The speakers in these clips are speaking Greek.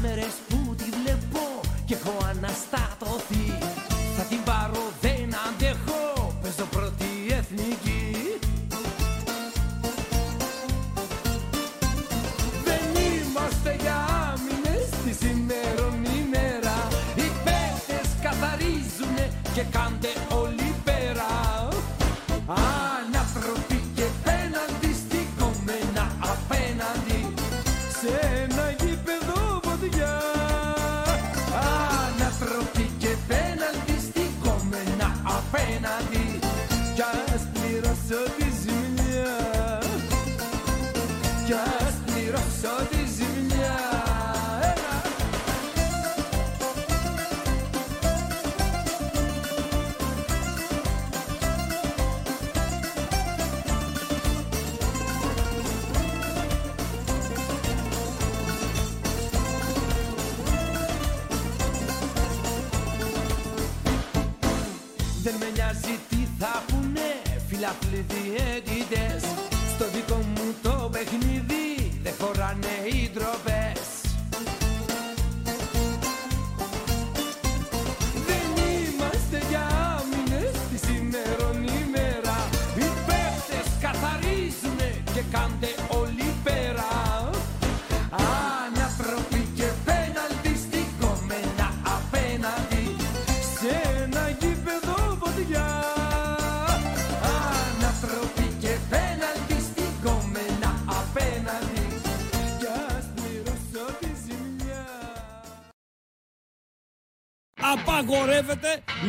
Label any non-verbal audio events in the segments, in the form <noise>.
mereces.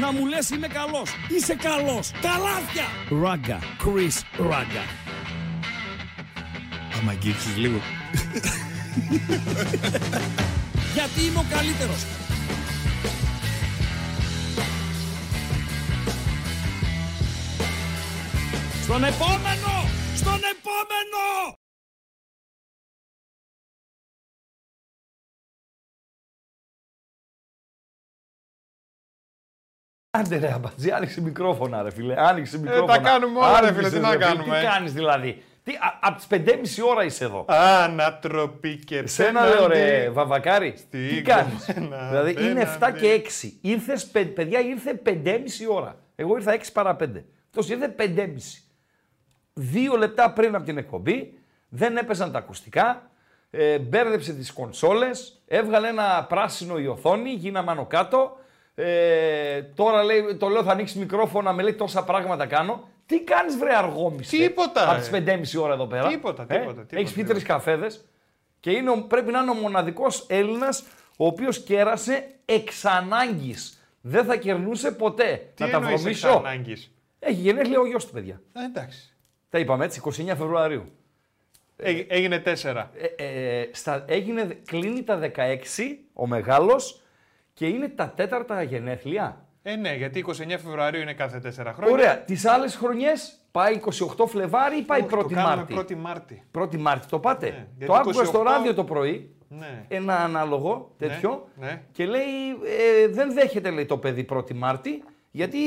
να μου λες είμαι καλός. Είσαι καλός. Τα λάθια. Ράγκα. Chris Ράγκα. Άμα αγγίξεις λίγο. Γιατί είμαι ο καλύτερος. Στον επόμενο! Άντε ρε αμπατζή, άνοιξε μικρόφωνα ρε φίλε, άνοιξε μικρόφωνα. τα κάνουμε όλα, ρε, Άνοιξε, φίλε, τι να κάνουμε. Τι κάνεις δηλαδή; Τι, α, από τις 5.30 ώρα είσαι εδώ. Ανατροπή και Σένα πέναντι. λέω ρε Βαβακάρη, τι Στην κάνεις; κομμένα, δηλαδή είναι 7 πέναντι. και 6. Ήρθες, παι- παιδιά ήρθε 5.30 ώρα. Εγώ ήρθα 6 παρά 5. Αυτός ήρθε 5.30. Δύο λεπτά πριν από την εκπομπή, δεν έπαιζαν τα ακουστικά, ε, μπέρδεψε τις κονσόλες, έβγαλε ένα πράσινο η οθόνη, γίναμε άνω κάτω. Ε, τώρα λέει, το λέω θα ανοίξεις μικρόφωνα, με λέει τόσα πράγματα κάνω. Τι κάνεις βρε αργόμισε; Τίποτα, Από ρε. τις 5.30 ώρα εδώ πέρα. Τίποτα, τίποτα, τίποτα, Έχεις πει τίποτα. τρεις καφέδες και είναι, ο- πρέπει να είναι ο μοναδικός Έλληνας ο οποίος κέρασε εξ ανάγκης. Δεν θα κερνούσε ποτέ. Τι να τα εννοείς βρωμίσω; εξ ανάγκης; Έχει γενέθλια ο γιος του, παιδιά. Ε, εντάξει. Τα είπαμε έτσι, 29 Φεβρουαρίου. Έ- Έγινε τέσσερα. Ε, ε, στα, έγινε, κλείνει τα 16 ο μεγάλος και είναι τα τέταρτα γενέθλια. Ε, ναι, γιατί 29 Φεβρουαρίου είναι κάθε τέσσερα χρόνια. Ωραία. Τις άλλες χρονιές πάει 28 Φλεβάρι ή πάει Όχι, 1η το κάνουμε Μάρτη; 1η Μάρτη. 1η Μάρτη το πάτε. Ναι, γιατί το άκουγα στο 28 ράδιο το πρωί, Ναι. ένα ανάλογο τέτοιο ναι. και λέει ε, δεν δέχεται λέει, το παιδί 1η Μάρτη γιατί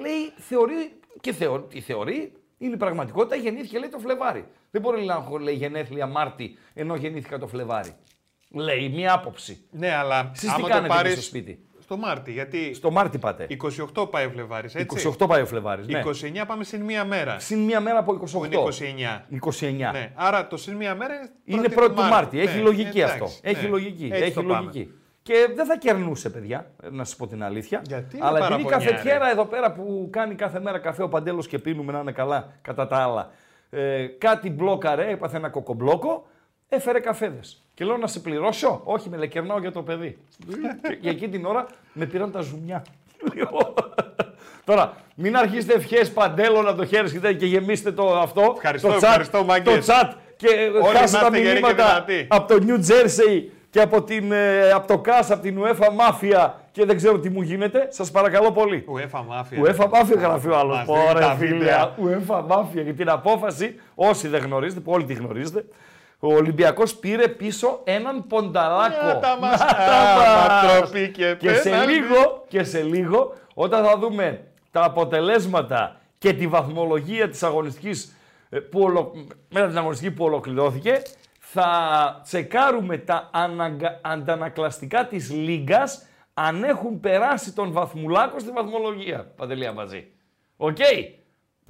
λέει θεωρεί και θεω, η θεωρεί είναι η πραγματικότητα γεννήθηκε λέει το Φλεβάρι. Δεν μπορεί να έχω λέει γενέθλια Μάρτη ενώ γεννήθηκα το Φλεβάρι. Λέει μία άποψη. Ναι, αλλά Εσείς τι άμα κάνετε το εκεί πάρεις στο σπίτι; Στο Μάρτι, γιατί Στο Μάρτι πάτε. 28 πάει ο Φλεβάρης, έτσι; 28 πάει ο Φλεβάρης, ναι. 29 πάμε συν μία μέρα. Συν μία μέρα από 28. Που είναι 29. 29. Ναι, άρα το συν μία μέρα Είναι πρώτη του Μάρτη. Έχει Ναι, λογική εντάξει, αυτό. ναι. Έχει λογική. Έτσι Έχει το πάμε. λογική. Και δεν θα κερνούσε, παιδιά, να σας πω την αλήθεια. Γιατί είναι Αλλά επειδή η παραπονιά, καφετιέρα ρε. εδώ πέρα που κάνει κάθε μέρα καφέ ο Παντέλος και πίνουμε να είναι καλά κατά τα άλλα. Ε, κάτι μπλόκαρε, έπαθε ένα κοκομπλόκο, έφερε καφέδες. Και λέω να σε πληρώσω; Όχι, με λέει, κερνάω για το παιδί. και για εκείνη την ώρα με πήραν τα ζουμιά. Λέω, <laughs> Τώρα, μην αρχίσετε ευχές παντέλο να το χαίρεστε και γεμίστε το αυτό. Ευχαριστώ, το chat, ευχαριστώ, μάγκες. Το chat και Όλοι χάστε να τα είστε γεροί και μηνύματα δυνατοί. από το New Jersey και από, την, ε, από το CAS, από την UEFA Mafia και δεν ξέρω τι μου γίνεται. Σας παρακαλώ πολύ. UEFA Mafia. UEFA Mafia γράφει ο άλλος. Μας δίνει Πόρε τα φίλε, βίντεο. UEFA Mafia για την απόφαση, όσοι δεν γνωρίζετε, που όλοι τη γνωρίζετε, ο Ολυμπιακός πήρε πίσω έναν πονταλάκο. Να τα μας- Να τα Α, μας. ανατροπή και και σε πέναλτι. λίγο, και σε λίγο, όταν θα δούμε τα αποτελέσματα και τη βαθμολογία της αγωνιστικής ε, που ολο... μετά την αγωνιστική που ολοκληρώθηκε, θα τσεκάρουμε τα αναγκα... αντανακλαστικά της Λίγκας αν έχουν περάσει τον βαθμουλάκο στη βαθμολογία. Παντελία μαζί. Οκ.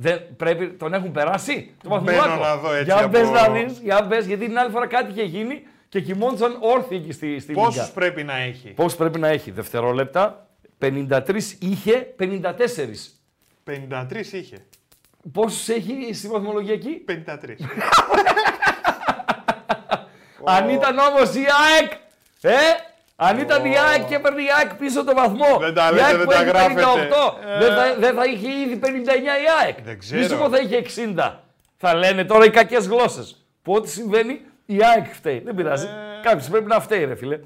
Δεν, πρέπει, τον έχουν περάσει; Τον Μπαίνω βαθμουλάκο. να δω έτσι για από- μπες να δεις, για μπες, γιατί την άλλη φορά κάτι είχε γίνει και κοιμόντουσαν όρθιοι εκεί στη, στη Λίγκα. Πόσους πρέπει να έχει; Πώς πρέπει να έχει δευτερόλεπτα. 53 είχε, 54. 53 είχε. Πόσους έχει στη βαθμολογία εκεί; 53. <laughs> Αν ήταν όμως η ΑΕΚ, ε, αν ήταν η ΑΕΚ και έπαιρνε η ΑΕΚ πίσω το βαθμό. Δεν τα η λέτε, ΑΕΚ δεν που τα έχει γράφετε. 58, Ε. δεν, θα, δεν θα είχε ήδη 59 η ΑΕΚ. Δεν ξέρω. Μη σου πω θα είχε 60. Θα λένε τώρα οι κακές γλώσσες. Που ό,τι συμβαίνει η ΑΕΚ φταίει. Δεν πειράζει. Ε. Κάποιος πρέπει να φταίει ρε φίλε.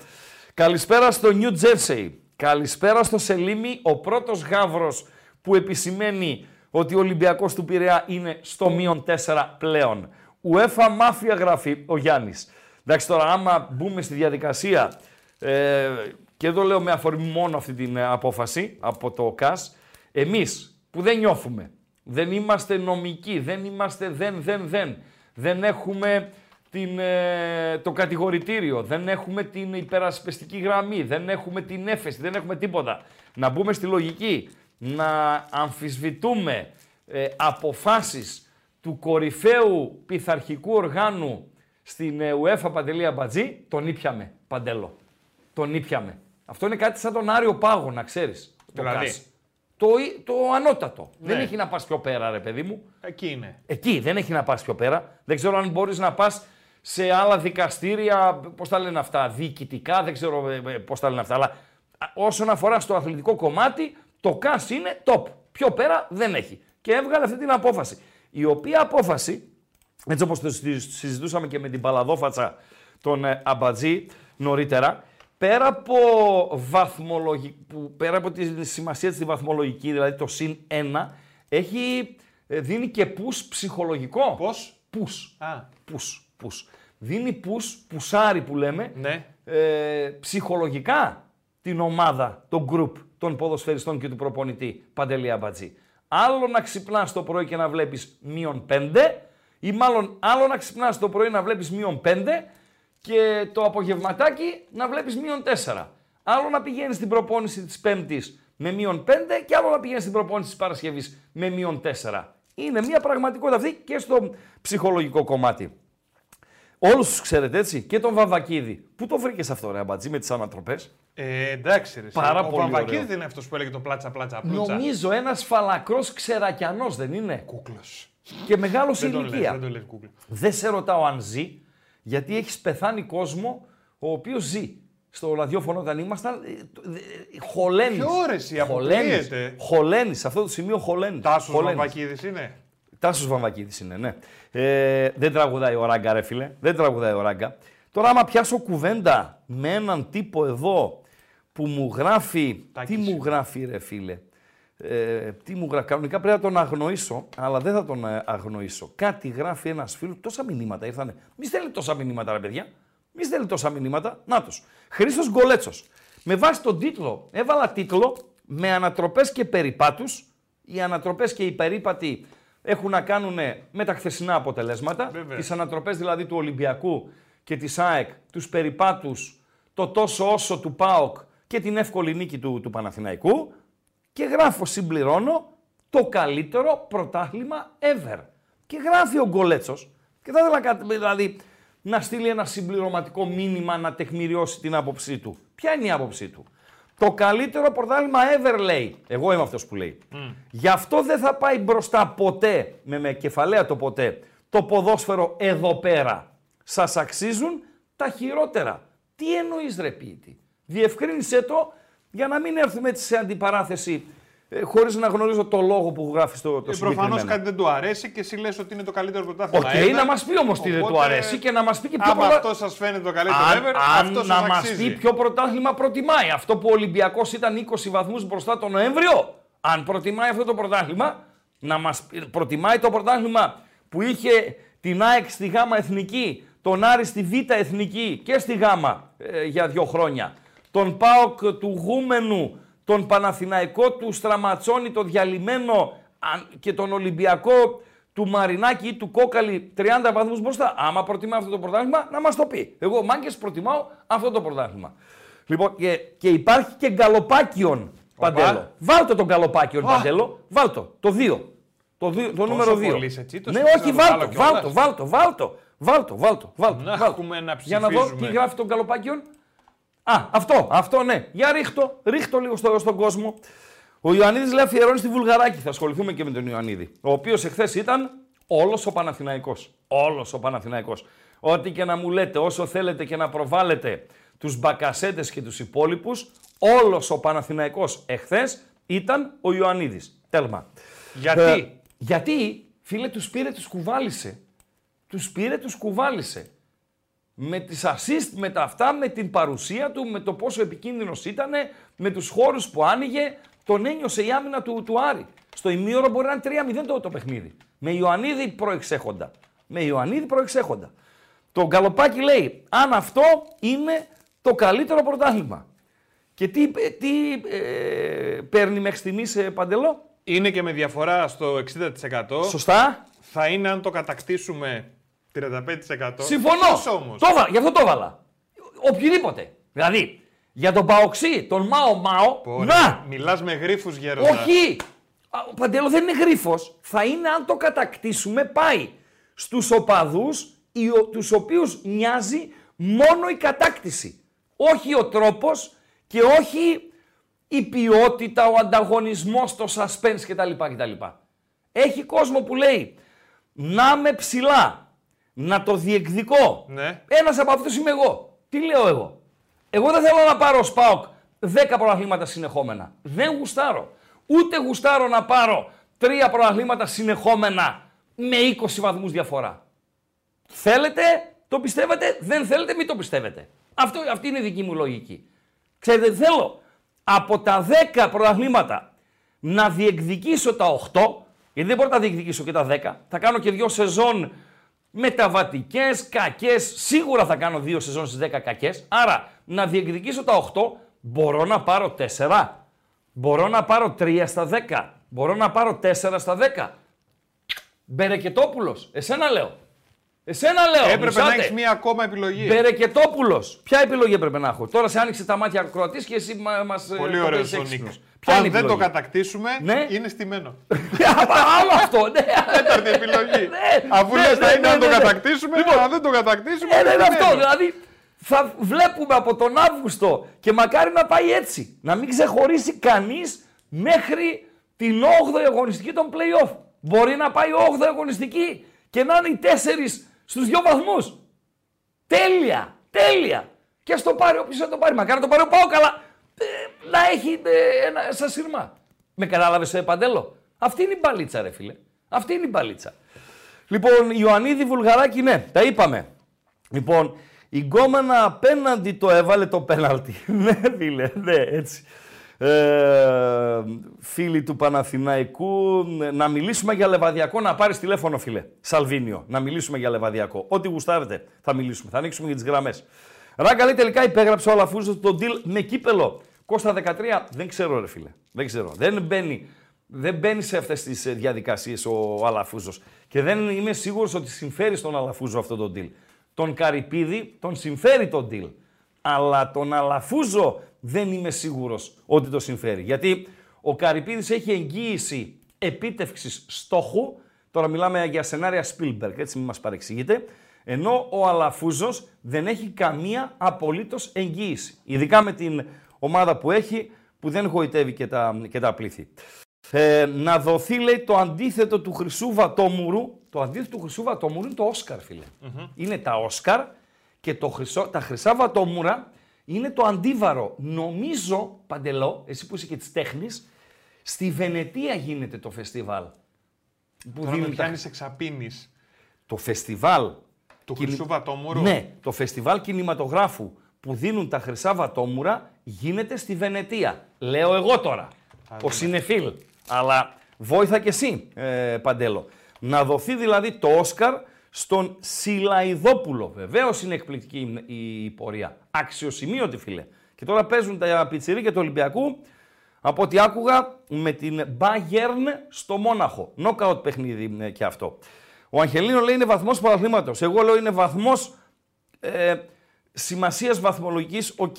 Καλησπέρα στο New Jersey. Καλησπέρα στο Σελίμι, ο πρώτος γάβρος που επισημαίνει ότι ο Ολυμπιακός του Πειραιά είναι στο μείον 4 πλέον. UEFA Mafia γράφει ο Γιάννης. Εντάξει τώρα άμα μπούμε στη διαδικασία ε, και εδώ λέω με αφορμή μόνο αυτή την ε, απόφαση από το ΚΑΣ, εμείς που δεν νιώθουμε, δεν είμαστε νομικοί, δεν είμαστε δεν, δεν, δεν, δεν έχουμε την, ε, το κατηγορητήριο, δεν έχουμε την υπερασπιστική γραμμή, δεν έχουμε την έφεση, δεν έχουμε τίποτα. Να μπούμε στη λογική, να αμφισβητούμε ε, αποφάσεις του κορυφαίου πειθαρχικού οργάνου στην ε, UEFA Παντελία Μπατζή, τον ήπιαμε, Παντέλο. Τον ήπιαμε. Αυτό είναι κάτι σαν τον Άριο Πάγο, να ξέρεις. Το Δηλαδή; ΚΑΣ. Το, ι- το ανώτατο. Δεν Ναι. έχει να πας πιο πέρα, ρε παιδί μου. Εκεί είναι. Εκεί δεν έχει να πας πιο πέρα. Δεν ξέρω αν μπορείς να πας σε άλλα δικαστήρια, πώς τα λένε αυτά, διοικητικά, δεν ξέρω ε, ε, πώς τα λένε αυτά. Αλλά α, όσον αφορά στο αθλητικό κομμάτι, το ΚΑΣ είναι top. Πιο πέρα δεν έχει. Και έβγαλε αυτή την απόφαση. Η οποία απόφαση, έτσι όπως το συζη- συζητούσαμε και με την παλαδόφατσα τον ε, Αμπατζή νωρίτερα, πέρα από, βαθμολογι... που- πέρα από τη σημασία της στη βαθμολογική, δηλαδή το συν 1, έχει ε, δίνει και πους ψυχολογικό. Πώς; Πους. Α, Πους. Πους. Δίνει πους, πουσάρι που λέμε, ναι. ε, ψυχολογικά την ομάδα, το group των ποδοσφαιριστών και του προπονητή Παντελή Αμπατζή. Άλλο να ξυπνάς το πρωί και να βλέπεις μείον 5 ή μάλλον άλλο να ξυπνάς το πρωί να βλέπεις μείον 5 και το απογευματάκι να βλέπεις μείον 4. Άλλο να πηγαίνεις στην προπόνηση της Πέμπτης με μείον 5 και άλλο να πηγαίνεις στην προπόνηση της Παρασκευής με μείον 4. Είναι μια πραγματικότητα αυτή και στο ψυχολογικό κομμάτι. Όλους τους ξέρετε έτσι, και τον Βαμβακίδη. Πού το βρήκες αυτό, ρε Αμπατζή, με τις ανατροπές; Ε, εντάξει, ρε. Πάρα ο πολύ Παπακίδης ωραίο. είναι αυτός που έλεγε το πλάτσα, πλάτσα, πλούτσα. Νομίζω ένας φαλακρός ξερακιανός δεν είναι; Κούκλος. Και μεγάλος σε Δεν το λες, ηλικία. δεν το λες κούκλος. Δεν σε ρωτάω αν ζει, γιατί έχεις πεθάνει κόσμο ο οποίος ζει. Στο ραδιόφωνο όταν ήμασταν, ε, το- ε, χωλένεις. Ποιο ρε εσύ, Χωλένεις. αποκλείεται. Χωλένεις, σε αυτό το σημείο χωλένεις. Τάσος Χωλένεις. Βαμβακίδης είναι; Τάσος Βαμβακίδης είναι, ναι. Ε, δεν τραγουδάει ο Ράγκα, ρε φίλε. Δεν τραγουδάει ο Ράγκα. Τώρα, άμα πιάσω κουβέντα με έναν τύπο εδώ που μου γράφει. Τάκης. Τι μου γράφει, ρε φίλε; Ε, τι μου γράφει. Κανονικά πρέπει να τον αγνοήσω, αλλά δεν θα τον ε, αγνοήσω. Κάτι γράφει ένας φίλος. Τόσα μηνύματα ήρθανε. Μη στέλνει τόσα μηνύματα, ρε παιδιά. Μη στέλνει τόσα μηνύματα. Να Χρήστος Γκολέτσος. Με βάση τον τίτλο, έβαλα τίτλο με ανατροπές και περιπάτους. Οι ανατροπές και οι περίπατοι έχουν να κάνουν με τα χθεσινά αποτελέσματα. Βέβαια. Τις ανατροπές δηλαδή του Ολυμπιακού και της ΑΕΚ, τους περιπάτους, το τόσο όσο του ΠΑΟΚ και την εύκολη νίκη του, του Παναθηναϊκού. Και γράφω, συμπληρώνω, το καλύτερο πρωτάθλημα ever. Και γράφει ο Γκολέτσος, και θα ήθελα κάτι, δηλαδή να στείλει ένα συμπληρωματικό μήνυμα να τεκμηριώσει την άποψή του. Ποια είναι η άποψή του; Το καλύτερο πρωτάθλημα ever λέει. Εγώ είμαι αυτός που λέει. Γι' αυτό δεν θα πάει μπροστά ποτέ, με, με κεφαλαία το ποτέ, το ποδόσφαιρο εδώ πέρα. Σας αξίζουν τα χειρότερα. Τι εννοείς ρε ποιητή; Διευκρίνησέ το για να μην έρθουμε έτσι σε αντιπαράθεση ε, χωρίς να γνωρίζω το λόγο που γράφεις το, το Ε, Προφανώς συγκεκριμένο. κάτι δεν του αρέσει και εσύ λες ότι είναι το καλύτερο Οκ, πρωτάθλημα. ever. να μας πει όμως τι δεν του Οπότε, αρέσει και να μας πει και ποιο Άμα πρωτα- αυτό σας φαίνεται το καλύτερο αν, ever, αν αυτό να σας μας αξίζει. πει ποιο πρωτάθλημα προτιμάει. Αυτό που ο Ολυμπιακός ήταν 20 βαθμούς μπροστά τον Νοέμβριο. Αν προτιμάει αυτό το πρωτάθλημα, να μας πει- προτιμάει το πρωτάθλημα που είχε την ΑΕΚ στη Γάμα Εθνική, τον Άρη στη Β Εθνική και στη Γάμα ε, για δύο χρόνια. Τον ΠΑΟΚ του Γούμενου, τον Παναθηναϊκό του Στραματσόνη, το διαλυμένο αν- και τον Ολυμπιακό του Μαρινάκη ή του Κόκαλη 30 βαθμούς μπροστά. Άμα προτιμά αυτό το πρωτάθλημα, να μας το πει. Εγώ, μάγκες, προτιμάω αυτό το πρωτάθλημα. Λοιπόν, και, και υπάρχει και γκαλοπάκιον, Παντέλο. Βάλτο τον γκαλοπάκιον, Παντέλο. Βάλτο, το 2. Το, δύο, το νούμερο 2. πολύ έτσι, το ναι, σκέφτεσαι όχι, να το βάλω βάλτο, κιόλας. βάλτο, βάλτο, βάλτο, βάλτο, βάλτο, βάλτο. Να βάλτο. έχουμε να Για να δω τι ψηφίζουμε. γράφει τον γκαλοπάκιον. Α, αυτό, αυτό ναι. Για ρίχτω, ρίχτω λίγο στο, στον κόσμο. Ο Ιωαννίδης λέει αφιερώνει στη Βουλγαράκη. Θα ασχοληθούμε και με τον Ιωαννίδη. Ο οποίος εχθές ήταν όλος ο Παναθηναϊκός. Όλος ο Παναθηναϊκός. Ό,τι και να μου λέτε, όσο θέλετε και να προβάλλετε τους μπακασέτες και τους υπόλοιπους, όλος ο Παναθηναϊκός εχθές ήταν ο Ιωαννίδης. Τέλμα. Γιατί; Ε, γιατί, φίλε, τους πήρε, τους κουβάλισε. Τους πήρε, τους κουβάλισε με τις assist, με τα αυτά, με την παρουσία του, με το πόσο επικίνδυνος ήταν, με τους χώρους που άνοιγε, τον ένιωσε η άμυνα του, του Άρη. Στο ημίωρο μπορεί να είναι 3-0 το, το παιχνίδι. Με Ιωαννίδη προεξέχοντα. Με Ιωαννίδη προεξέχοντα. Το Γκαλοπάκι λέει, αν αυτό είναι το καλύτερο πρωτάθλημα. Και τι, ε, τι ε, παίρνει μέχρι στιγμής, ε, Παντελό. Είναι και με διαφορά στο 60%. Σωστά. Θα είναι αν το κατακτήσουμε 35%. Συμφωνώ. Ποιος όμως. Το έβαλα, γι' αυτό το έβαλα. Οποιοδήποτε. Δηλαδή, για τον Παοξή, τον Μάο Μάο, Ωραία. να! Μιλάς με γρίφους γέροντα. Όχι! Α, Ο Παντέλο δεν είναι γρίφος. Θα είναι αν το κατακτήσουμε πάει στους οπαδούς οι, ο- τους οποίους νοιάζει μόνο η κατάκτηση. Όχι ο τρόπος και όχι η ποιότητα, ο ανταγωνισμός, το suspense κτλ. κτλ. Έχει κόσμο που λέει να είμαι ψηλά, να το διεκδικώ. Ναι. Ένας από αυτούς είμαι εγώ. Τι λέω εγώ; Εγώ δεν θέλω να πάρω ΣΠΑΟΚ 10 πρωταθλήματα συνεχόμενα. Δεν γουστάρω. Ούτε γουστάρω να πάρω τρία πρωταθλήματα συνεχόμενα με 20 βαθμούς διαφορά. Θέλετε, το πιστεύετε, δεν θέλετε, μην το πιστεύετε. Αυτό, αυτή είναι η δική μου λογική. Ξέρετε, τι θέλω από τα 10 πρωταθλήματα να διεκδικήσω τα 8 Γιατί δεν μπορώ να τα διεκδικήσω και τα 10. Θα κάνω και δύο σεζόν μεταβατικές, κακές. Σίγουρα θα κάνω δύο σεζόν στις 10 κακές. Άρα να διεκδικήσω τα 8, μπορώ να πάρω 4. Μπορώ να πάρω 3 στα 10. Μπορώ να πάρω 4 στα 10. Μπερεκετόπουλος, εσένα λέω. Εσένα λέω. Έπρεπε μισάτε. να έχεις μία ακόμα επιλογή. Μπερεκετόπουλος. Ποια επιλογή έπρεπε να έχω; Τώρα σε άνοιξε τα μάτια ακροατής και εσύ μα. Πολύ ωραίο ο Νίκ. Ποια Αν είναι η δεν το επιλογή; κατακτήσουμε, Ναι. είναι στημένο. <laughs> Άλλο αυτό, ναι. Τέταρτη επιλογή. <laughs> Ναι, Αφού ναι, λες ναι, θα είναι ναι, αν το ναι, ναι. κατακτήσουμε, Λοιπόν, αν δεν το κατακτήσουμε. Ε, δεν είναι στημένο. αυτό. Δηλαδή θα βλέπουμε από τον Αύγουστο και μακάρι να πάει έτσι. Να μην ξεχωρίσει κανείς μέχρι την 8η αγωνιστική των playoff. Μπορεί να πάει 8η αγωνιστική και να είναι οι 4 στους δύο βαθμούς. Τέλεια! Τέλεια! Και α το πάρει όποιος θα το πάρει. Μακάρι να το πάρει ο Πάο καλά. Ε, να έχει ε, ένα σαν σύρμα. Με κατάλαβες, ε, Παντέλο; Αυτή είναι η μπαλίτσα, ρε φίλε. Αυτή είναι η μπαλίτσα. Λοιπόν, Ιωαννίδη Βουλγαράκη, ναι, τα είπαμε. Λοιπόν, η Γκόμενα απέναντι το έβαλε το πέναλτι. <laughs> ναι, φίλε, ναι, έτσι. Ε, φίλοι του Παναθηναϊκού, να μιλήσουμε για Λεβαδιακό, να πάρεις τηλέφωνο φίλε, Σαλβίνιο, να μιλήσουμε για Λεβαδιακό. Ό,τι γουστάρετε θα μιλήσουμε, θα ανοίξουμε για τις γραμμές. Ράγκα λέει τελικά υπέγραψε ο Αλαφούζος το deal με κύπελο. Κώστα 13, δεν ξέρω ρε φίλε, δεν ξέρω. Δεν μπαίνει, δεν μπαίνει σε αυτές τις ε, διαδικασίες ο Αλαφούζος. Και δεν είμαι σίγουρος ότι συμφέρει στον Αλαφούζο αυτό το deal. Τον Καρυπίδη τον συμφέρει το deal. Αλλά τον Αλαφούζο δεν είμαι σίγουρος ότι το συμφέρει. Γιατί ο Καρυπίδης έχει εγγύηση επίτευξης στόχου. Τώρα μιλάμε για σενάρια Spielberg, έτσι μην μας παρεξηγείτε. Ενώ ο Αλαφούζος δεν έχει καμία απολύτως εγγύηση. Ειδικά με την ομάδα που έχει, που δεν γοητεύει και τα, και τα πλήθη. Ε, να δοθεί, λέει, το αντίθετο του Χρυσού Βατόμουρου. Το αντίθετο του Χρυσού Βατόμουρου είναι το Όσκαρ, φίλε. Είναι τα Όσκαρ και το χρυσό, τα Χρυσά Βατόμουρα είναι το αντίβαρο. Νομίζω, Παντελό, εσύ που είσαι και της τέχνης, στη Βενετία γίνεται το φεστιβάλ. Που Τώρα με δίνουν τα- πιάνεις εξαπίνεις Το φεστιβάλ του κινη- Χρυσού Βατόμουρου. ναι, το φεστιβάλ κινηματογράφου που δίνουν τα χρυσά βατόμουρα γίνεται στη Βενετία. Λέω εγώ τώρα. ο Σινεφίλ. Αλλά βόηθα και εσύ, ε, Παντέλο. Να δοθεί δηλαδή το Όσκαρ στον Σιλαϊδόπουλο. Βεβαίως είναι εκπληκτική η, η πορεία. Αξιοσημείωτη, φίλε. Και τώρα παίζουν τα πιτσιρίκια του Ολυμπιακού από ό,τι άκουγα με την Bayern στο Μόναχο. Νόκαουτ παιχνίδι ε, και αυτό. Ο Αγγελίνο λέει είναι βαθμός πρωταθλήματος. Εγώ λέω είναι βαθμός ε, σημασίας βαθμολογικής, οκ,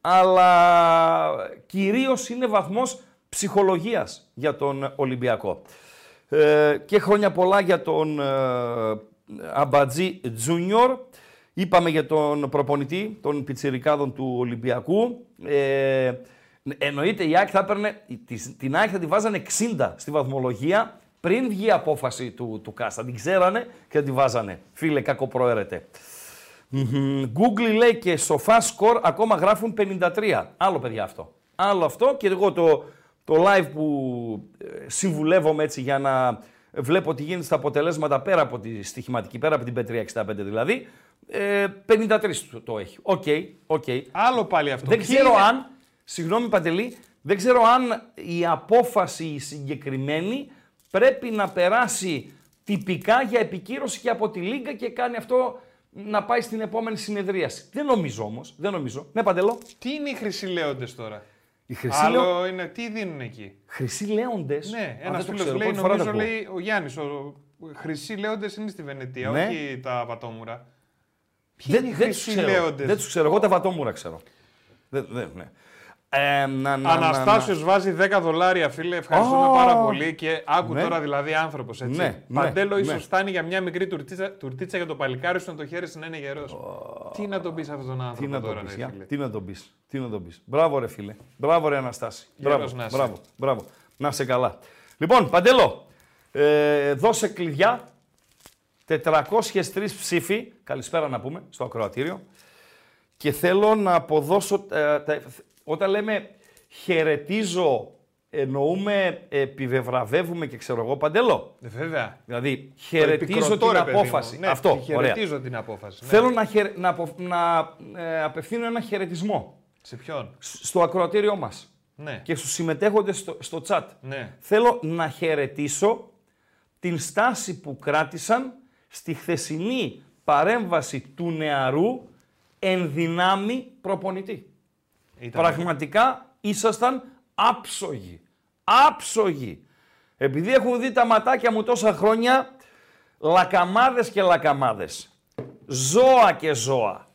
αλλά κυρίως είναι βαθμός ψυχολογίας για τον Ολυμπιακό. Ε, και χρόνια πολλά για τον ε, Αμπατζή Junior. Είπαμε για τον προπονητή των πιτσιρικάδων του Ολυμπιακού. Ε, εννοείται η ΑΕΚ θα έπαιρνε, τη- την ΑΕΚ θα τη βάζανε 60 στη βαθμολογία πριν βγει η απόφαση του, του CAS. Την ξέρανε και θα τη βάζανε. Φίλε, κακοπροαίρετε. Μμμ. Google λέει και Sofascore ακόμα γράφουν 53. Άλλο παιδιά αυτό. Άλλο αυτό και εγώ το, το live που ε, συμβουλεύομαι έτσι για να βλέπω τι γίνεται στα αποτελέσματα πέρα από τη στοιχηματική, πέρα από την bet365 δηλαδή, ε, 53 το- το έχει. OK, OK. Άλλο πάλι αυτό. Δεν Ποιοι ξέρω είναι- αν, συγγνώμη Παντελή, δεν ξέρω αν η απόφαση η συγκεκριμένη πρέπει να περάσει τυπικά για επικύρωση και από τη Λίγκα και κάνει αυτό να πάει στην επόμενη συνεδρίαση. Δεν νομίζω όμως, δεν νομίζω. Ναι Παντελό, Τι είναι οι χρυσοί λέοντες τώρα; Οι χρυσοί, Άλλο λέω, είναι, τι δίνουν εκεί; χρυσοί λέοντες. Ναι, Α, ένας δεν το φίλος ξέρω, λέει, πρώτη φορά το νομίζω ακούω. λέει ο Γιάννης. Ο χρυσοί λέοντες είναι στη Βενετία, Ναι. όχι τα πατόμουρα. Ποιοι Δεν, είναι οι δεν τους χρυσοί ξέρω. λέοντες; Δεν τους ξέρω. Εγώ τα βατόμουρα ξέρω. Δεν, δεν, ναι. Ε, να, να, να, Αναστάσιος βάζει 10 δολάρια, φίλε. Ευχαριστούμε Α, πάρα πολύ. Και άκου ναι. τώρα δηλαδή άνθρωπος. Έτσι. Ναι, Παντέλο, ναι, ίσως ναι. φτάνει για μια μικρή τουρτίτσα, τουρτίτσα για το παλικάρι σου να το χέρι να είναι γερός. Τι να τον πεις αυτόν τον άνθρωπο Τι να τώρα, το πεις, ρε, για, φίλε. τι να τον πεις, τι να τον πεις. Μπράβο ρε φίλε, μπράβο ρε Αναστάση. Γέρος Μπράβο, να είσαι. μπράβο, μπράβο. Να σε καλά. Λοιπόν, Παντέλο, ε, δώσε κλειδιά, 403 ψήφοι, καλησπέρα να πούμε, στο ακροατήριο, και θέλω να αποδώσω, ε, τα- όταν λέμε χαιρετίζω, εννοούμε επιβεβραβεύουμε και ξέρω εγώ, Παντέλο. Ε, Βέβαια. Δηλαδή, χαιρετίζω Επικροτώ, την ρε παιδί μου. απόφαση. Ναι, Αυτό, τη ωραία. χαιρετίζω την απόφαση. ναι. Θέλω να, χαιρε- να, απο- να ε, απευθύνω ένα χαιρετισμό Σε ποιον; σ- στο ακροατήριό μας Ναι. και στους συμμετέχοντες στο, στο chat. ναι. Θέλω να χαιρετήσω την στάση που κράτησαν στη χθεσινή παρέμβαση του νεαρού εν δυνάμει προπονητή. Ήταν- Πραγματικά ήσασταν άψογοι. Άψογοι. Επειδή έχουν δει τα ματάκια μου τόσα χρόνια, λακαμάδες και λακαμάδες. Ζώα και ζώα.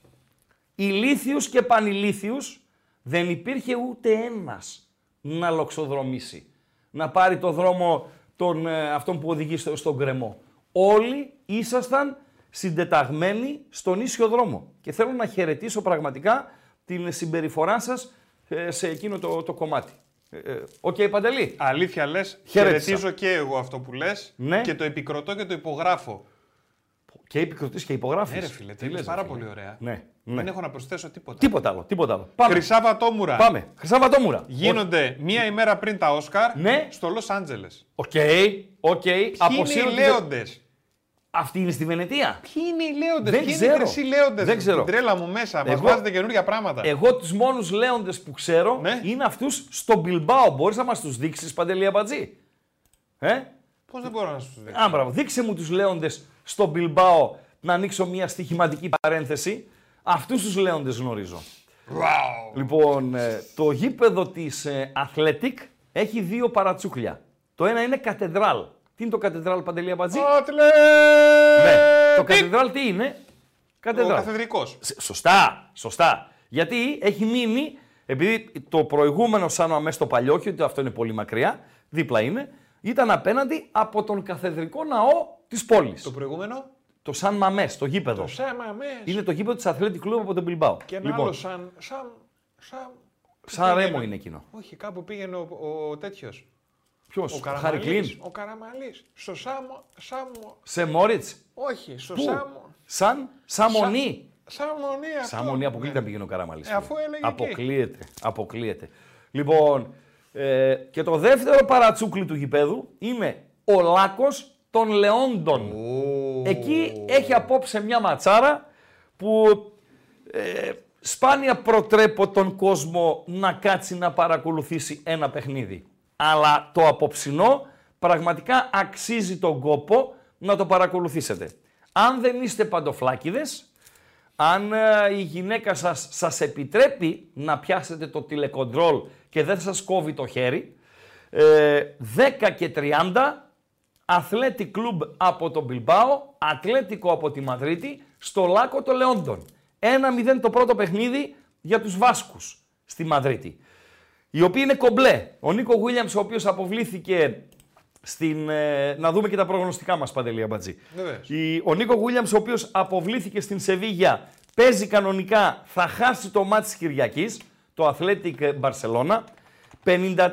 Ηλίθιους και πανηλίθιους δεν υπήρχε ούτε ένας να λοξοδρομήσει. Να πάρει το δρόμο τον, ε, αυτόν που οδηγεί στο, στον γκρεμό. Όλοι ήσασταν συντεταγμένοι στον ίσιο δρόμο. Και θέλω να χαιρετήσω πραγματικά την συμπεριφορά σας ε, σε εκείνο το, το κομμάτι. Ε, ε, Οκ, Παντελή. Αλήθεια λες, Χαιρέτησα. χαιρετίζω και εγώ αυτό που λες Ναι. και το επικροτώ και το υπογράφω. Και επικροτείς και υπογράφεις. Ναι, ρε φίλε, Τι τελείως λες, πάρα ρε φίλε. πολύ ωραία. Ναι, ναι. Δεν έχω να προσθέσω τίποτα. Τίποτα άλλο, τίποτα άλλο. Πάμε. Χρυσά Βατόμουρα Πάμε. Χρυσά Βατόμουρα. γίνονται μία ημέρα πριν τα Όσκαρ Ναι. στο Λος Άντζελες. OK, OK. Ποιοι Αυτή είναι στη Βενετία. Ποιοι είναι οι λέοντες, Δεν ποιοι είναι οι ξέρω. χρυσοί λέοντες; Δεν ξέρω. Την τρέλα μου μέσα, μα Εγώ- βάζετε καινούργια πράγματα. Εγώ τους μόνους λέοντες που ξέρω Ναι. είναι αυτούς στο Μπιλμπάο. Μπορείς να μας τους δείξεις, Παντελή Αμπατζή; Ε; Πώς δεν μπορώ να σου δείξω; Α, μπράβο. Δείξε μου τους λέοντες στο Μπιλμπάο να ανοίξω μια στοιχηματική παρένθεση. Αυτούς τους λέοντες γνωρίζω. Wow. Λοιπόν, ε, το γήπεδο της ε, Athletic έχει δύο παρατσούκλια. Το ένα είναι κατεδράλ. Τι είναι το κατεδράλ, Παντελή Αμπατζή; Ατλές! Ναι. Το κατεδράλ τι είναι; Ο Κατεδράλ. καθεδρικός. Σ- Σωστά, σωστά. Γιατί έχει μείνει, επειδή το προηγούμενο σαν αμέσως το παλιό, όχι ότι αυτό είναι πολύ μακριά, δίπλα είναι, ήταν απέναντι από τον καθεδρικό ναό της πόλης. Το Το, προηγούμενο. Σαν Μαμές, το γήπεδο. Το Σάμα Μες. Είναι το γήπεδο της Athletic Club από τον Μπιλμπάο. Και ένα λοιπόν, άλλο σαν. σαν, σαν σαν πήγαινε. Ρέμο είναι εκείνο. Όχι, κάπου πήγαινε ο, ο τέτοιος. Ποιος, Ο ο Χάρη Καραμαλής. Κλίν, Ο Καραμαλής. Στο Σάμο. Σάμο. σε Μόριτς, Όχι, στο πού, Σάμο. σαν Σαμονί. Σαμονή αυτό. Σαμονί αποκλείεται Ναι. να πηγαίνει ο Καραμαλής. Ε, αφού έλεγε εκεί. Αποκλείεται, αποκλείεται. Λοιπόν, ε, και το δεύτερο παρατσούκλι του γηπέδου είναι ο Λάκος των Λεόντων. Εκεί έχει απόψε μια ματσάρα που ε, σπάνια προτρέπω τον κόσμο να κάτσει να παρακολουθήσει ένα παιχνίδι. Αλλά το απόψινό πραγματικά αξίζει τον κόπο να το παρακολουθήσετε. Αν δεν είστε παντοφλάκιδες, αν ε, η γυναίκα σας σας επιτρέπει να πιάσετε το τηλεκοντρόλ και δεν σας κόβει το χέρι, ε, 10 και 30, Athletic Club από τον Μπιλμπάο, Ατλέτικο από τη Μαδρίτη, στο Λάκο των Λεόντων. 1-0 το πρώτο παιχνίδι για τους Βάσκους στη Μαδρίτη. Οι οποίοι είναι κομπλέ. Ο Νίκο Γουίλιαμς, ο οποίος αποβλήθηκε στην... ε, να δούμε και τα προγνωστικά μας, Παντελή Αμπατζή. Βεβαίως. Η- Ο Νίκο Γουίλιαμς, ο οποίος αποβλήθηκε στην Σεβίγια, παίζει κανονικά, θα χάσει το μάτι της Κυριακής, το Athletic Barcelona. 53.000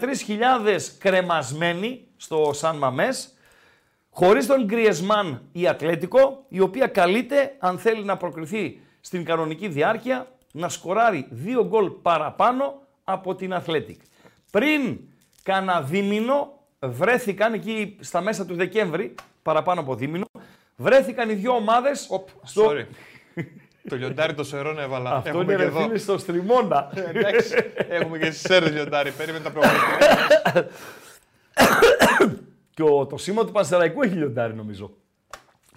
κρεμασμένοι στο Σαν Μαμές. Χωρίς τον Γκριεσμάν η Ατλέτικο, η οποία καλείται, αν θέλει να προκριθεί στην κανονική διάρκεια, να σκοράρει δύο γκολ παραπάνω από την Athletic. Πριν κάνα δίμηνο, βρέθηκαν εκεί στα μέσα του Δεκέμβρη, παραπάνω από δίμηνο, βρέθηκαν οι δύο ομάδες Οπ, στο... sorry. το λιοντάρι το σερών έβαλα. Αυτό Έχουμε είναι και ρε εδώ. φίλε στο στριμώνα. Ε, Εντάξει, έχουμε και στις σέρες λιοντάρι. Περίμενε τα προγραμματικά. και ο, το σήμα του Πανσεραϊκού έχει λιοντάρι νομίζω.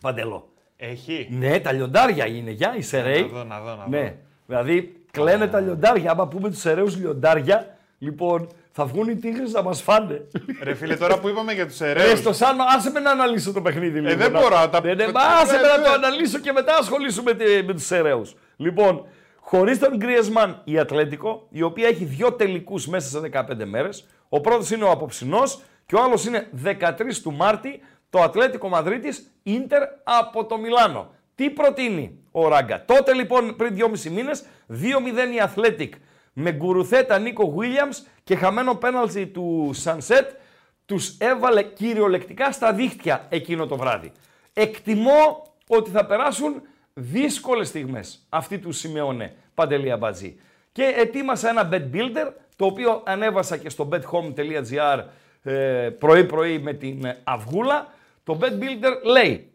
Παντελό. Έχει. Ναι, τα λιοντάρια είναι, για, οι Σεραίοι. Να δω, να δω, να δω. Ναι, δηλαδή κλαίνε τα λιοντάρια. Άμα πούμε τους Σεραίους λιοντάρια, λοιπόν θα βγουν οι τίγρες να μας φάνε. Ρε φίλε, τώρα που είπαμε για τους Ε, αιρέους, στο Σάνο, άσε με να αναλύσω το παιχνίδι λίγο. δεν να- μπορώ, να τα- Ναι, ναι, τα- μα άσε ναι, με να ναι. το αναλύσω και μετά ασχολήσουμε με, με τους Σεραίους. Λοιπόν, χωρίς τον Γκριεσμάν η Ατλέτικο, η οποία έχει δύο τελικούς μέσα σε 15 μέρες, ο πρώτος είναι ο απόψινός και ο άλλος είναι 13 του Μάρτη, το Ατλέτικο Μαδρίτης, Ίντερ από το Μιλάνο. Τι προτείνει; Ο Ράγκα. Τότε λοιπόν πριν 2,5 μήνες, 2-0 η Athletic με γκουρουθέτα Νίκο Williams και χαμένο πέναλτι του Σανσέτ τους έβαλε κυριολεκτικά στα δίχτυα εκείνο το βράδυ. Εκτιμώ ότι θα περάσουν δύσκολες στιγμές αυτή του Σιμεώνε Παντελή Αμπατζή. Και ετοίμασα ένα bet builder, το οποίο ανέβασα και στο bethome.gr ε, πρωί-πρωί με την ε, αυγούλα. Το bet builder λέει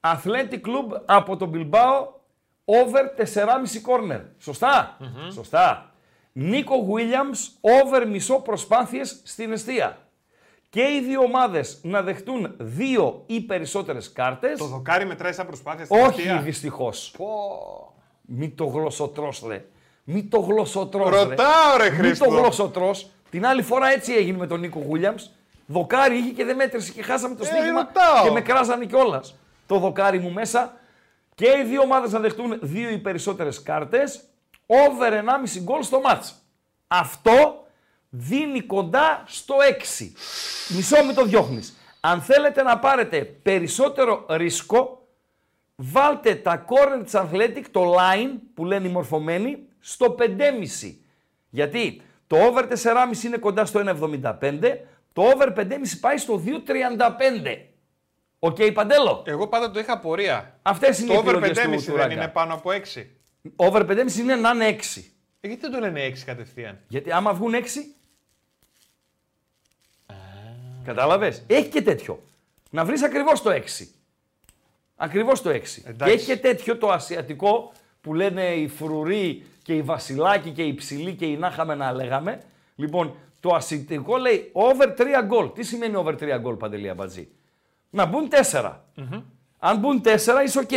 Athletic Club από τον Bilbao over 4,5 corner. σωστα Σωστά. Νίκο Williams over μισό προσπάθειες στην αιστεία. και οι δύο ομάδες να δεχτούν δύο ή περισσότερες κάρτες. Το δοκάρι μετράει σαν προσπάθεια στην Όχι ευθεία. δυστυχώς. Πω. Μη το γλωσσοτρός ρε. Μη το γλωσσοτρός Ρωτάω, ρε, Μη Χρήστο. το γλωσσοτρός. Την άλλη φορά έτσι έγινε με τον Νίκο Γούλιαμς. Δοκάρι είχε και δεν μέτρησε και χάσαμε το Ε, στοίχημα ρωτάω. και με κράζανε κιόλας. Το δοκάρι μου μέσα. Και οι δύο ομάδες να δεχτούν δύο ή περισσότερες κάρτες. Over 1,5 γκολ στο μάτς. Αυτό δίνει κοντά στο 6. Μισό μην το διώχνεις. Αν θέλετε να πάρετε περισσότερο ρίσκο, βάλτε τα corner της Athletic, το line που λένε οι μορφωμένοι, στο 5,5. Γιατί το over 4,5 είναι κοντά στο 1,75, το over 5,5 πάει στο 2,35. Οκ, Παντέλο. Εγώ πάντα το είχα απορία. Αυτές είναι Το οι over 5,5 επιλογές του, του δεν Ράγκα. είναι πάνω από 6. Over 5,5 είναι να είναι 6. Ε, γιατί δεν το λένε 6 κατευθείαν; Γιατί άμα βγουν 6. Κατάλαβες; Έχει και τέτοιο. Να βρεις ακριβώς το 6. Ακριβώς το 6. Και Εντάξει. έχει και τέτοιο το ασιατικό που λένε οι φρουροί και οι βασιλάκοι και οι ψηλοί και οι να είχαμε να λέγαμε. Λοιπόν, το ασιατικό λέει over 3 γκολ. Τι σημαίνει over 3 γκολ, Παντελή Αμπατζή; Να μπουν 4. Αν μπουν 4 είσαι οκ.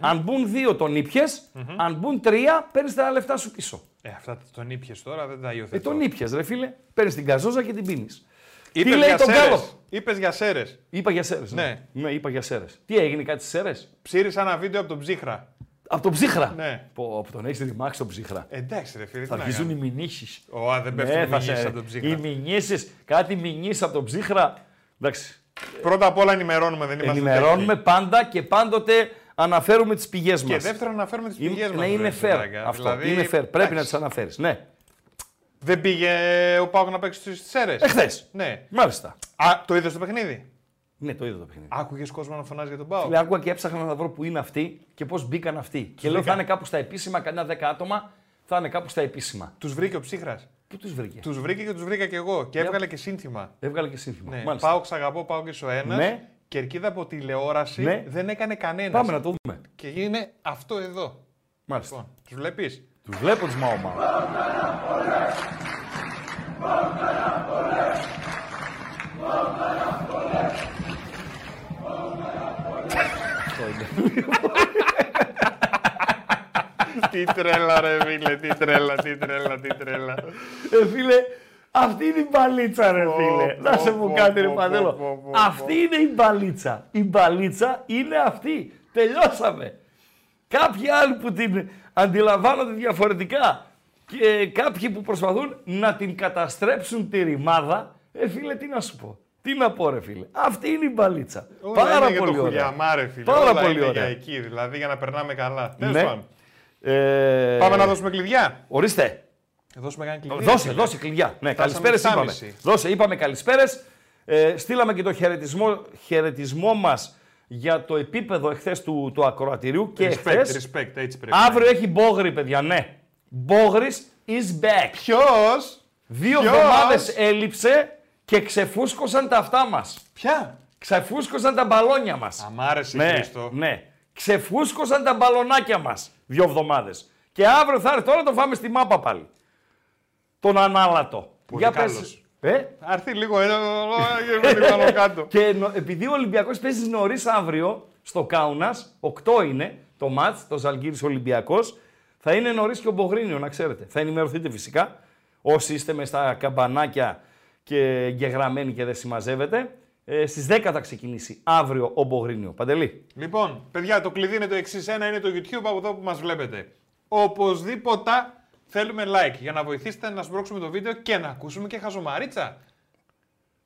Αν μπουν 2 τον ήπιες. Αν μπουν 3 παίρνεις τα λεφτά σου πίσω. Ε, αυτά τον ήπιες τώρα, δεν τα Ε, υιοθετώ. τον ήπιες, ρε φίλε. Παίρνεις την καζόζα και την πίνεις. Είπες Τι λέει για τον Σέρρες. Γκάλοπ; Είπες για Σέρρες. Είπα για Σέρρες. Ναι. ναι, είπα για Σέρρες. Τι έγινε, κάτι στις Σέρρες; Ψήρισα ένα βίντεο από τον Ψύχρα. Από τον Ψύχρα; Ναι. Πω, από τον έχεις ρημάξει τον Ψύχρα. Ε, Εντάξει, ρε φίλε. Θα τι να αρχίζουν οι κάνω. μηνύσεις. Ω, δεν πέφτουν οι μηνύσεις από τον Ψύχρα. Οι μηνύσεις, κάτι μηνύσει από τον Ψύχρα. Εντάξει. Πρώτα απ' όλα ενημερώνουμε, δεν είμαστε Ενημερώνουμε τέτοιοι. πάντα και πάντοτε αναφέρουμε τις πηγές μας. Και δεύτερον, να φέρουμε τι πηγές μας. Ναι, είναι fair. Αυτό. είναι fair. Πρέπει να τις αναφέρεις. Ναι. Δεν πήγε ο Πάοκ να παίξει στις σέρες; Εχθές. Ναι. Μάλιστα. Α, το είδες το παιχνίδι; Ναι, το είδα το παιχνίδι. Άκουγες κόσμο να φωνάζει για τον Πάοκ; Λέει, άκουγα και έψαχνα να βρω που είναι αυτοί και πώς μπήκαν αυτοί. και λέω θα βρήκα. είναι κάπου στα επίσημα, κανένα δέκα άτομα θα είναι κάπου στα επίσημα. Τους βρήκε ο Ψύχρας; Πού τους βρήκε. Τους βρήκε και τους βρήκα κι εγώ. Και έβγαλε και σύνθημα. Έβγαλε και σύνθημα. Ναι. Μάλιστα. Πάοκ, σ' αγαπώ, πάω και ο ένας. Ναι. Κερκίδα από τηλεόραση Ναι. δεν έκανε κανένας. Πάμε να το δούμε. Και είναι αυτό εδώ. Μάλιστα. Λοιπόν, τους βλέπεις; Τους βλέπω τους Μαόμα. Τι τρέλα, ρε φίλε, τι τρέλα, τι τρέλα, τι τρέλα. Ε, φίλε, αυτή είναι η μπαλίτσα, ρε φίλε. πω, Να σε πω, πω κάτι, ρε πω, Παντέλο. πω, πω, πω. Αυτή είναι η μπαλίτσα. Η μπαλίτσα είναι αυτή. Τελειώσαμε. Κάποιοι άλλοι που την αντιλαμβάνονται διαφορετικά και κάποιοι που προσπαθούν να την καταστρέψουν τη ρημάδα, ε, φίλε, τι να σου πω. Τι να πω, ρε φίλε. Αυτή είναι η μπαλίτσα. Όλα Πάρα είναι για πολύ το ωραία. χουλιαμά, ρε φίλε. Πάρα Όλα πολύ είναι ωραία. για εκεί, δηλαδή για να περνάμε καλά. Τέλος Ναι. πάντων. Ε, Πάμε να δώσουμε κλειδιά. Ορίστε. Δώσουμε κανένα κλειδί. Δώσε, φίλε. δώσε κλειδιά. Ναι, Φτάσαμε καλησπέρες είπαμε. 7,5. Δώσε, είπαμε καλησπέρες. Ε, στείλαμε και το χαιρετισμό, χαιρετισμό μας για το επίπεδο εχθές του, του ακροατηρίου και Respect, εχθές. respect, έτσι πρέπει. Αύριο έχει μπόγρι, παιδιά, ναι. Μπόγρι is back. Ποιος; Δύο Ποιος; εβδομάδες έλειψε και ξεφούσκωσαν τα αυτά μας. Ποια; Ξεφούσκωσαν τα μπαλόνια μας. Α, μ' άρεσε Ναι, Χρήστο. ναι. Ξεφούσκωσαν τα μπαλονάκια μας δύο εβδομάδες. Και αύριο θα έρθει τώρα το φάμε στη μάπα πάλι. Τον ανάλατο. Πολύ πες. καλός. Ε, Θα έρθει λίγο, ένα, γύρω λίγο πάνω κάτω. <laughs> και νο- επειδή ο Ολυμπιακός παίζει νωρίς αύριο στο Κάουνας, 8 είναι το μάτς, το Ζαλγκύρης Ολυμπιακός, θα είναι νωρίς και ο Μπογρίνιο, να ξέρετε. Θα ενημερωθείτε φυσικά, όσοι είστε μες στα καμπανάκια και γεγραμμένοι και δεν συμμαζεύετε. Ε, στις 10 θα ξεκινήσει αύριο ο Μπογρίνιο. Παντελή. Λοιπόν, παιδιά, το κλειδί είναι το εξής. Ένα είναι το YouTube από εδώ που μας βλέπετε. Οπωσδήποτε θέλουμε like για να βοηθήσετε να σπρώξουμε το βίντεο και να ακούσουμε και χαζομαρίτσα.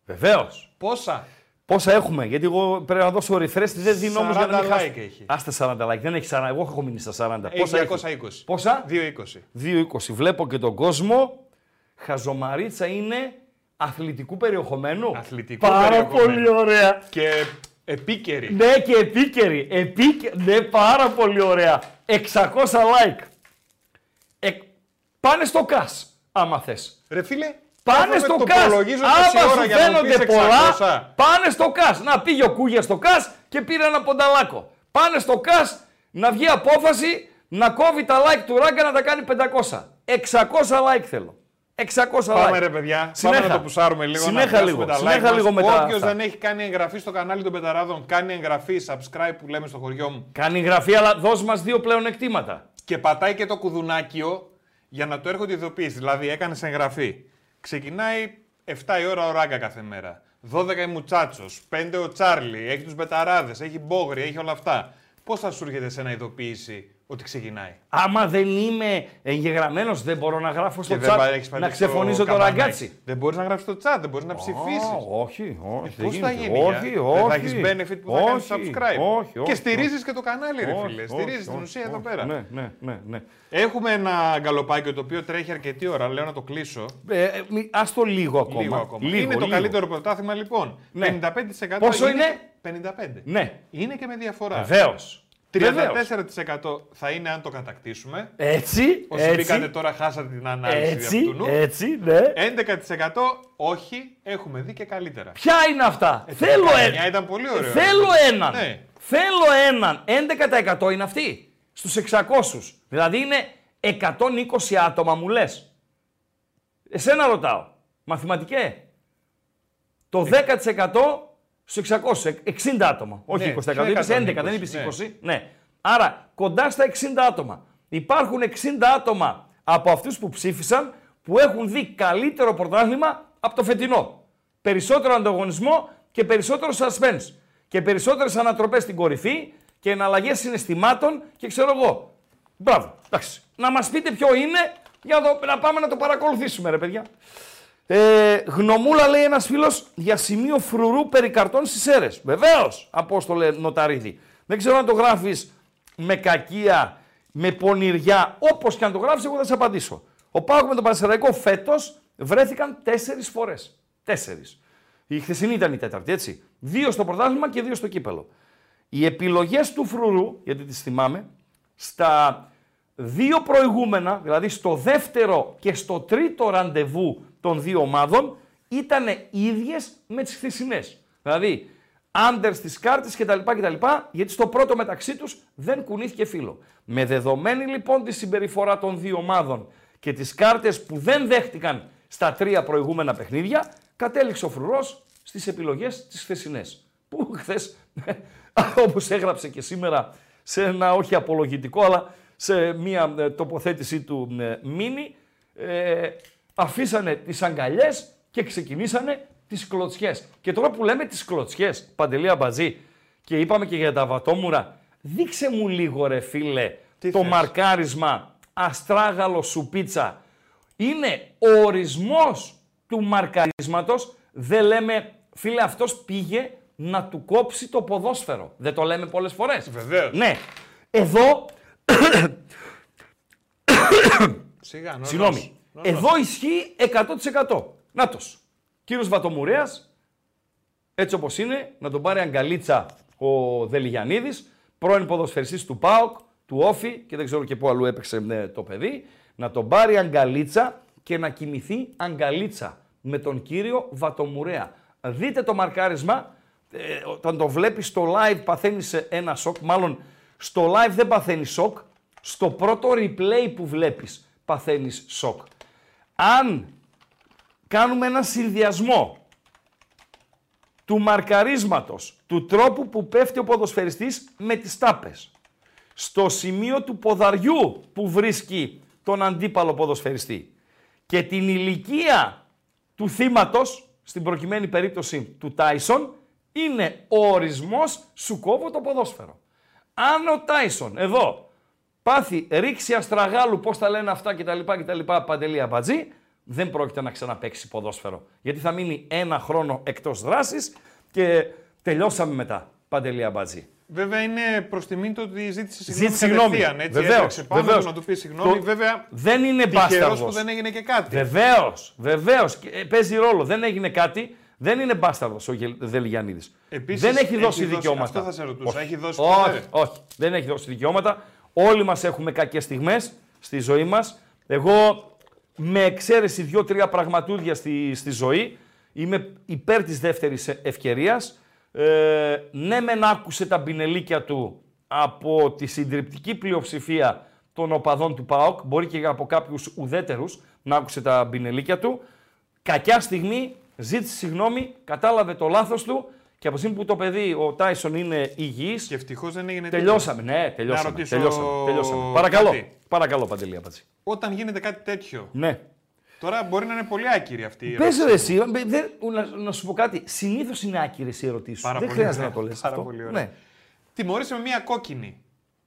Βεβαίως. Πόσα; Πόσα έχουμε, γιατί εγώ πρέπει να δώσω refresh, δεν δίνω όμως για να 40 μην χάσω. like έχει. Άστε 40 like, δεν έχει 40, εγώ έχω μείνει στα 40. Έχει; Πόσα; 220. Πόσα; 220. 2,20. Βλέπω και τον κόσμο. Χαζομαρίτσα είναι αθλητικού περιεχομένου. Αθλητικού Πάρα περιεχομένου. πολύ ωραία. Και επίκαιρη. Ναι και επίκαιρη. Επίκαι... Ναι, πάρα πολύ ωραία. 600 like. Ε... Πάνε στο ΚΑΣ, άμα θες. Ρε φίλε, Πάνε κάθομαι, στο το ΚΑΣ. προλογίζω τόση Άμα ώρα σου για να μου φαίνονται πεις πολλά, 600. πάνε στο ΚΑΣ. Να πήγε ο Κούγια στο ΚΑΣ και πήρε ένα πονταλάκο. Πάνε στο ΚΑΣ να βγει απόφαση να κόβει τα like του Ράγκα να τα κάνει 500. 600 like θέλω. 600 Πάμε like. ρε παιδιά, Συνέχα. πάμε να το πουσάρουμε λίγο. Συνέχα να πιάσουμε λίγο, τα συνέχα like λίγο μας. με τα Όποιος αυτά. δεν έχει κάνει εγγραφή στο κανάλι των Πεταράδων, κάνει εγγραφή, subscribe που λέμε στο χωριό μου Κάνει γραφή, αλλά δώσ' μας δύο πλέον εκτήματα. και πατάει και το κουδουνάκιο για να το έρχονται ειδοποίηση. Δηλαδή έκανες εγγραφή. Ξεκινάει 7 η ώρα ο Ράγκα κάθε μέρα. 12 η Μουτσάτσος, 5 ο Τσάρλι, έχει τους Μπεταράδε, έχει Μπόγρι, έχει όλα αυτά. Πώς θα σου έρχεται σε ένα ειδοποίηση; Ότι ξεκινάει. Άμα δεν είμαι εγγεγραμμένος, δεν μπορώ να γράφω στο Και δεν πα- chat έχεις να πατήσει ξεφωνίζω το καμπανάκι. ραγκάτσι. Δεν μπορείς να γράψεις στο chat, δεν μπορείς να ψηφίσεις. Α, όχι, όχι. δεν Πώς θα γίνεται. γίνει, όχι, για; όχι. δεν θα έχεις benefit που θα κάνεις όχι, subscribe. Όχι, όχι, και στηρίζεις όχι. και το κανάλι, ρε Όχι, φίλε. όχι, Στηρίζεις όχι, την ουσία εδώ όχι. πέρα. Ναι, ναι, ναι, ναι. Έχουμε ένα γκαλοπάκι το οποίο τρέχει αρκετή ώρα. Λέω να το κλείσω. Ε, ε, μη- ας το λίγο ακόμα. Λίγο ακόμα. Λίγο, είναι το λίγο. καλύτερο πρωτάθλημα λοιπόν. Ναι. 55% Πόσο είναι; 55. Ναι, Είναι και με διαφορά. βεβαίως. 34% θα είναι αν το κατακτήσουμε. Έτσι, Όσοι μπήκατε έτσι, τώρα χάσατε την ανάλυση έτσι, αυτού νου. έτσι, ναι. 11% όχι, έχουμε δει και καλύτερα. Ποια είναι αυτά; Ε, Θέλω το ένα. 19 ήταν πολύ ωραίο. Θέλω έναν. Ναι. Θέλω έναν. 11% είναι αυτοί. Στους 600. Δηλαδή είναι 120 άτομα μου λες. Εσένα ρωτάω. Μαθηματικέ. Το 10% στους 600. 60 άτομα. Όχι Ναι, 20%. ποιο Είπες 11, 120, δεν είπες ναι. 20. Ναι. Άρα κοντά στα 60 άτομα. Υπάρχουν 60 άτομα από αυτούς που ψήφισαν που έχουν δει καλύτερο πρωτάθλημα από το φετινό. Περισσότερο ανταγωνισμό και περισσότερο suspense. Και περισσότερες ανατροπές στην κορυφή και εναλλαγές συναισθημάτων και ξέρω εγώ. Μπράβο. Εντάξει. Να μας πείτε ποιο είναι για να, το- να πάμε να το παρακολουθήσουμε ρε παιδιά. Ε, γνωμούλα λέει ένας φίλος για σημείο φρουρού περί καρτών στις αίρες. Βεβαίως, Απόστολε Νοταρίδη. Δεν ξέρω αν το γράφεις με κακία, με πονηριά, όπως και αν το γράφεις, εγώ θα σε απαντήσω. Ο Πάοκ με τον Πανσεραϊκό φέτος βρέθηκαν τέσσερις φορές. Τέσσερις. Η χθεσινή ήταν η τέταρτη, έτσι. Δύο στο πρωτάθλημα και δύο στο κύπελο. Οι επιλογές του φρουρού, γιατί τις θυμάμαι, στα δύο προηγούμενα, δηλαδή στο δεύτερο και στο τρίτο ραντεβού των δύο ομάδων, ήταν ίδιες με τις χθεσινές. Δηλαδή, άντερ στις κάρτες κτλ, κτλ. Γιατί στο πρώτο μεταξύ τους δεν κουνήθηκε φίλο. Με δεδομένη λοιπόν τη συμπεριφορά των δύο ομάδων και τις κάρτες που δεν δέχτηκαν στα τρία προηγούμενα παιχνίδια, κατέληξε ο Φρουρός στις επιλογές τις χθεσινές. Που χθες, <laughs> όπως έγραψε και σήμερα σε ένα όχι απολογητικό, αλλά σε μια ε, τοποθέτησή του ε, μίνι, ε, αφήσανε τις αγκαλιές και ξεκινήσανε τις κλωτσιές. Και τώρα που λέμε τις κλωτσιές, Παντελία Μπατζή, και είπαμε και για τα βατόμουρα, δείξε μου λίγο ρε φίλε Τι το θες; μαρκάρισμα αστράγαλο σου πίτσα. Είναι ο ορισμός του μαρκαρίσματος. Δεν λέμε, φίλε αυτός πήγε να του κόψει το ποδόσφαιρο. Δεν το λέμε πολλές φορές. Βεβαίως. Ναι. Εδώ, Σιγά, <coughs> νονός. συγγνώμη, Νονός. εδώ ισχύει 100%. Νάτος. Κύριος Βατομουρέας, έτσι όπως είναι, να τον πάρει αγκαλίτσα ο Δελιγιανίδης, πρώην ποδοσφαιριστής του ΠΑΟΚ, του Όφη και δεν ξέρω και πού αλλού έπαιξε ε, το παιδί, να τον πάρει αγκαλίτσα και να κοιμηθεί αγκαλίτσα με τον κύριο Βατομουρέα. Δείτε το μαρκάρισμα, ε, όταν το βλέπεις στο live παθαίνεις ε, ένα σοκ, μάλλον στο live δεν παθαίνεις σοκ, στο πρώτο replay που βλέπεις παθαίνεις σοκ. Αν κάνουμε ένα συνδυασμό του μαρκαρίσματος, του τρόπου που πέφτει ο ποδοσφαιριστής με τις τάπες, στο σημείο του ποδαριού που βρίσκει τον αντίπαλο ποδοσφαιριστή και την ηλικία του θύματος, στην προκειμένη περίπτωση του Τάισον, είναι ο ορισμός σου κόβω το ποδόσφαιρο. Αν ο Τάισον εδώ πάθει ρήξη αστραγάλου, πώς τα λένε αυτά κτλ. κτλ παντελή αμπατζή, δεν πρόκειται να ξαναπαίξει ποδόσφαιρο. Γιατί θα μείνει ένα χρόνο εκτός δράσης και τελειώσαμε μετά. Παντελή αμπατζή. Βέβαια είναι προς τιμήν το ότι ζήτησε συγγνώμη. Ζήτησε συγγνώμη. κατευθείαν, Έτσι, Βεβαίως, έτρεξε πάνω βεβαίως. του να του πεις συγγνώμη. Το- Βέβαια, Δεν είναι τυχερός που μπάσταρδος. δεν έγινε και κάτι. Βεβαίως, βεβαίως. Παίζει ρόλο. Δεν έγινε κάτι. Δεν είναι μπάσταρδος ο Γελ- Δελιγιαννίδη. Επίσης, δεν έχει έχει δώσει δώσει- δικαιώματα. αυτό θα σε ρωτούσα. Όχι. Έχει δώσει όχι, ποτέ; όχι. Δεν έχει δώσει δικαιώματα. Όλοι μας έχουμε κακές στιγμές στη ζωή μας. Εγώ, με εξαίρεση δύο-τρία πραγματούδια στη, στη ζωή, είμαι υπέρ της δεύτερης ευκαιρίας. Ε, ναι, μεν άκουσε τα πινελίκια του από τη συντριπτική πλειοψηφία των οπαδών του ΠΑΟΚ, μπορεί και από κάποιους ουδέτερους, να άκουσε τα μπινελίκια του. Κακιά στιγμή, ζήτησε συγγνώμη, κατάλαβε το λάθος του και από τη στιγμή που το παιδί, ο Τάισον είναι υγιής, Και ευτυχώς δεν έγινε τελειώσαμε. Ναι, τελειώσαμε. ρωτήσω τελειώσαμε, τελειώσαμε. Παρακαλώ, κάτι. παρακαλώ Παντελή Απατζή. τίποτα. Όταν γίνεται κάτι τέτοιο. Ναι. Τώρα μπορεί να είναι πολύ άκυρη αυτή η Πες ερώτηση. ρε εσύ, μπε, δεν- να, να σου πω κάτι. Συνήθως είναι άκυρες οι ερωτήσεις σου. Πάρα Δεν πολύ χρειάζεται ωραία. να το λες Πάρα αυτό. πολύ ωραία. Ναι. Τιμωρήσε με μία κόκκινη.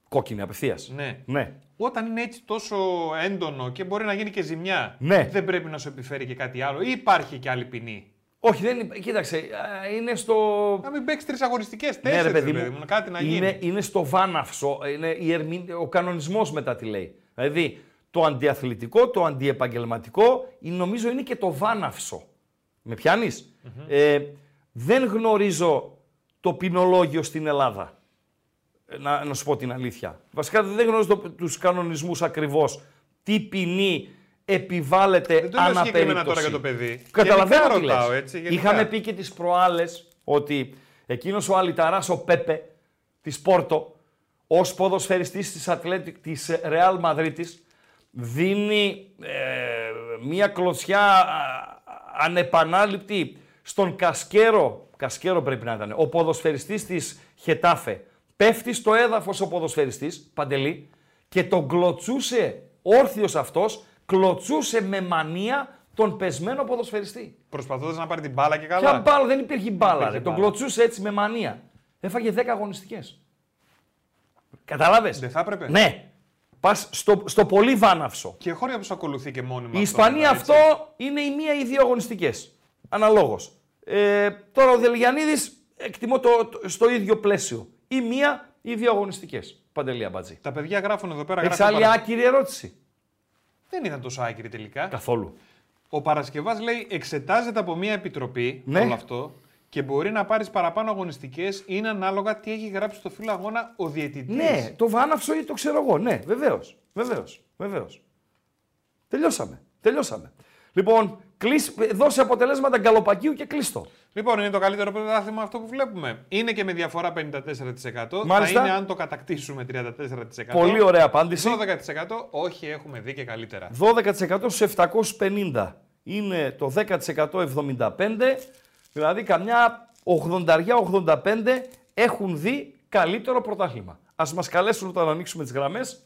Κόκκινη απευθείας. Ναι. ναι. Όταν είναι έτσι τόσο έντονο και μπορεί να γίνει και ζημιά, Ναι. δεν πρέπει να σου επιφέρει και κάτι άλλο. Ή υπάρχει και άλλη ποινή. Όχι, δεν είναι. Κοίταξε, α, είναι στο. Να μην παίξεις τρεις αγωνιστικές, Ναι, τέσσερις ρε παιδί μου, μου, κάτι να γίνει. είναι, είναι στο βάναυσο. Είναι η ερμη- ο κανονισμός μετά τι λέει. Δηλαδή το αντιαθλητικό, το αντιεπαγγελματικό, είναι- νομίζω είναι και το βάναυσο. Με πιανεις Ε, δεν γνωρίζω το ποινολόγιο στην Ελλάδα. Ε, Να, να σου πω την αλήθεια. Βασικά δεν γνωρίζω το, τους κανονισμούς ακριβώς. Τι ποινή επιβάλλεται Δεν το λέω συγκεκριμένα αναπερίπτωση. τώρα για το παιδί. Καταλαβαίνω Γενικά τι λες. ρωτάω, έτσι, γενικά. Είχαμε πει και τις προάλλες ότι εκείνος ο Αλιταράς, ο Πέπε, της Πόρτο, ως ποδοσφαιριστής της, Ατλέτικ, της Ρεάλ Μαδρίτης, δίνει ε, μία κλωτσιά α, ανεπανάληπτη στον Κασκέρο, Κασκέρο πρέπει να ήταν, ο ποδοσφαιριστής της Χετάφε. Πέφτει στο έδαφος ο ποδοσφαιριστής, Παντελή, και τον κλωτσούσε όρθιος αυτός, κλωτσούσε με μανία τον πεσμένο ποδοσφαιριστή. Προσπαθώντας να πάρει την μπάλα και Ποια καλά. μπάλα, δεν υπήρχε μπάλα. υπήρχε ρε. Τον μπάλα. κλωτσούσε έτσι με μανία. Έφαγε 10 αγωνιστικές. Κατάλαβες. Δεν θα έπρεπε. Ναι. Πας στο, στο πολύ βάναυσο. Και χώρια που σου ακολουθεί και μόνιμα. Η αυτό, Ισπανία έτσι. αυτό είναι η μία ή δύο αγωνιστικές. Αναλόγως. Ε, τώρα ο Δελγιανίδης εκτιμώ το, το- στο ίδιο πλαίσιο. Ή μία ή δύο αγωνιστικές. Παντελή Αμπατζή. Τα παιδιά γράφουν εδώ πέρα. Έχεις γράφουν άλλη παρα- άκυρη ερώτηση; Δεν ήταν τόσο άκυρη τελικά. Καθόλου. Ο Παρασκευάς λέει εξετάζεται από μια επιτροπή Ναι. όλο αυτό και μπορεί να πάρεις παραπάνω αγωνιστικές. Είναι ανάλογα τι έχει γράψει στο φύλλο αγώνα ο διαιτητής. Ναι, το βάναυσο ή το ξέρω εγώ. Ναι, βεβαίως. Βεβαίως. Βεβαίως. Τελειώσαμε. Τελειώσαμε. Λοιπόν, κλείς, δώσε αποτελέσματα γκαλοπακίου και κλείστο. Λοιπόν, είναι το καλύτερο πρωτάθλημα αυτό που βλέπουμε. Είναι και με διαφορά 54%. Μάλιστα. Θα είναι αν το κατακτήσουμε 34%. Πολύ ωραία απάντηση. 12% όχι, έχουμε δει και καλύτερα. 12% στους 750. Είναι το 10% 75. Δηλαδή καμιά 80-85 έχουν δει καλύτερο πρωτάθλημα. Ας μας καλέσουν όταν ανοίξουμε τις γραμμές.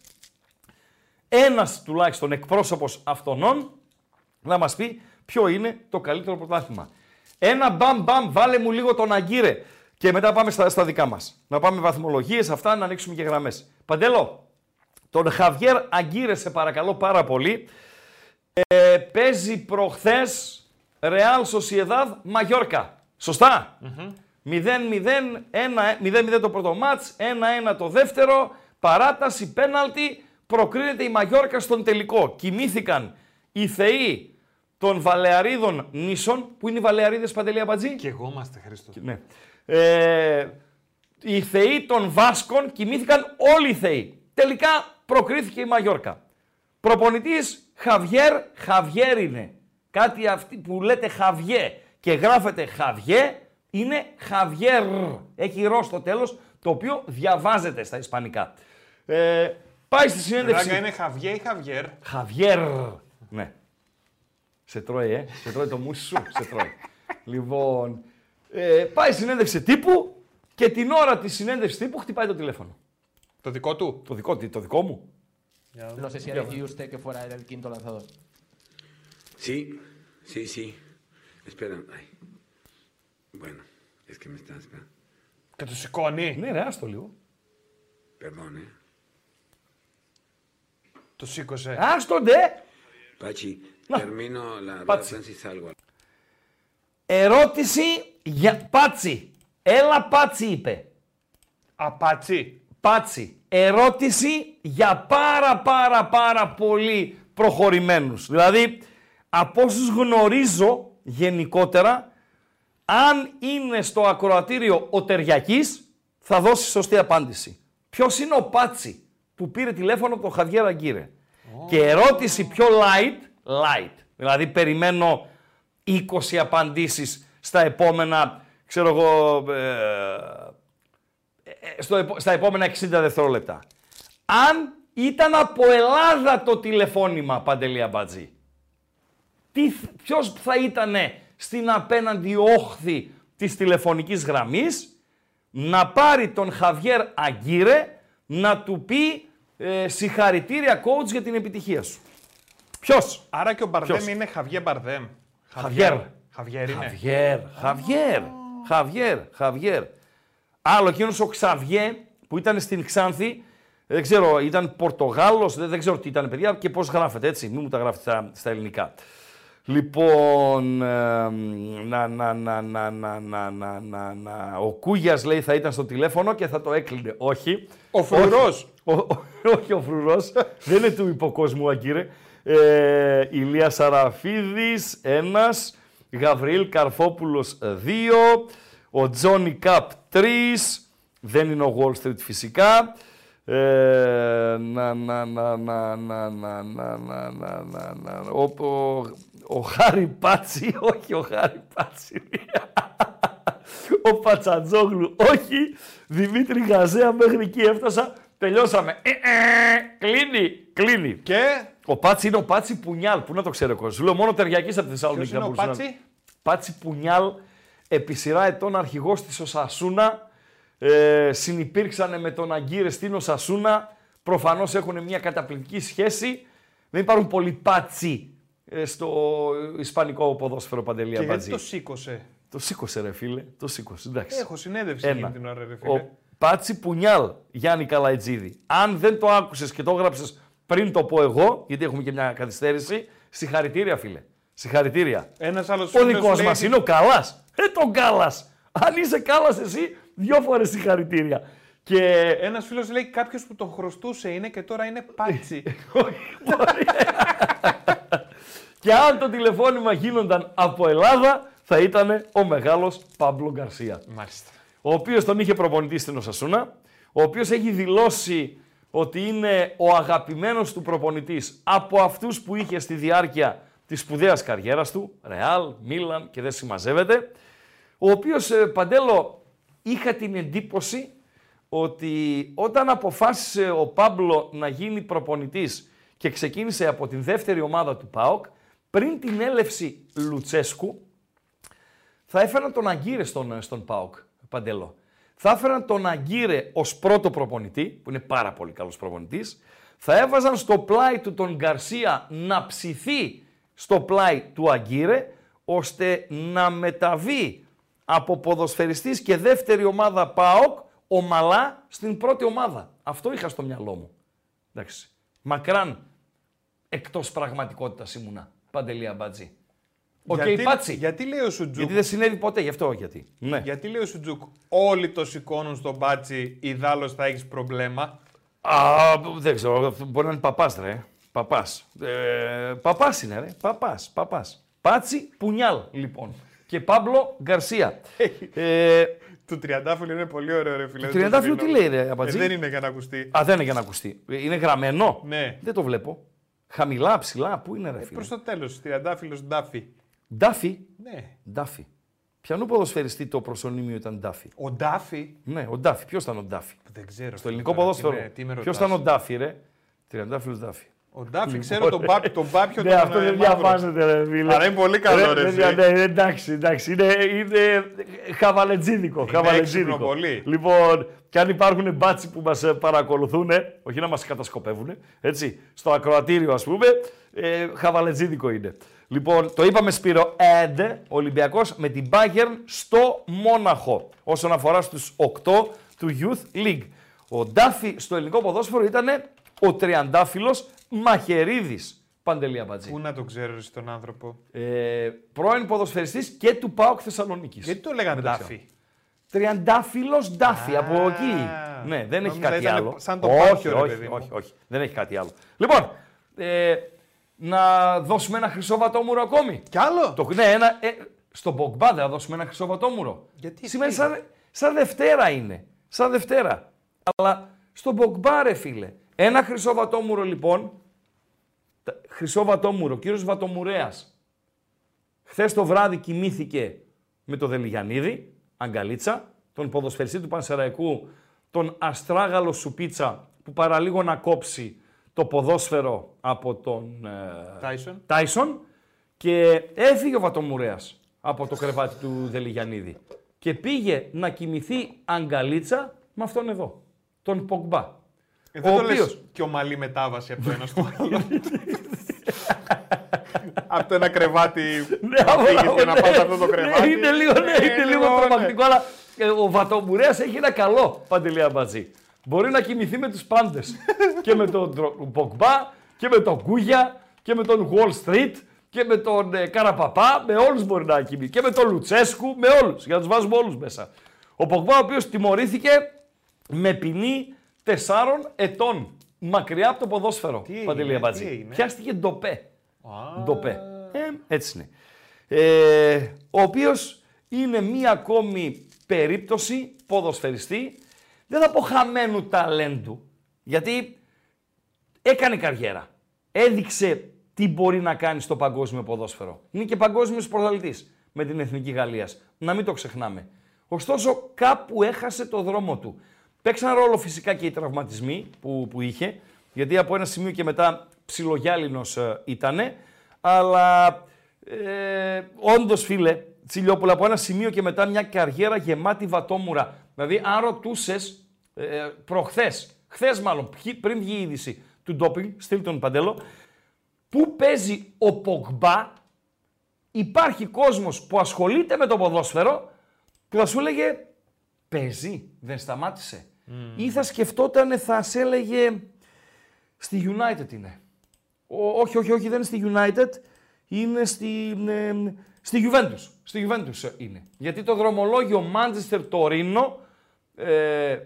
Ένας τουλάχιστον εκπρόσωπος αυτών να μας πει ποιο είναι το καλύτερο πρωτάθλημα. Ένα μπαμ μπαμ, βάλε μου λίγο τον Αγκύρε. Και μετά πάμε στα, στα δικά μας. Να πάμε βαθμολογίες, αυτά, να ανοίξουμε και γραμμές. Παντέλο, τον Χαβιέρ Αγκύρε σε παρακαλώ πάρα πολύ. Ε, παίζει προχθές Real Sociedad Μαγιόρκα. Σωστά; 0-0, 1-0 το πρώτο μάτς, 1-1 το δεύτερο, παράταση, πέναλτι, προκρίνεται η Μαγιόρκα στον τελικό. Κοιμήθηκαν οι θεοί των Βαλεαρίδων νήσων, που είναι οι Βαλεαρίδες Παντελή Αμπατζή; Και εγώ είμαστε, Χρήστο. Ναι. Ε, οι θεοί των Βάσκων κοιμήθηκαν όλοι οι θεοί. Τελικά προκρίθηκε η Μαγιόρκα. Προπονητής Χαβιέρ, Χαβιέρ είναι. Κάτι αυτή που λέτε Χαβιέ και γράφεται Χαβιέ είναι Χαβιέρ. Έχει ρο στο τέλος, το οποίο διαβάζεται στα ισπανικά. Ε, πάει στη συνέντευξη. Ράγκα είναι Χαβιέ ή Χαβιέρ; Χαβιέρ. Ναι. Σε τρώει, ε. Σε τρώει το μουσι σου. Σε τρώει. λοιπόν, ε, πάει συνέντευξη τύπου και την ώρα της συνέντευξης τύπου χτυπάει το τηλέφωνο. Το δικό του; Το δικό, το δικό μου. No sé si ha decidido usted que fuera él el quinto lanzador. Sí, sí, sí. Espera. Ay. Bueno, es que me está esperando. Και το σηκώνει. Ναι, ρε, άστο λίγο. Perdón, ¿eh? Το σήκωσε. Άστο, ντε! Pachi, No. termino la Pachi. relación si salgo. Ερώτηση για πάτσι. Έλα πάτσι είπε. Απάτσι. Πάτσι. Ερώτηση για πάρα πάρα πάρα πολύ προχωρημένους. Δηλαδή, από όσους γνωρίζω γενικότερα, αν είναι στο ακροατήριο ο Τεριακής, θα δώσει σωστή απάντηση. Ποιος είναι ο Πάτσι που πήρε τηλέφωνο από τον Χαβιέρα Γκύρε. Και ερώτηση πιο light, light. Δηλαδή, περιμένω 20 απαντήσεις στα επόμενα, ξέρω εγώ, ε, ε, στο, επο- στα επόμενα 60 δευτερόλεπτα. Αν ήταν από Ελλάδα το τηλεφώνημα, Παντελή Αμπατζή. τι, ποιος θα ήταν στην απέναντι όχθη της τηλεφωνικής γραμμής, να πάρει τον Χαβιέρ Αγκύρε να του πει ε, συγχαρητήρια coach για την επιτυχία σου. Ποιος; Άρα και ο Μπαρδέμ Ποιος; είναι Χαβιέ Μπαρδέμ. Χαβιέρ. Χαβιέρ είναι. Χαβιέρ, Χαβιέρ, Χαβιέρ, Χαβιέρ. Άλλο εκείνος ο Ξαβιέ που ήταν στην Ξάνθη, δεν ξέρω, ήταν Πορτογάλος, δεν, δεν ξέρω τι ήταν παιδιά και πώς γράφεται έτσι, μην μου τα γράφετε στα, στα ελληνικά. Λοιπόν, ε, να, να, να, να, να, να, να, να, να. ο Κούγιας λέει θα ήταν στο τηλέφωνο και θα το έκλεινε. Όχι. Ο Φρουρός. Ο, ο- όχι ο Φρουρός, δεν είναι του υποκόσμου Αγκύρε. Ε, Ηλία Σαραφίδης, ένας. Γαβριήλ Καρφόπουλος, δύο. Ο Τζόνι Καπ, τρεις. Δεν είναι ο Wall Street φυσικά. Ε, να, να, να, να, να, να, να, να, να, να, να. Ο, ο, ο Χάρη Πάτσι, όχι ο Χάρη Πάτσι. Ο Πατσατζόγλου, όχι. Δημήτρη Γαζέα, μέχρι εκεί έφτασα. Τελειώσαμε. Ε, ε, κλείνει, κλείνει. Και; Ο Πάτσι είναι ο Πάτσι Πουνιάλ. Πού να το ξέρω εγώ. Σου λέω μόνο ταιριακής από τη Θεσσαλονίκη. ποιος είναι να ο μπορούσε να- Πάτσι; Πάτσι Πουνιάλ, επί σειρά ετών αρχηγός της Οσασούνα. Ε, συνυπήρξαν με τον Αγκύρε στην Οσασούνα. Προφανώς έχουν μια καταπληκτική σχέση. Δεν υπάρχουν πολλοί Πάτσι ε, στο ισπανικό ποδόσφαιρο Παντελία Και γιατί Μπατζή. το σήκωσε; Το σήκωσε ρε φίλε, το σήκωσε, εντάξει. Έχω συνέντευξη Ένα. εκείνη την ώρα, ρε φίλε. Ο Πάτσι Πουνιάλ, Γιάννη Καλαϊτζίδη. Αν δεν το άκουσες και το έγραψες πριν το πω εγώ, γιατί έχουμε και μια καθυστέρηση, συγχαρητήρια φίλε. Συγχαρητήρια. Ένας άλλος Ο φίλος δικός λέει μας ότι- είναι ο Κάλλας. Ε, τον Κάλλας. Αν είσαι Κάλλας εσύ, δυο φορές συγχαρητήρια. Και Ένας φίλος λέει κάποιος που τον χρωστούσε είναι και τώρα είναι πάτσι. <laughs> Και αν το τηλεφώνημα γίνονταν από Ελλάδα, θα ήταν ο μεγάλος Παμπλο Γκαρσία. Μάλιστα. Ο οποίος τον είχε προπονητή στην Οσασούνα, ο οποίος έχει δηλώσει ότι είναι ο αγαπημένος του προπονητής από αυτούς που είχε στη διάρκεια της σπουδαίας καριέρας του, Ρεάλ, Μίλαν και δεν συμμαζεύεται, ο οποίος, ε, Παντέλο, είχα την εντύπωση ότι όταν αποφάσισε ο Πάμπλο να γίνει προπονητής και ξεκίνησε από την δεύτερη ομάδα του ΠΑΟΚ, πριν την έλευση Λουτσέσκου, θα έφεραν τον Αγκύρε στον, στον ΠΑΟΚ, Παντέλο. Θα έφεραν τον Αγκύρε ως πρώτο προπονητή, που είναι πάρα πολύ καλός προπονητής. Θα έβαζαν στο πλάι του τον Γκαρσία να ψηθεί στο πλάι του Αγκύρε, ώστε να μεταβεί από ποδοσφαιριστής και δεύτερη ομάδα ΠΑΟΚ ομαλά στην πρώτη ομάδα. Αυτό είχα στο μυαλό μου. Εντάξει. Μακράν εκτός πραγματικότητας ήμουνα. Παντελή Αμπατζή. Οκ, γιατί, πάτσι. γιατί λέει ο Σουτζούκ, Γιατί δεν συνέβη ποτέ, γι' αυτό γιατί. Ναι. γιατί λέει ο Σουτζούκ, όλοι το σηκώνουν στον πάτσι, ιδάλλως θα έχεις προβλέμα. Α, δεν ξέρω, μπορεί να είναι παπάς ρε. Παπάς. Ε, παπάς είναι ρε, παπάς, παπάς. Πάτσι Πουνιάλ λοιπόν. Και Πάμπλο Γκαρσία. ε, Του Τριαντάφυλλου είναι πολύ ωραίο ρε φίλε. Το δεν Τριαντάφυλλο δίνω. τι λέει, ρε, Ε, Αμπατζή; δεν είναι για να ακουστεί. α, δεν είναι για να ακουστεί. Ε, Είναι γραμμένο. Ναι. Δεν το βλέπω. Χαμηλά, ψηλά, πού είναι ρε φίλε; Προς το τέλος, Τριαντάφυλλος Ντάφι. Ντάφι. Ναι. Ντάφι. Ποιανού ποδοσφαιριστή το προσωνύμιο ήταν Ντάφι. Ο Ντάφι. Ναι, ο Ντάφι. Ποιος ήταν ο Ντάφι. Δεν ξέρω. Στο φίλε, ελληνικό τώρα, τι ποδόσφαιρο. με- τι με Ποιος ρωτάς. ήταν ο Ντάφι, ρε; Τριαντάφυλλος Ντάφι. Ο Ντάφι, Λοιπόν, ξέρω τον, πά, τον Πάπιο Ναι, τον αυτό ε, δεν μαύρο. διαβάζεται, ρε φίλε. Αλλά είναι πολύ καλό, ρε, ναι, εσύ. ναι, ναι, εντάξει, εντάξει. Είναι, είναι χαβαλετζίδικο. χαβαλετζίδικο. έξυπνο πολύ. Λοιπόν, και αν υπάρχουν μπάτσι που μας ε, παρακολουθούν, όχι να μας κατασκοπεύουν, έτσι, στο ακροατήριο ας πούμε, ε, χαβαλετζίδικο είναι. Λοιπόν, το είπαμε Σπύρο, Έντε, Ολυμπιακός με την Bayern στο Μόναχο, όσον αφορά στους 8 του Youth League. Ο Ντάφι στο ελληνικό ποδόσφαιρο ήταν ο τριαντάφυλλος Μαχαιρίδης. Παντελή Αμπατζή. Πού να το ξέρω εσύ τον άνθρωπο; Ε, πρώην ποδοσφαιριστής και του ΠΑΟΚ Θεσσαλονίκης. Γιατί το λέγανε Δεν το Ντάφι. Τριαντάφυλλος Ντάφι, Α, από εκεί. Ναι, δεν έχει νόμιζα κάτι ήταν άλλο. σαν το όχι, Πάπιο, ρε όχι, παιδί μου. όχι, όχι, δεν έχει κάτι άλλο. Λοιπόν, ε, να δώσουμε ένα χρυσό βατόμουρο ακόμη. Κι άλλο; Το, ναι, ένα, ε, στον Μπογκμπά δεν θα δώσουμε ένα χρυσό βατόμουρο. Γιατί, Σήμερα τι; σαν, σαν Δευτέρα είναι. Σαν Δευτέρα. Αλλά στον Μπογκμπά ρε φίλε. Ένα χρυσό βατόμουρο λοιπόν. Τα- Χρυσό βατόμουρο, κύριος Βατομουρέας. Χθες το βράδυ κοιμήθηκε με το Δελιγιανίδη, αγκαλίτσα, τον ποδοσφαιριστή του Πανσεραϊκού, τον Αστράγαλο Σουπίτσα, που παραλίγο να κόψει το ποδόσφαιρο από τον ε, Τάισον. Τάισον Και έφυγε ο Βατομουρέας από το κρεβάτι του Δελιγιανίδη και πήγε να κοιμηθεί αγκαλίτσα με αυτόν εδώ, τον Πογμπά. Ε, δεν ο το λες οποίος- και ομαλή μετάβαση από το ένα στο άλλο. από το ένα κρεβάτι Ναι, να άμα- φύγεις και να ναι, πας σε αυτό το ναι, κρεβάτι. είναι λίγο, ναι, Ε, είναι λίγο ναι. τρομακτικό, αλλά ε, ο Βατομουρέας έχει ένα καλό παντελή αμπατζή. Μπορεί να κοιμηθεί με τους πάντες. και με τον Τρο- Πογμπά, και με τον Κούγια, και με τον Wall Street, και με τον ε, Καραπαπά, με όλους μπορεί να κοιμηθεί. Και με τον Λουτσέσκου, με όλους, για να τους βάζουμε όλους μέσα. Ο Πογμπά, ο οποίος τιμωρήθηκε με ποινή τεσσάρων ετών. Μακριά από το ποδόσφαιρο, έγινε, Παντελή τι Αμπατζή. έγινε; Πιάστηκε ντοπέ. Α, Ντοπέ. Ε, έτσι είναι. Ε, ο οποίος είναι μία ακόμη περίπτωση ποδοσφαιριστή, δεν θα πω χαμένου ταλέντου, γιατί έκανε καριέρα. Έδειξε τι μπορεί να κάνει στο παγκόσμιο ποδόσφαιρο. Είναι και παγκόσμιος πρωταθλητής με την Εθνική Γαλλίας. Να μην το ξεχνάμε. Ωστόσο, κάπου έχασε το δρόμο του. Παίξαν ρόλο φυσικά και οι τραυματισμοί που, που είχε, γιατί από ένα σημείο και μετά ψιλογιάλινος ε, ήτανε, αλλά ε, όντως φίλε, Τσιλιόπουλα, από ένα σημείο και μετά μια καριέρα γεμάτη βατόμουρα. Δηλαδή, αν ρωτούσες ε, προχθές, χθες μάλλον, ποιοι- πριν βγει η είδηση του ντόπινγκ, στείλ τον Παντέλο, πού παίζει ο Πογμπά, υπάρχει κόσμος που ασχολείται με το ποδόσφαιρο που θα σου έλεγε παίζει, δεν σταμάτησε. Ή θα σκεφτόταν, θα σε έλεγε στη United είναι. Ο, όχι, όχι, όχι, δεν είναι στη United, είναι στη, ε, στη Juventus. Στη Juventus είναι. Γιατί το δρομολόγιο Manchester Torino, ε,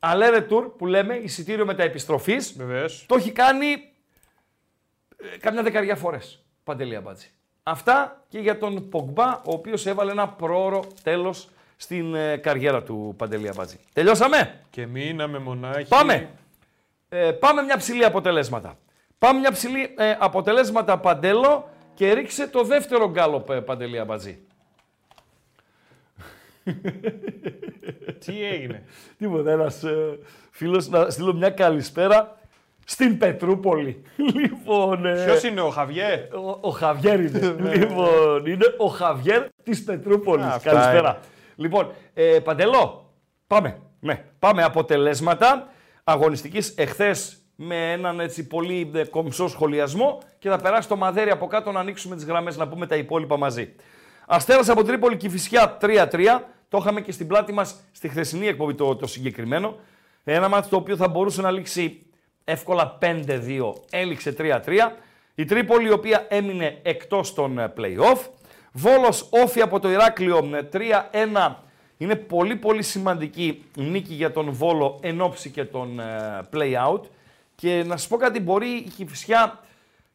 Alere Tour που λέμε, εισιτήριο μεταεπιστροφής, Βεβαίως. το έχει κάνει ε, καμιά δεκαριά φορές. Παντελή Αμπάτζη. Αυτά και για τον Πογμπά, ο οποίος έβαλε ένα πρόωρο τέλος στην ε, καριέρα του Παντελή Αμπάτζη. Τελειώσαμε; Και μείναμε μονάχοι. Πάμε. Ε, πάμε μια ψηλή αποτελέσματα. Πάμε μια ψηλή ε, αποτελέσματα Παντέλο και ρίξε το δεύτερο γκάλοπ ε, Παντελή Αμπατζή. Τι έγινε; Τίποτα, ένας ε, φίλος να στείλω μια καλησπέρα στην Πετρούπολη. <laughs> λοιπόν, ε, Ποιος είναι ο Χαβιέ. ο, ο Χαβιέρ είναι. λοιπόν, είναι ο Χαβιέρ της Πετρούπολης. Αυτά Καλησπέρα. είναι. Λοιπόν, ε, Παντελό, πάμε. Ναι, πάμε αποτελέσματα αγωνιστικής εχθές με έναν έτσι πολύ ε, κομψό σχολιασμό και θα περάσει το μαδέρι από κάτω να ανοίξουμε τις γραμμές να πούμε τα υπόλοιπα μαζί. Αστέρας από Τρίπολη και Φυσιά 3-3. Το είχαμε και στην πλάτη μας στη χθεσινή εκπομπή το, το συγκεκριμένο. Ένα μάτι το οποίο θα μπορούσε να λήξει εύκολα 5-2, έληξε 3-3. Η Τρίπολη η οποία έμεινε εκτός των ε, play-off. Βόλος όφη από το Ηράκλειο ε, 3-1. Είναι πολύ πολύ σημαντική νίκη για τον Βόλο εν ώψη και τον ε, play-out. Και να σας πω κάτι, μπορεί η Κηφισιά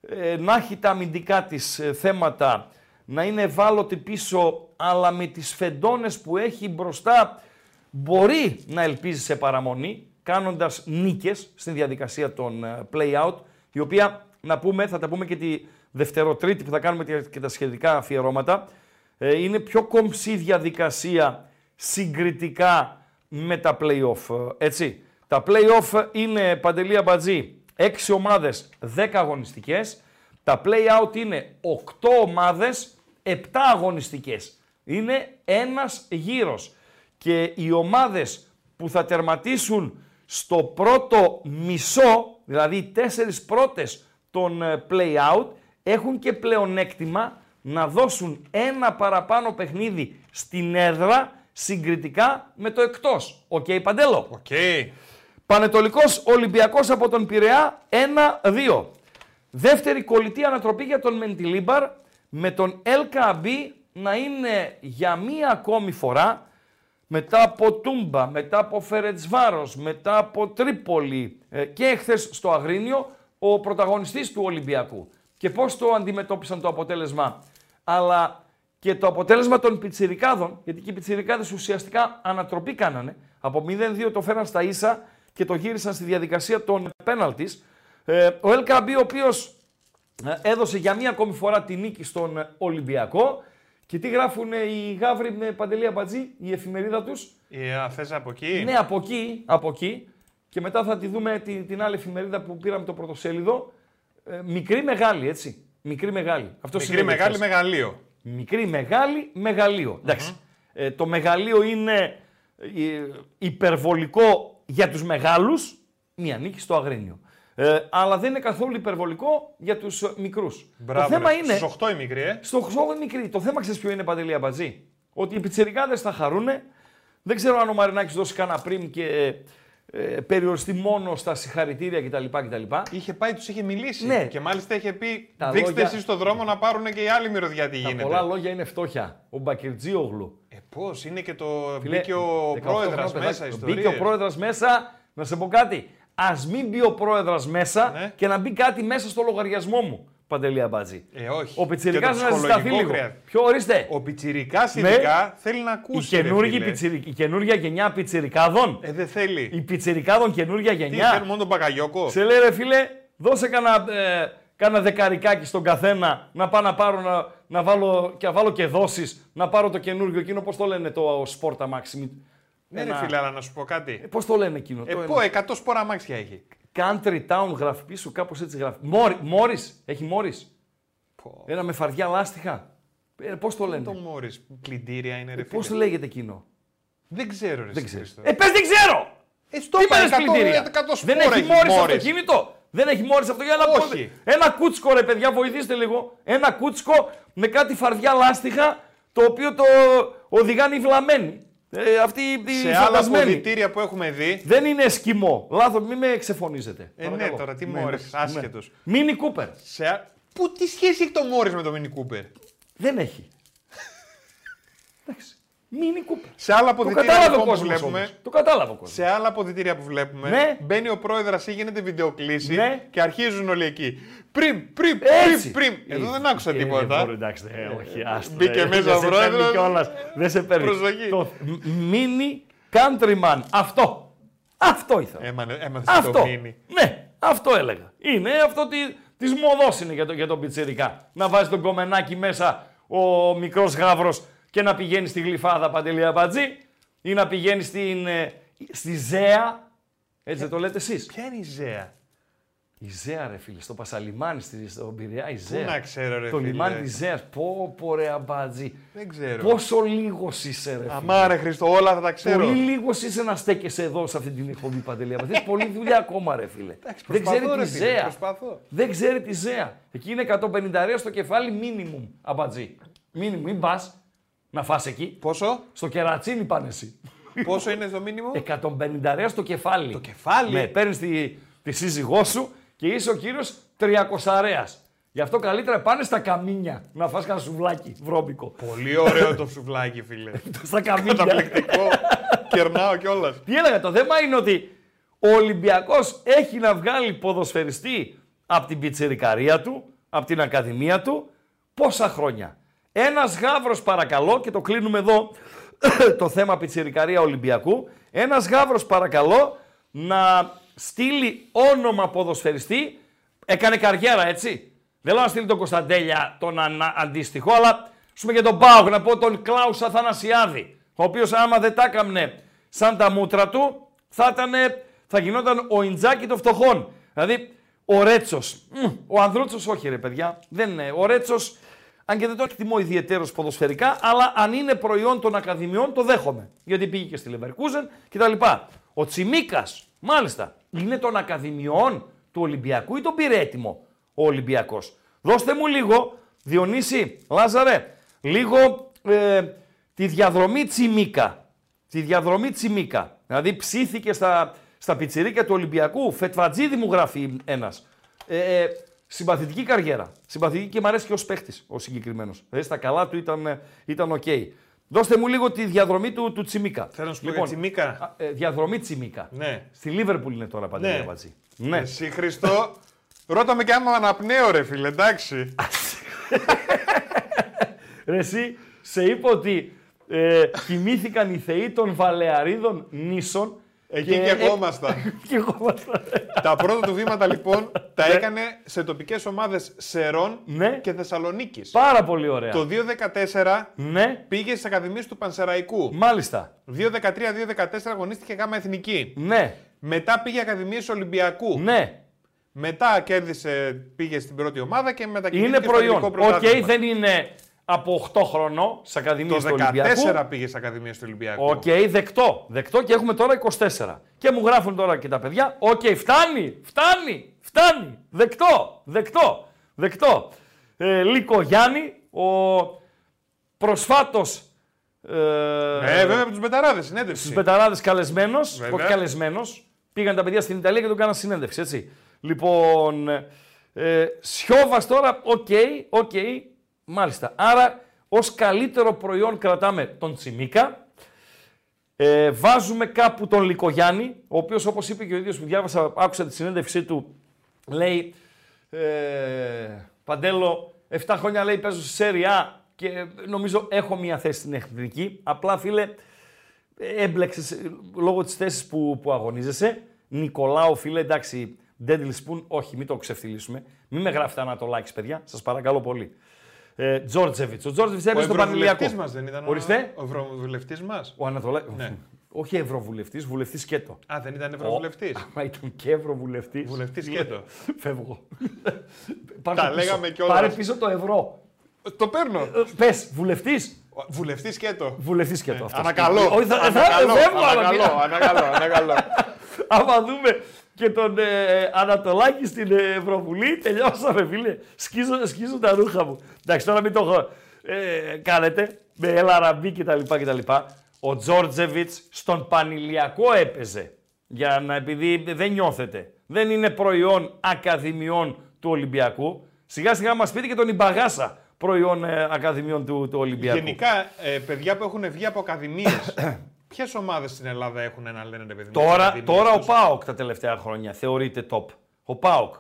ε, να έχει τα αμυντικά της ε, θέματα, να είναι ευάλωτη πίσω, αλλά με τις φεντόνες που έχει μπροστά μπορεί να ελπίζει σε παραμονή, κάνοντας νίκες στην διαδικασία των ε, play-out, η οποία, να πούμε, θα τα πούμε και τη Δευτεροτρίτη που θα κάνουμε και- και τα σχετικά αφιερώματα, ε, είναι πιο κομψή διαδικασία συγκριτικά με τα play-off, ε, έτσι. Τα play-off είναι, Παντελή Αμπατζή, 6 ομάδες, 10 αγωνιστικές. Τα play-out είναι 8 ομάδες, 7 αγωνιστικές. Είναι ένας γύρος. Και οι ομάδες που θα τερματίσουν στο πρώτο μισό, δηλαδή οι τέσσερις πρώτες των ε, play-out, έχουν και πλεονέκτημα να δώσουν ένα παραπάνω παιχνίδι στην έδρα συγκριτικά με το εκτός. Οκ, Παντέλο. Οκ. Παναιτωλικός Ολυμπιακός από τον Πειραιά 1-2. Δεύτερη κολλητή ανατροπή για τον Μεντιλίμπαρ με τον Ελ Κααμπί να είναι για μία ακόμη φορά μετά από Τούμπα, μετά από Φερετσβάρος, μετά από Τρίπολη ε, και εχθές στο Αγρίνιο ο πρωταγωνιστής του Ολυμπιακού. Και πώς το αντιμετώπισαν το αποτέλεσμα. Αλλά και το αποτέλεσμα των πιτσιρικάδων, γιατί και οι πιτσιρικάδες ουσιαστικά ανατροπή κάνανε. Από 0-2 το φέραν στα ίσα και το γύρισαν στη διαδικασία των πέναλτης. Ε, ο LKB ο οποίος ε, έδωσε για μία ακόμη φορά τη νίκη στον ε, Ολυμπιακό. Και τι γράφουν οι Γαύροι με Παντελή Αμπατζή, η εφημερίδα τους; Ε, θες από εκεί; Ναι, από εκεί, από εκεί. Και μετά θα τη δούμε την, την άλλη εφημερίδα που πήραμε το πρωτοσέλιδο. Ε, μικρή, μεγάλη, έτσι. Μικρή μεγάλη. Αυτό Μικρή, συνέβη μεγάλη, χθες. μεγαλείο. Μικρή μεγάλη μεγαλείο. Εντάξει. Ε, το μεγαλείο είναι ε, υπερβολικό για τους μεγάλους, μία νίκη στο Αγρίνιο. Ε, αλλά δεν είναι καθόλου υπερβολικό για τους ε, μικρούς. Μπράβο. το θέμα ρε. είναι... Στους 8 η μικρή, ε. Στο χρυσό είναι μικρή. Το θέμα ξέρεις ποιο είναι παντελή αμπατζή; Ότι οι πιτσερικάδες θα χαρούνε. Δεν ξέρω αν ο Μαρινάκης δώσει κανένα πριμ και ε, περιοριστεί μόνο στα συγχαρητήρια κτλ. κτλ. Είχε πάει, τους είχε μιλήσει. Ναι. Και μάλιστα είχε πει: Τα Δείξτε λόγια- εσείς στον δρόμο να πάρουν και οι άλλοι μυρωδιά τι Τα γίνεται. πολλά λόγια είναι φτώχεια. Ο Μπακερτζίογλου. Ε, πώς, είναι και το. Φίλε, Μπήκε ο 18 πρόεδρο χρονών μέσα. παιδάκι. Ιστορίες. Μπήκε ο πρόεδρο μέσα. Να σε πω κάτι. Α μην μπει ο πρόεδρο μέσα Ναι. και να μπει κάτι μέσα στο λογαριασμό μου. Παντελή Αμπάτζη. Ε, όχι. Ο Πιτσυρικά Και το να ζηταθεί ψυχολογικό λίγο. χρειάζεται. Ποιο ορίστε. Ο Πιτσυρικά Ναι. ειδικά θέλει να Η, ακούσει. ρε καινούργια φίλε. πιτσιρι- η καινούργια γενιά πιτσιρικάδων. Ε, δεν θέλει. Η πιτσιρικάδων καινούργια Τι γενιά. θέλει μόνο τον Μπακαγιώκο. Σε λέει ρε φίλε, δώσε κάνα, ε, κάνα δεκαρικάκι στον καθένα να πάω να πάρω να, να βάλω, και, να βάλω και δόσεις, να πάρω το καινούργιο εκείνο, πώς το λένε το Sport Maxi. Ναι, ρε φίλε, αλλά να σου πω κάτι. Πώς το λένε εκείνο. Ε, το πω, 100 σπόρα αμάξια έχει. Country Town γράφει πίσω, κάπως έτσι γράφει. Μόρι, Μόρις, έχει Μόρις. Πω. Ένα με φαρδιά λάστιχα. Ε, πώς το λένε; Το Μόρις. Πλυντήρια είναι ρε Ε, πώς φίλε; λέγεται εκείνο; Δεν ξέρω, ρε Δεν εσύ, ξέρω. Χριστό. Ε, πες δεν ξέρω! Ε, στο Τι είπα, είπες 100 πλυντήρια. 100 Δεν σπόρα έχει μόρις Μόρις. αυτοκίνητο; Δεν έχει μόρις αυτοκίνητο. αλλά Όχι. πότε- Ένα κούτσκο ρε παιδιά, βοηθήστε λίγο. Ένα κούτσκο με κάτι φαρδιά λάστιχα το οποίο το οδηγάνε οι βλαμμένοι. Ε, αυτοί οι Σε άλλα φαντασμένοι. αποδητήρια που έχουμε δει. Δεν είναι εσκιμό. Λάθος, μην με ξεφωνίζετε. Ε, ναι, Παρακαλώ. τώρα τι Ναι, Μόρις, ναι. άσχετος. Μίνι Κούπερ. Σε... α- Πού τι σχέση έχει το Μόρις με το Mini Cooper. Δεν έχει. <laughs> Εντάξει. Μίνι Κούπερ. Σε άλλα Το αποδητήρια κατάλαβε ο λοιπόν, που κόσμο. βλέπουμε. Το κατάλαβε ο κόσμο. Σε άλλα αποδητήρια που βλέπουμε, Ναι. μπαίνει ο πρόεδρο ή γίνεται βιντεοκλήση Ναι. και αρχίζουν όλοι εκεί. Πριν, πριν, Έτσι. πριν, πριν. Εδώ δεν άκουσα Ε, δεν τίποτα. μπορώ, εντάξει, ε, όχι, άστο, Μπήκε ε, μέσα δεν ο σε πρόεδρος. παίρνει κιόλας, Δεν σε παίρνει. Προσοχή. Το mini countryman. Αυτό. Αυτό ήθελα. Έμανε, έμαθες αυτό. το μήνυ. Ναι, αυτό έλεγα. Είναι αυτό τη, της μοδός είναι για, το, για τον πιτσιρικά. Να βάζει τον κομμενάκι μέσα ο μικρός γάβρος και να πηγαίνεις στη γλυφάδα Παντελή Αμπατζή ή να πηγαίνεις στην, ε, στη Ζέα. Έτσι δεν το λέτε εσείς. Ποια είναι η Ζέα; Η Ζέα, ρε φίλε, στο Πασαλιμάνι, στη- στον Πειραιά, η Ζέα. να ξέρω, ρε Το φίλε. λιμάνι της Ζέας. Πω, πω, ρε αμπάτζι. Δεν ξέρω. Πόσο λίγος είσαι, ρε φίλε. Αμά ρε Χριστό, όλα θα τα ξέρω. Πολύ λίγος είσαι να στέκεσαι εδώ σε αυτή την εκπομπή παντελή. Αμπατζή. Έχει πολλή δουλειά ακόμα, ρε φίλε. Δεν προσπαθώ, ξέρει ρε τη φίλε, Ζέα. προσπαθώ. Δεν ξέρει τη Ζέα. Εκεί είναι 150 στο κεφάλι minimum, αμπατζή. Minimum, μην πας να φας εκεί. Πόσο, Στο κερατσίνι πάνε εσύ. πόσο είναι το μήνυμο; 150 στο κεφάλι. Το κεφάλι; Ναι, παίρνεις τη, τη σύζυγό σου και είσαι ο κύριος 300 Γι' αυτό καλύτερα πάνε στα καμίνια να φας κανένα σουβλάκι βρώμικο. Πολύ ωραίο το σουβλάκι, φίλε. <laughs> στα καμίνια. Καταπληκτικό. Κερνάω κιόλας. Τι έλεγα, το θέμα είναι ότι ο Ολυμπιακός έχει να βγάλει ποδοσφαιριστή από την πιτσερικαρία του, από την ακαδημία του, πόσα χρόνια; Ένας γάβρος παρακαλώ, και το κλείνουμε εδώ <coughs> το θέμα πιτσερικαρία Ολυμπιακού, ένας γάβρος παρακαλώ να στείλει όνομα ποδοσφαιριστή, έκανε καριέρα έτσι. Δεν λέω να στείλει τον Κωνσταντέλια τον ανα- αντίστοιχο, αλλά σου πούμε και τον Πάογ να πω τον Κλάους Αθανασιάδη, ο οποίος άμα δεν τα έκαμνε σαν τα μούτρα του, θα, ήτανε- θα γινόταν ο Ιντζάκη των φτωχών. Δηλαδή, ο Ρέτσος, μμ, ο Ανδρούτσος όχι ρε παιδιά, δεν είναι. Ο Ρέτσος, αν και δεν το εκτιμώ ιδιαίτερος ποδοσφαιρικά, αλλά αν είναι προϊόν των ακαδημιών το δέχομαι. Γιατί πήγε και στη Λεβερκούζεν κτλ. Ο Τσιμίκας, μάλιστα, είναι των ακαδημιών του Ολυμπιακού ή τον πήρε έτοιμο ο Ολυμπιακός; Δώστε μου λίγο, Διονύση, Λάζαρε, λίγο ε, τη διαδρομή Τσιμίκα. Τη διαδρομή Τσιμίκα. Δηλαδή ψήθηκε στα, στα πιτσιρίκια του Ολυμπιακού. Φετβατζίδη μου γράφει ένας. Ε, ε, συμπαθητική καριέρα. Συμπαθητική και μου αρέσει και ως παίχτης ο συγκεκριμένος. Δηλαδή στα καλά του ήταν, ε, ήταν οκ. Δώστε μου λίγο τη διαδρομή του, του Τσιμίκα. Θέλω να σου πω για Τσιμίκα. α, ε, διαδρομή Τσιμίκα. Ναι. Στη Λίβερπουλ είναι τώρα παντελή Ναι. Αμπατζή. Ναι. Εσύ Χριστό, ρώτα με και άμα αναπνέω ρε φίλε, εντάξει. Ρε εσύ, σε είπα ότι ε, κοιμήθηκαν οι θεοί των Βαλεαρίδων νήσων. Εκεί και εγώ ήμασταν. και <laughs> εγώ ήμασταν. Τα πρώτα του βήματα λοιπόν τα Ναι. έκανε σε τοπικές ομάδες Σερών Ναι. και Θεσσαλονίκης. Πάρα πολύ ωραία. Το 2014 Ναι, πήγε στις ακαδημίες του Πανσεραϊκού. μάλιστα. 2013-2014 αγωνίστηκε γάμα εθνική. Ναι, Μετά πήγε ακαδημίες Ολυμπιακού. ναι. Μετά κέρδισε, πήγε στην πρώτη ομάδα και μετακινήθηκε Είναι στο προϊόν. ελληνικό Οκ, πρωτάθλημα. δεν είναι από 8 χρονών στις Ακαδημίες Το του Ολυμπιακού. 14 πήγε στις Ακαδημίες του Ολυμπιακού. Οκ, δεκτό. Δεκτό και έχουμε τώρα 24. Και μου γράφουν τώρα και τα παιδιά. Οκ, φτάνει, φτάνει, φτάνει. Δεκτό, δεκτό, δεκτό. Ε, Λυκογιάννη, ο προσφάτως ε, Ε, βέβαια με τους Μπεταράδες, συνέντευξη. στους Μπεταράδες καλεσμένος, Βέβαια. όχι καλεσμένος. Πήγαν τα παιδιά στην Ιταλία και τον κάναν συνέντευξη, έτσι. Λοιπόν, ε, Σιώβας τώρα, οκ, οκ, μάλιστα. Άρα, ως καλύτερο προϊόν κρατάμε τον Τσιμίκα, ε, βάζουμε κάπου τον Λυκογιάννη, ο οποίος όπως είπε και ο ίδιος που διάβασα, άκουσα τη συνέντευξή του, λέει, ε, Παντέλο, 7 χρόνια λέει παίζω στη Σέρια και νομίζω έχω μια θέση στην εθνική. Απλά φίλε, έμπλεξες λόγω της θέσης που, που αγωνίζεσαι. Νικολάου, φίλε, εντάξει, Deadly Spoon, όχι, μην το ξεφτυλίσουμε. Μην με γράφετε ανατολάκι, παιδιά, σας παρακαλώ πολύ. Ε, Τζόρτζεβιτς. Ο Τζόρτζεβιτς Ο έπεσε στο Πανηλιακό. ευρωβουλευτή μας δεν ήταν. ο- Ορίστε. Ο ευρωβουλευτής μας. Ο Ανατολά... Ναι. Όχι ευρωβουλευτής, βουλευτής σκέτο. Α, δεν ήταν ευρωβουλευτής. <laughs> Άμα ήταν και ευρωβουλευτή. Βουλευτής σκέτο. <laughs> Φεύγω. <laughs> Πάρ' Τα το πίσω. λέγαμε κιόλας. Πάρε πίσω το ευρώ. Το παίρνω. Πες, βουλευτής. Βουλευτής σκέτο. Βουλευτής σκέτο. αυτός. Ανακαλώ. Όχι, θα, θα, Ανακαλώ, φεύγω, αλλά ανακαλώ, μira. ανακαλώ, ανακαλώ. Άμα δούμε και τον ε, Ανατολάκη στην ε, Ευρωβουλή, τελειώσαμε φίλε. Σκίζω, σκίζω τα ρούχα μου. Εντάξει, τώρα μην το έχω, ε, κάνετε με Ελαραμπή κτλ. κτλ. Ο Τζόρτζεβιτς στον Πανηλιακό έπαιζε. Για να, επειδή δεν νιώθετε. Δεν είναι προϊόν ακαδημιών του Ολυμπιακού. Σιγά σιγά μας πείτε και τον Ιμπαγάσα προϊόν ε, ακαδημιών του, του Ολυμπιακού. Γενικά, ε, παιδιά που έχουν βγει από ακαδημίες, <coughs> ποιες ομάδες στην Ελλάδα έχουν ένα λένε ρε παιδί μου, τις Τώρα, ακαδημίες τώρα ο τους; Πάοκ τα τελευταία χρόνια θεωρείται top. Ο Πάοκ.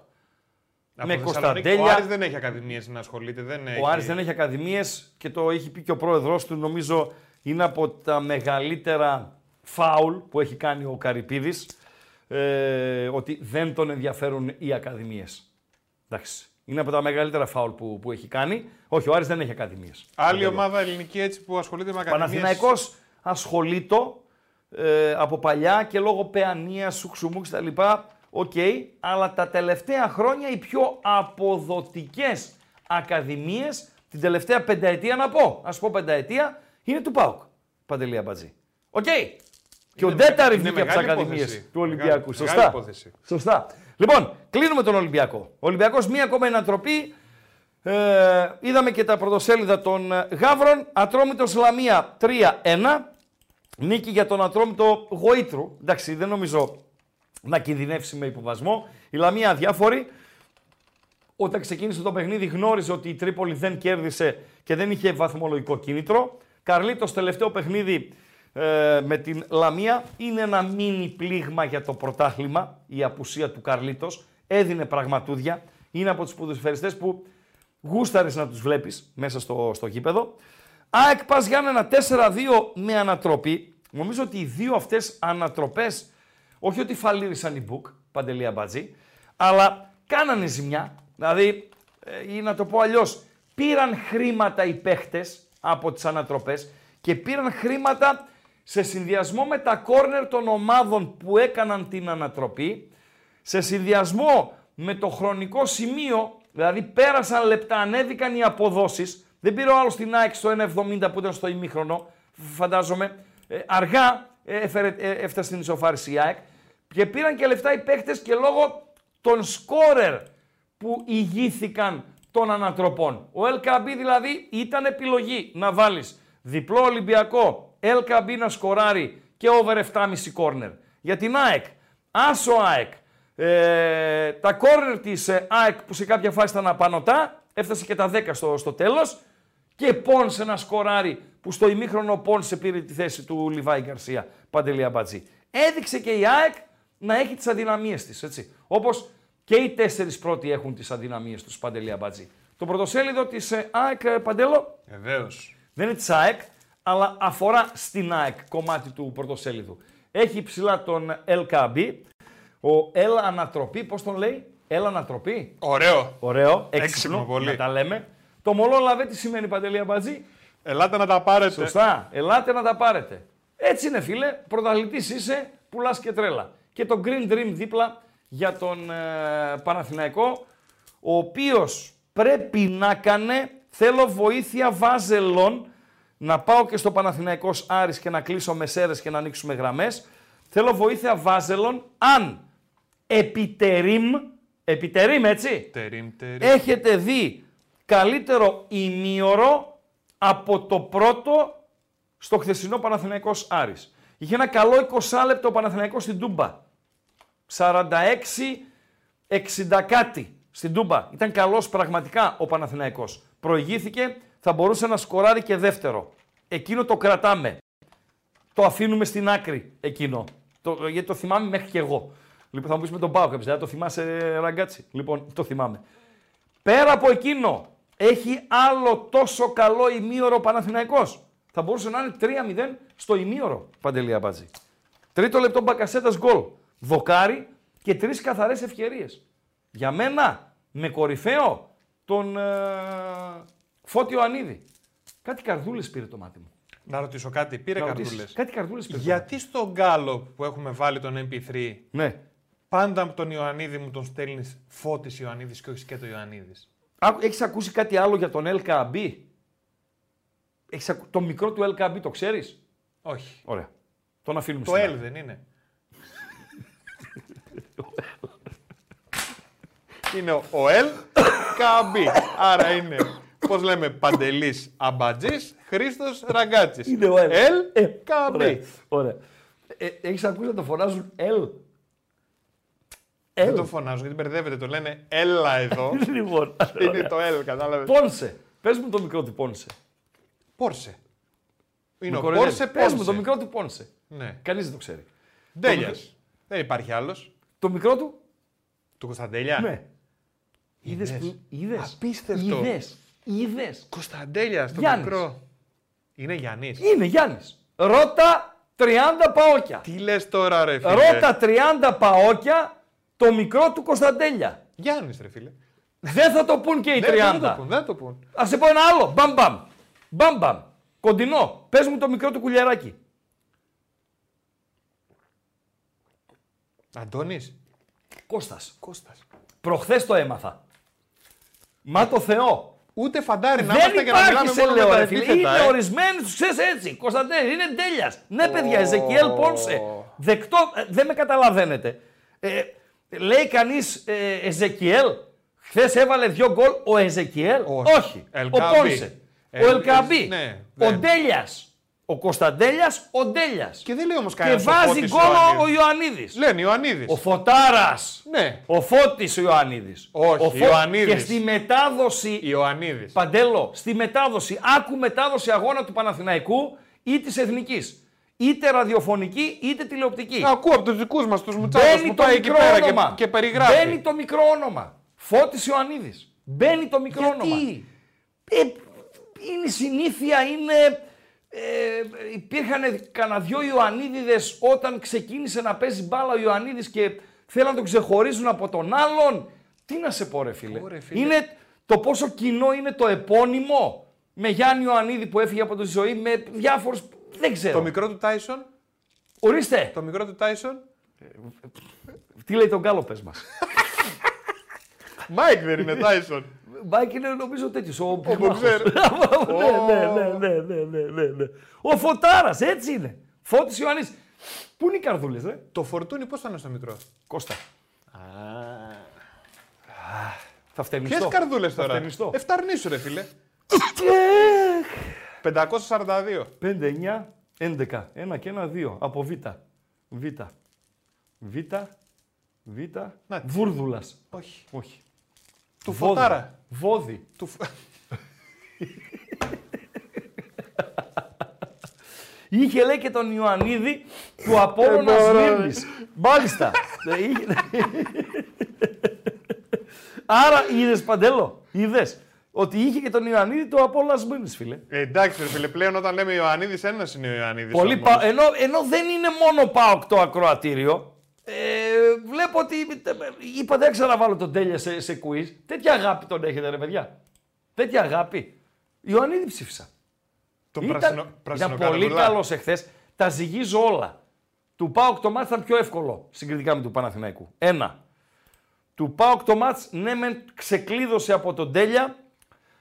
Από με Θεσσαλονίκη. Κωνσταντέλια. Ο Άρης δεν έχει ακαδημίες να ασχολείται. Δεν έχει... Ο Άρης δεν έχει ακαδημίες και το έχει πει και ο πρόεδρος του. Νομίζω είναι από τα μεγαλύτερα φάουλ που έχει κάνει ο Καρυπίδης ε, ότι δεν τον ενδιαφέρουν οι ακαδημίες. Εντάξει. Είναι από τα μεγαλύτερα φάουλ που, που έχει κάνει. Όχι, ο Άρης δεν έχει ακαδημίες. Άλλη ομάδα ελληνική έτσι που ασχολείται με ακαδημίες; Παναθηναϊκός ασχολείται ε, από παλιά και λόγω Παιανίας, σουξουμού κτλ. Οκ, αλλά τα τελευταία χρόνια οι πιο αποδοτικές ακαδημίες, την τελευταία πενταετία να πω, ας πω πενταετία, είναι του ΠΑΟΚ. Παντελή Αμπατζή. Οκ. Και ο Είναι Ντέταρη με- βγήκε είναι από τις μεγάλη ακαδημίες υπόθεση. του Μεγάλη- Ολυμπιακού. μεγάλη Σωστά. υπόθεση. Σωστά. Λοιπόν, κλείνουμε τον Ολυμπιακό. Ο Ολυμπιακός μία ακόμα ανατροπή. Ε, είδαμε και τα πρωτοσέλιδα των ε, Γαύρων. Ατρόμητος Λαμία 3-1. Νίκη για τον Ατρόμητο Γοήτρου. Εντάξει, δεν νομίζω να κινδυνεύσει με υποβιβασμό. Η Λαμία αδιάφορη. Όταν ξεκίνησε το παιχνίδι γνώριζε ότι η Τρίπολη δεν κέρδισε και δεν είχε βαθμολογικό κίνητρο. Καρλίτος τελευταίο παιχνίδι ε, με την Λαμία είναι ένα μίνι πλήγμα για το πρωτάθλημα η απουσία του Καρλίτος. Έδινε πραγματούδια. Είναι από τους ποδοσφαιριστές που γούσταρες να τους βλέπεις μέσα στο, στο γήπεδο. ΑΕΚ Πας Γιάννενα 4-2 με ανατροπή. Νομίζω ότι οι δύο αυτές ανατροπές, όχι ότι φαλήρισαν οι Μπουκ, Παντελή Αμπατζή, αλλά κάνανε ζημιά. Δηλαδή, ε, ή να το πω αλλιώς, πήραν χρήματα οι παίχτες από τις ανατροπές και πήραν χρήματα σε συνδυασμό με τα κόρνερ των ομάδων που έκαναν την ανατροπή, σε συνδυασμό με το χρονικό σημείο, δηλαδή πέρασαν λεπτά, ανέβηκαν οι αποδόσεις, δεν πήρε ο άλλος την ΑΕΚ στο 1,70 που ήταν στο ημίχρονο, φαντάζομαι, ε, αργά ε, έφερε, ε, έφτασε στην ισοφάριση η ΑΕΚ και πήραν και λεφτά οι παίχτες και λόγω των σκόρερ που ηγήθηκαν των ανατροπών. Ο LKB δηλαδή ήταν επιλογή να βάλεις διπλό Ολυμπιακό, LKB να σκοράρει και over 7,5 κόρνερ. Για την ΑΕΚ, άσο ΑΕΚ, ε, τα κόρνερ της ε, ΑΕΚ που σε κάποια φάση ήταν απανωτά, έφτασε και τα 10 στο, στο τέλος και Πόνσε να σκοράρει που στο ημίχρονο Πόνσε πήρε τη θέση του Λιβάη Γκαρσία, Παντελή Αμπατζή. Έδειξε και η ΑΕΚ να έχει τις αδυναμίες της, έτσι. Όπως και οι τέσσερις πρώτοι έχουν τις αδυναμίες τους, Παντελή Αμπατζή. Το πρωτοσέλιδο της ε, ΑΕΚ, ε, Παντέλο, Βεβαίως. δεν είναι της ΑΕΚ, αλλά αφορά στην ΑΕΚ κομμάτι του πρωτοσέλιδου. Έχει ψηλά τον LKB, ο L Ανατροπή, πώς τον λέει, L Ανατροπή. Ωραίο. Ωραίο, Έξυπνο έξυπνο, πολύ. να τα λέμε. Το μολό λαβέ τι σημαίνει Παντελή Αμπατζή. Ελάτε να τα πάρετε. Σωστά. Ελάτε να τα πάρετε. Έτσι είναι φίλε, πρωταθλητής είσαι, πουλάς και τρέλα. Και το Green Dream δίπλα για τον ε, Παναθηναϊκό, ο οποίος πρέπει να κάνε, θέλω βοήθεια βάζελων, να πάω και στο Παναθηναϊκός Άρης και να κλείσω μεσέρες και να ανοίξουμε γραμμές. Θέλω βοήθεια βάζελων, αν επιτερίμ, επιτερίμ έτσι, Τερίμ, τερίμ. έχετε δει καλύτερο ημίωρο από το πρώτο στο χθεσινό Παναθηναϊκός Άρης. Είχε ένα καλό 20 λεπτό ο Παναθηναϊκός στην Τούμπα. 46-60 κάτι στην Τούμπα. Ήταν καλός πραγματικά ο Παναθηναϊκός. Προηγήθηκε, θα μπορούσε να σκοράρει και δεύτερο. Εκείνο το κρατάμε. Το αφήνουμε στην άκρη εκείνο. Το, γιατί το θυμάμαι μέχρι και εγώ. Λοιπόν, θα μου πεις με τον Πάο κάποιο, το θυμάσαι ραγκάτσι; Λοιπόν, το θυμάμαι. Πέρα από εκείνο, έχει άλλο τόσο καλό ημίωρο ο Παναθηναϊκός. Θα μπορούσε να είναι 3-0 στο ημίωρο, Παντελή Αμπάτζη. Τρίτο λεπτό Μπακασέτας γκολ. Δοκάρι και τρεις καθαρές ευκαιρίες. Για μένα, με κορυφαίο, τον ε, Φώτη Ιωαννίδη. Κάτι καρδούλες πήρε το μάτι μου. Να ρωτήσω κάτι, πήρε Να ρωτήσεις. καρδούλες. Κάτι καρδούλες πήρε το Γιατί στον γκάλο που έχουμε βάλει τον MP3, μάτι. Ναι. Πάντα από τον Ιωαννίδη μου τον στέλνεις Φώτης Ιωαννίδης και όχι και το Ιωαννίδης. Άκου- Έχεις ακούσει κάτι άλλο για τον LKB. Έχεις ακου... Το μικρό του LKB το ξέρεις; Όχι. Ωραία. Τον αφήνουμε Το στην L άκρη. δεν είναι. <laughs> είναι ο L KB. Άρα είναι, πώς λέμε, Παντελής Αμπατζής, Χρήστος Ραγκάτσης. Είναι ο L. L Ε, KB. Ωραία. Ωραία. Ε, έχεις ακούσει να το φωνάζουν L. Δεν L. το φωνάζουν γιατί μπερδεύεται, το λένε έλα εδώ. <laughs> λοιπόν. είναι το L, κατάλαβες. Πόνσε. Πες μου το μικρό του Πόνσε. Πόρσε. Είναι Με ο κοροϊδεύει. Πόρσε Πες μου το Πόρσε. μικρό του Πόνσε. Ναι. Κανείς δεν το ξέρει. Ντέλιας. Δεν υπάρχει άλλος. Το μικρό του; Του Κωνσταντέλια. Ναι. Είδες Είδες. που. Είδες. Απίστευτο. Είδες. Είδες. Κωνσταντέλια, το Γιάννης. μικρό. Είναι Γιάννης. Είναι Γιάννης. Ρώτα 30 παόκια. Τι λες τώρα ρε φίλε; Ρώτα 30 παόκια το μικρό του Κωνσταντέλια. Γιάννης ρε φίλε. Δεν θα το πούν και οι 30. <laughs> Δεν, δεν το πούν, δεν το πούν. Α σε πω ένα άλλο. Μπαμ μπαμ. Μπαμ μπαμ. Κοντινό. Πες μου το μικρό του κουλιαράκι. Αντώνης. Κώστας. Κώστας. Προχθές το έμαθα. Μα το Θεό. Ούτε φαντάρι να Δεν είμαστε και να υπάρχει μιλάμε σε μόνο με λέω τα ρε φίλε. επίθετα. Είναι ε. ορισμένοι, τους ξέρεις έτσι. Κωνσταντέλη, είναι τέλειας. Ναι παιδιά, Εζεκιέλ Πόνσε. Δεκτό, ε, δεν με καταλαβαίνετε. Ε, λέει κανείς ε, Εζεκιέλ, χθες έβαλε δύο γκολ ο Εζεκιέλ; Όχι. Ο Ελκαμπή. Πόνσε. Ε, ο Ελκαμπή. ναι, ο ναι. Ντέλιας. Ο Κωνσταντέλιας, ο Ντέλιας. Και δεν λέει όμως Και κανένας ο βάζει Φώτης γκολ ο Ιωαννίδης. Ιωαννίδης. Λένε Ιωαννίδης. Ο Φωτάρας. Ναι. Ο Φώτης ο Ιωαννίδης. Όχι, ο Ιωαννίδης. Και στη μετάδοση Ιωαννίδης. Παντέλο, στη μετάδοση, άκου μετάδοση αγώνα του Παναθηναϊκού ή της Εθνικής. Είτε ραδιοφωνική είτε τηλεοπτική. Ακούω από τους δικούς μας τους μουτσάδες Μπαίνει που το πάει εκεί μικρό πέρα όνομα. και, και περιγράφει. Μπαίνει το μικρό όνομα. Φώτης Ιωαννίδης. Μπαίνει το μικρό Γιατί; όνομα. Ε, είναι η συνήθεια, είναι... Ε, υπήρχαν κανένα δυο Ιωαννίδιδες όταν ξεκίνησε να παίζει μπάλα ο Ιωαννίδης και θέλαν να τον ξεχωρίζουν από τον άλλον. Τι να σε πω ρε φίλε. Ωρε, φίλε. Είναι το πόσο κοινό είναι το επώνυμο με Γιάννη Ιωαννίδη που έφυγε από τη ζωή, με διάφορους... Δεν ξέρω. Το μικρό του Τάισον. Ορίστε. Το μικρό του Τάισον. Τι λέει τον Γκάλο πες μας. Μάικ δεν είναι Τάισον. Μπάκι είναι νομίζω τέτοιος. Ο, Ο Μποξέρ. <laughs> ναι, ναι, ναι, ναι, ναι, ναι, ναι, ναι. Ο Φωτάρας, έτσι είναι. Φώτης Ιωάννη. Πού είναι οι καρδούλες, ρε; Το φορτούνι πώς θα είναι στο μικρό; Κώστα. Θα φτενιστώ. Ποιες καρδούλες Θα τώρα; φτενιστώ. Εφταρνήσου ρε φίλε. 542. 5, 9, 11. Ένα και ένα, δύο. Από Β. Β. Β. Β. Να τη. Βούρδουλας. Όχι. Όχι. Του Βόδι. φωτάρα. Βόδι. Του... φ- Είχε λέει και τον Ιωαννίδη του Απόλλωνα Σμύρνης. Μάλιστα. Ε, είχε- <laughs> Άρα είδες Παντέλο, είδες ότι είχε και τον Ιωαννίδη του Απόλλωνα Σμύρνης, φίλε. Ε, εντάξει ρε φίλε, πλέον όταν λέμε Ιωαννίδης, ένας είναι ο Ιωαννίδης. Πολύ όμως. πα... ενώ, ενώ δεν είναι μόνο ΠΑΟΚ το ακροατήριο, ε, βλέπω ότι είπα δεν ξαναβάλω τον Τέλεια σε, σε quiz. Τέτοια αγάπη τον έχετε ρε παιδιά. Τέτοια αγάπη. Ιωαννίδη ψήφισα. Τον Ήταν, πράσινο, ήταν πράσινο πολύ καρδουλά. καλός εχθές. Τα ζυγίζω όλα. Του Πάοκ το μάτι ήταν πιο εύκολο συγκριτικά με του Παναθηναϊκού. Ένα. του ΠΑΟΚ το μάτς ναι μεν ξεκλείδωσε από τον Τέλια,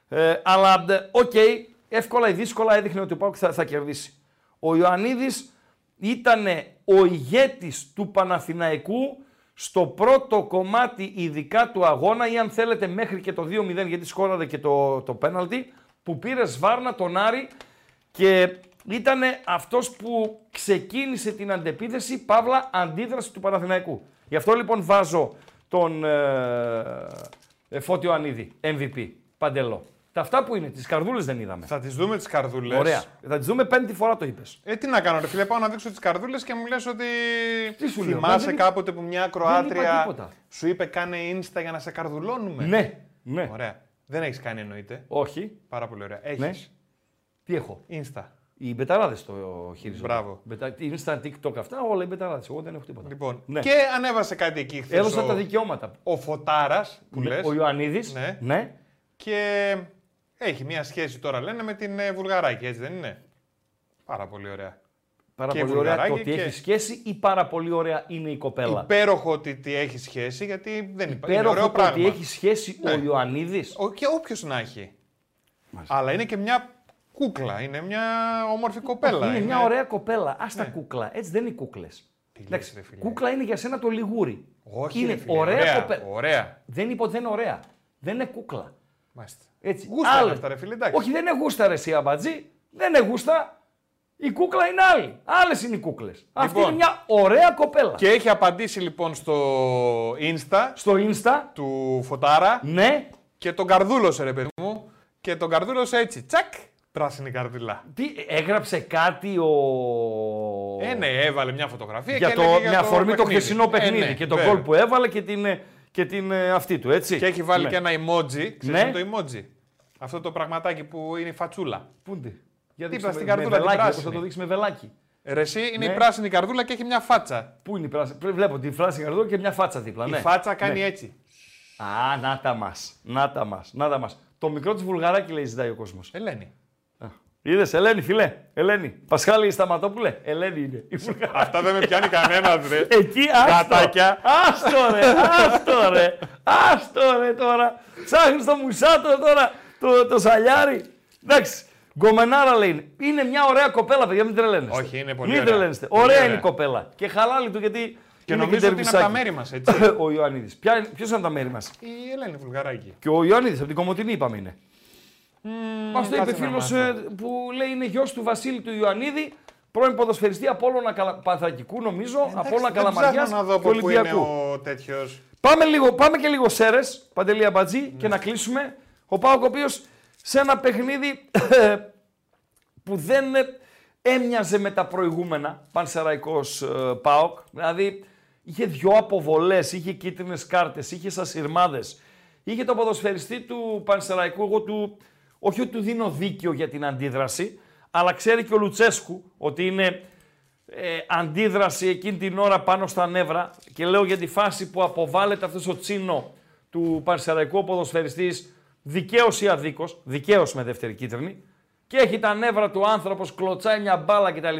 ε, αλλά ε, οκ, εύκολα ή δύσκολα έδειχνε ότι ο ΠΑΟΚ θα, θα κερδίσει. Ο Ιωαννίδης ήταν ο ηγέτης του Παναθηναϊκού στο πρώτο κομμάτι ειδικά του αγώνα ή αν θέλετε μέχρι και το 2-0 γιατί σκόραρε και το, το πέναλτι που πήρε σβάρνα τον Άρη και ήταν αυτός που ξεκίνησε την αντεπίθεση, παύλα αντίδραση του Παναθηναϊκού. Γι' αυτό λοιπόν βάζω τον ε, ε, Φώτιο Ανίδη, MVP, παντελό. Τα αυτά που είναι, τις καρδούλες δεν είδαμε. Θα τις δούμε τις καρδούλες. Ωραία. Θα τις δούμε πέμπτη φορά το είπες. Ε, τι να κάνω, ρε φίλε, πάω να δείξω τις καρδούλες και μου λες ότι. Τι σου λέω, Θυμάσαι δεν- κάποτε που μια είπα Κροάτρια τίποτα. σου είπε κάνε insta για να σε καρδουλώνουμε; Ναι, ναι. Ωραία. Δεν έχεις κάνει εννοείται. Όχι. Πάρα πολύ ωραία. Έχεις. Ναι. Τι έχω; Insta. Οι μπεταράδες το χειρίζονται. Μπράβο. Μπετα... Τι είναι στα TikTok αυτά, όλα οι μπεταράδες. Εγώ δεν έχω τίποτα. Λοιπόν. Ναι. Και ανέβασε κάτι εκεί χθες. Έδωσα ο, τα δικαιώματα. ο Φωτάρας που Ναι, λες, Ο Ιωαννίδης. Ναι. ναι. Και έχει μια σχέση τώρα λένε με την ε, Βουλγαράκη, έτσι δεν είναι; Πάρα πολύ ωραία. Πάρα Και πολύ ωραία το βουλγαράκι ότι και- έχει σχέση ή πάρα πολύ ωραία είναι η κοπέλα. Υπέροχο ότι τι έχει σχέση γιατί δεν υπάρχει. Είναι Υπέροχο ωραίο το πράγμα. ότι έχει σχέση Ναι. ο Ιωαννίδης. Ο, και όποιος να έχει. Αλλά είναι και μια κούκλα. Είναι μια όμορφη κοπέλα. Είναι μια ωραία κοπέλα. Α τα κούκλα. Έτσι δεν είναι κούκλες. λες, ρε φίλε. Κούκλα είναι για σένα το λιγούρι. Όχι, είναι ρε φίλε, ωραία, ωραία, κοπέλα. ωραία. Δεν είπα ότι δεν είναι ωραία. Δεν είναι κούκλα. Μάλιστα. Έτσι. Γούστα είναι Άλλο. αυτά, ρε φίλε, εντάξει. Όχι, δεν είναι γούστα ρε εσύ αμπατζή. Δεν είναι γούστα. Η κούκλα είναι άλλη. Άλλες είναι οι κούκλες. Αυτή Λοιπόν. είναι μια ωραία κοπέλα. Και έχει απαντήσει λοιπόν στο Insta Στο Insta, του Φωτάρα ναι, και τον καρδούλωσε ρε παιδί μου. Και τον καρδούλωσε έτσι. Τσακ! Πράσινη καρδούλα. τι, έγραψε κάτι ο. Ε, ναι, έβαλε μια φωτογραφία για και το, έλεγε για με αφορμή το παιχνίδι. χθεσινό Ε, παιχνίδι ναι, και τον βέβαια. γκολ που έβαλε και την, ε, και την ε, αυτή του, έτσι. Και έχει βάλει Ναι. και ένα emoji. Ξέρεις Ναι. το emoji; Αυτό το πραγματάκι που είναι η φατσούλα. Πού είναι. Για Δίπλα δείξτε στην με- καρδούλα, με την βελάκι, όπως πράσινη. θα το δείξεις με βελάκι. Ρε, εσύ είναι Ναι. η πράσινη καρδούλα και έχει μια φάτσα. Πού είναι η πράσινη. Πρέ- Βλέπω τη φράση καρδούλα και μια φάτσα δίπλα. Η ναι. φάτσα κάνει Ναι. έτσι. Α, να τα μας. Να τα μας. Να τα μας. Το μικρό της βουλγαράκι λέει ζητάει ο κόσμος. Ελένη. Είδες, Ελένη, φιλέ. Ελένη. Πασχάλη Σταματόπουλε. Ελένη είναι. Η βουλγαράκι. Αυτά δεν με πιάνει κανένας, ρε. Εκεί, άστο. Γατάκια. Άστο ρε, άστο ρε. Άστο ρε τώρα. Ψάχνεις το μουσάτο τώρα, το, το σαλιάρι. Εντάξει. Γκομενάρα λέει. Είναι μια ωραία κοπέλα, παιδιά, μην τρελαίνεστε. Όχι, είναι πολύ Μην ωραία. τρελαίνεστε. Πολύ Ωραία, ωραία. είναι η κοπέλα. Και χαλάλη του γιατί. Και είναι νομίζω ότι είναι από τα τερβισάκι. μέρη μας, έτσι. <laughs> ο Ιωαννίδης. Ποιος είναι από τα μέρη μας; Η Ελένη Βουλγαράκη. Και ο Ιωαννίδης από την Κομωτινή είπαμε είναι. Μας το είπε κάτσε να φίλος μάθω. που λέει είναι γιος του Βασίλη του Ιωαννίδη, πρώην ποδοσφαιριστή Απόλλωνα Καλα... Πανθρακικού νομίζω, Απόλλωνα Δεν Καλαμαριάς ψάχνω να δω και από πού είναι Ολυμπιακού. ο τέτοιος. Πάμε, λίγο, πάμε και λίγο σέρες, Παντελή Αμπατζή, και να κλείσουμε. Ο Πάοκ, ο οποίος σε ένα παιχνίδι <coughs> που δεν ε, έμοιαζε με τα προηγούμενα, Πανσεραϊκός ε, Πάοκ, δηλαδή είχε δυο αποβολές, είχε κίτρινες κάρτες, είχε σασιρμάδες, είχε το ποδοσφαιριστή του Πανσεραϊκού, εγώ του, όχι ότι του δίνω δίκιο για την αντίδραση, αλλά ξέρει και ο Λουτσέσκου ότι είναι ε, αντίδραση εκείνη την ώρα πάνω στα νεύρα και λέω για τη φάση που αποβάλλεται αυτός ο τσίνο του Πανσεραϊκού ο ποδοσφαιριστής δικαίως ή αδίκως, δικαίως με δεύτερη κίτρινη και έχει τα νεύρα του άνθρωπος, κλωτσάει μια μπάλα κτλ.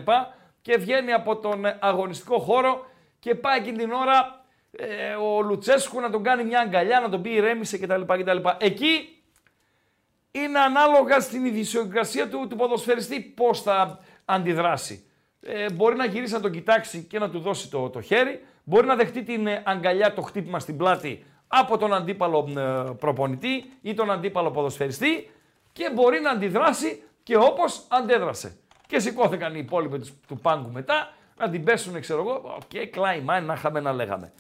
Και βγαίνει από τον ε, αγωνιστικό χώρο και πάει εκείνη την ώρα ε, ο Λουτσέσκου να τον κάνει μια αγκαλιά, να τον πει ηρέμησε κτλ. κτλ. Εκεί είναι ανάλογα στην ιδιοσυγκρασία του, του ποδοσφαιριστή πώς θα αντιδράσει. Ε, μπορεί να γυρίσει να τον κοιτάξει και να του δώσει το, το χέρι. Μπορεί να δεχτεί την ε, αγκαλιά, το χτύπημα στην πλάτη από τον αντίπαλο ε, προπονητή ή τον αντίπαλο ποδοσφαιριστή και μπορεί να αντιδράσει και όπως αντέδρασε. Και σηκώθηκαν οι υπόλοιποι του, του πάγκου μετά να την πέσουν, ξέρω εγώ, οκ, κλάιν, να είχαμε να λέγαμε.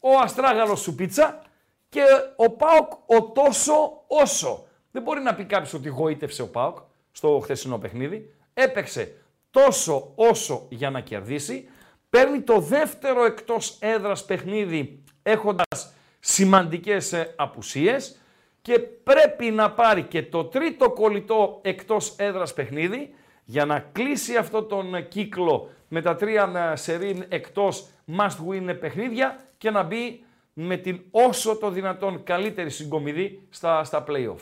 Ο Αστράγαλος σου πίτσα και ο Πάοκ ο τόσο όσο. Δεν μπορεί να πει κάποιος ότι γοήτευσε ο Πάοκ στο χθεσινό παιχνίδι. Έπαιξε τόσο όσο για να κερδίσει. Παίρνει το δεύτερο εκτός έδρας παιχνίδι έχοντας σημαντικές ε, απουσίες και πρέπει να πάρει και το τρίτο κολλητό εκτός έδρας παιχνίδι για να κλείσει αυτό τον ε, κύκλο με τα τρία ε, σερίν εκτός must win παιχνίδια και να μπει με την όσο το δυνατόν καλύτερη συγκομιδή στα, στα play-off.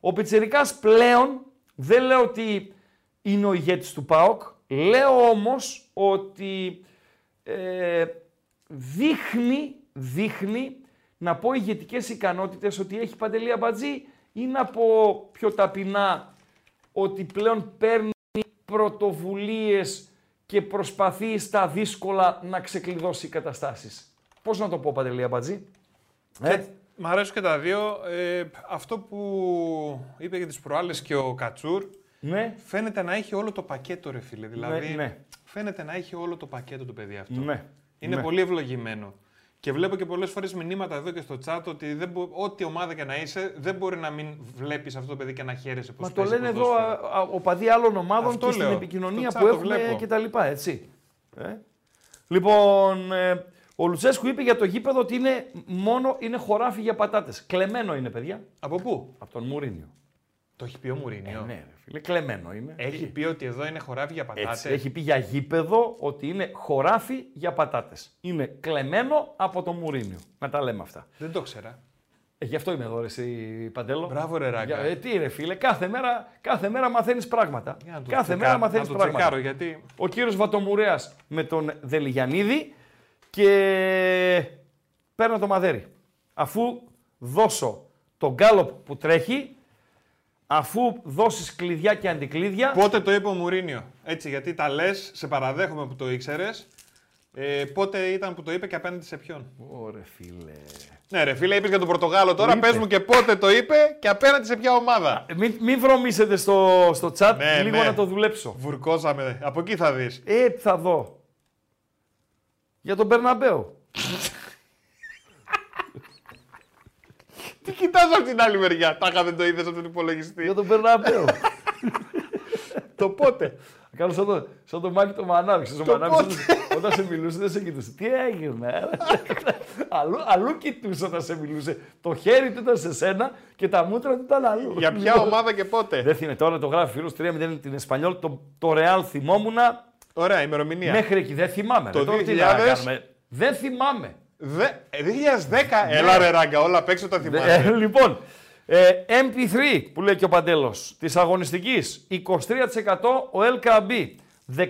Ο Πιτσερικάς πλέον δεν λέω ότι είναι ο ηγέτης του ΠΑΟΚ, λέω όμως ότι ε, δείχνει, δείχνει να πω ηγετικές ικανότητες ότι έχει Παντελή Αμπατζή ή να πω πιο ταπεινά ότι πλέον παίρνει πρωτοβουλίες και προσπαθεί στα δύσκολα να ξεκλειδώσει καταστάσεις. Πώς να το πω Παντελή Αμπατζή; Ε, Μ' αρέσουν και τα δύο. Ε, αυτό που είπε για τις προάλλες και ο Κατσούρ, ναι, φαίνεται να έχει όλο το πακέτο ρε φίλε. Δηλαδή, ναι. φαίνεται να έχει όλο το πακέτο το παιδί αυτό. ναι. Είναι ναι. πολύ ευλογημένο. Και βλέπω και πολλές φορές μηνύματα εδώ και στο chat ότι δεν μπο- ό,τι ομάδα και να είσαι, δεν μπορεί να μην βλέπεις αυτό το παιδί και να χαίρεσαι πώ Μα το λένε εδώ α, α, οπαδοί άλλων ομάδων Αυτό και στην λέω. επικοινωνία Στο που chat το έχουμε βλέπω. και τα λοιπά, έτσι. Ε. Λοιπόν, ε, ο Λουτσέσκου είπε για το γήπεδο ότι είναι μόνο είναι χωράφι για πατάτες. Κλεμμένο είναι, παιδιά, Από πού; από τον Μουρίνιο. Το έχει πει ο Μουρίνιο. Ε, ναι, ρε φίλε, κλεμμένο είναι. Έχει πει ότι εδώ είναι χωράφι για πατάτες. Έτσι, έχει πει για γήπεδο ότι είναι χωράφι για πατάτες. Είναι κλεμμένο από τον Μουρίνιο. Να τα λέμε αυτά. Δεν το ξέρα. Ε, γι' αυτό είμαι εδώ, ρε, εσύ, Παντέλο. Μπράβο, ρε, Ράγκα. Για- ε, τι ρε φίλε, κάθε μέρα, κάθε μέρα μαθαίνεις πράγματα. Για να το Κάθε τσεκάρω, μέρα μαθαίνεις να το πράγματα. τσεκάρω, γιατί Ο κύριος Βατομουρέας με τον Δελιγιανίδη και παίρνω το μαδέρι. Αφού δώσω τον γκάλοπ που τρέχει, αφού δώσεις κλειδιά και αντικλείδια, Πότε το είπε ο Μουρίνιο. Έτσι, γιατί τα λες, σε παραδέχομαι που το ήξερες. Ε, πότε ήταν που το είπε και απέναντι σε ποιον. Ωρε φίλε. Ναι, ρε φίλε, είπες για τον Πορτογάλο τώρα. είπε. Πε μου και πότε το είπε και απέναντι σε ποια ομάδα. Ε, Μην, μην βρωμίσετε στο, στο chat, Ναι, λίγο ναι. να το δουλέψω. Βουρκώσαμε. Από εκεί θα δεις. Ε, θα δω. Για τον Μπερναμπέο. Τι κοιτάζω από την άλλη μεριά; Τάχα δεν το είδες από τον υπολογιστή. Για τον Μπερναμπέο. το πότε; Κάνω σαν το, σαν το Μάκη το Μανάβη. Ξέρεις, Το ο Μανάβης πότε; όταν- όταν σε μιλούσε δεν σε κοιτούσε. Τι έγινε. αλλού, αλλού κοιτούσε όταν σε μιλούσε. Το χέρι του ήταν σε σένα και τα μούτρα του ήταν αλλού. Για ποια ομάδα και πότε; Δεν θυμάμαι. Τώρα το γράφει φίλος 3-0 την Εσπανιόλ. Το, το Real θυμόμουνα. Ωραία, ημερομηνία. Μέχρι εκεί δεν θυμάμαι. Το ρε. Τώρα τι 2000. να κάνουμε. Δεν θυμάμαι. Δε... ε, 2010. Έλα ρε ράγκα, όλα απ' έξω τα θυμάσαι. Ε, λοιπόν, ε, MP3 που λέει και ο Παντέλος της αγωνιστικής 23% ο LKB 17%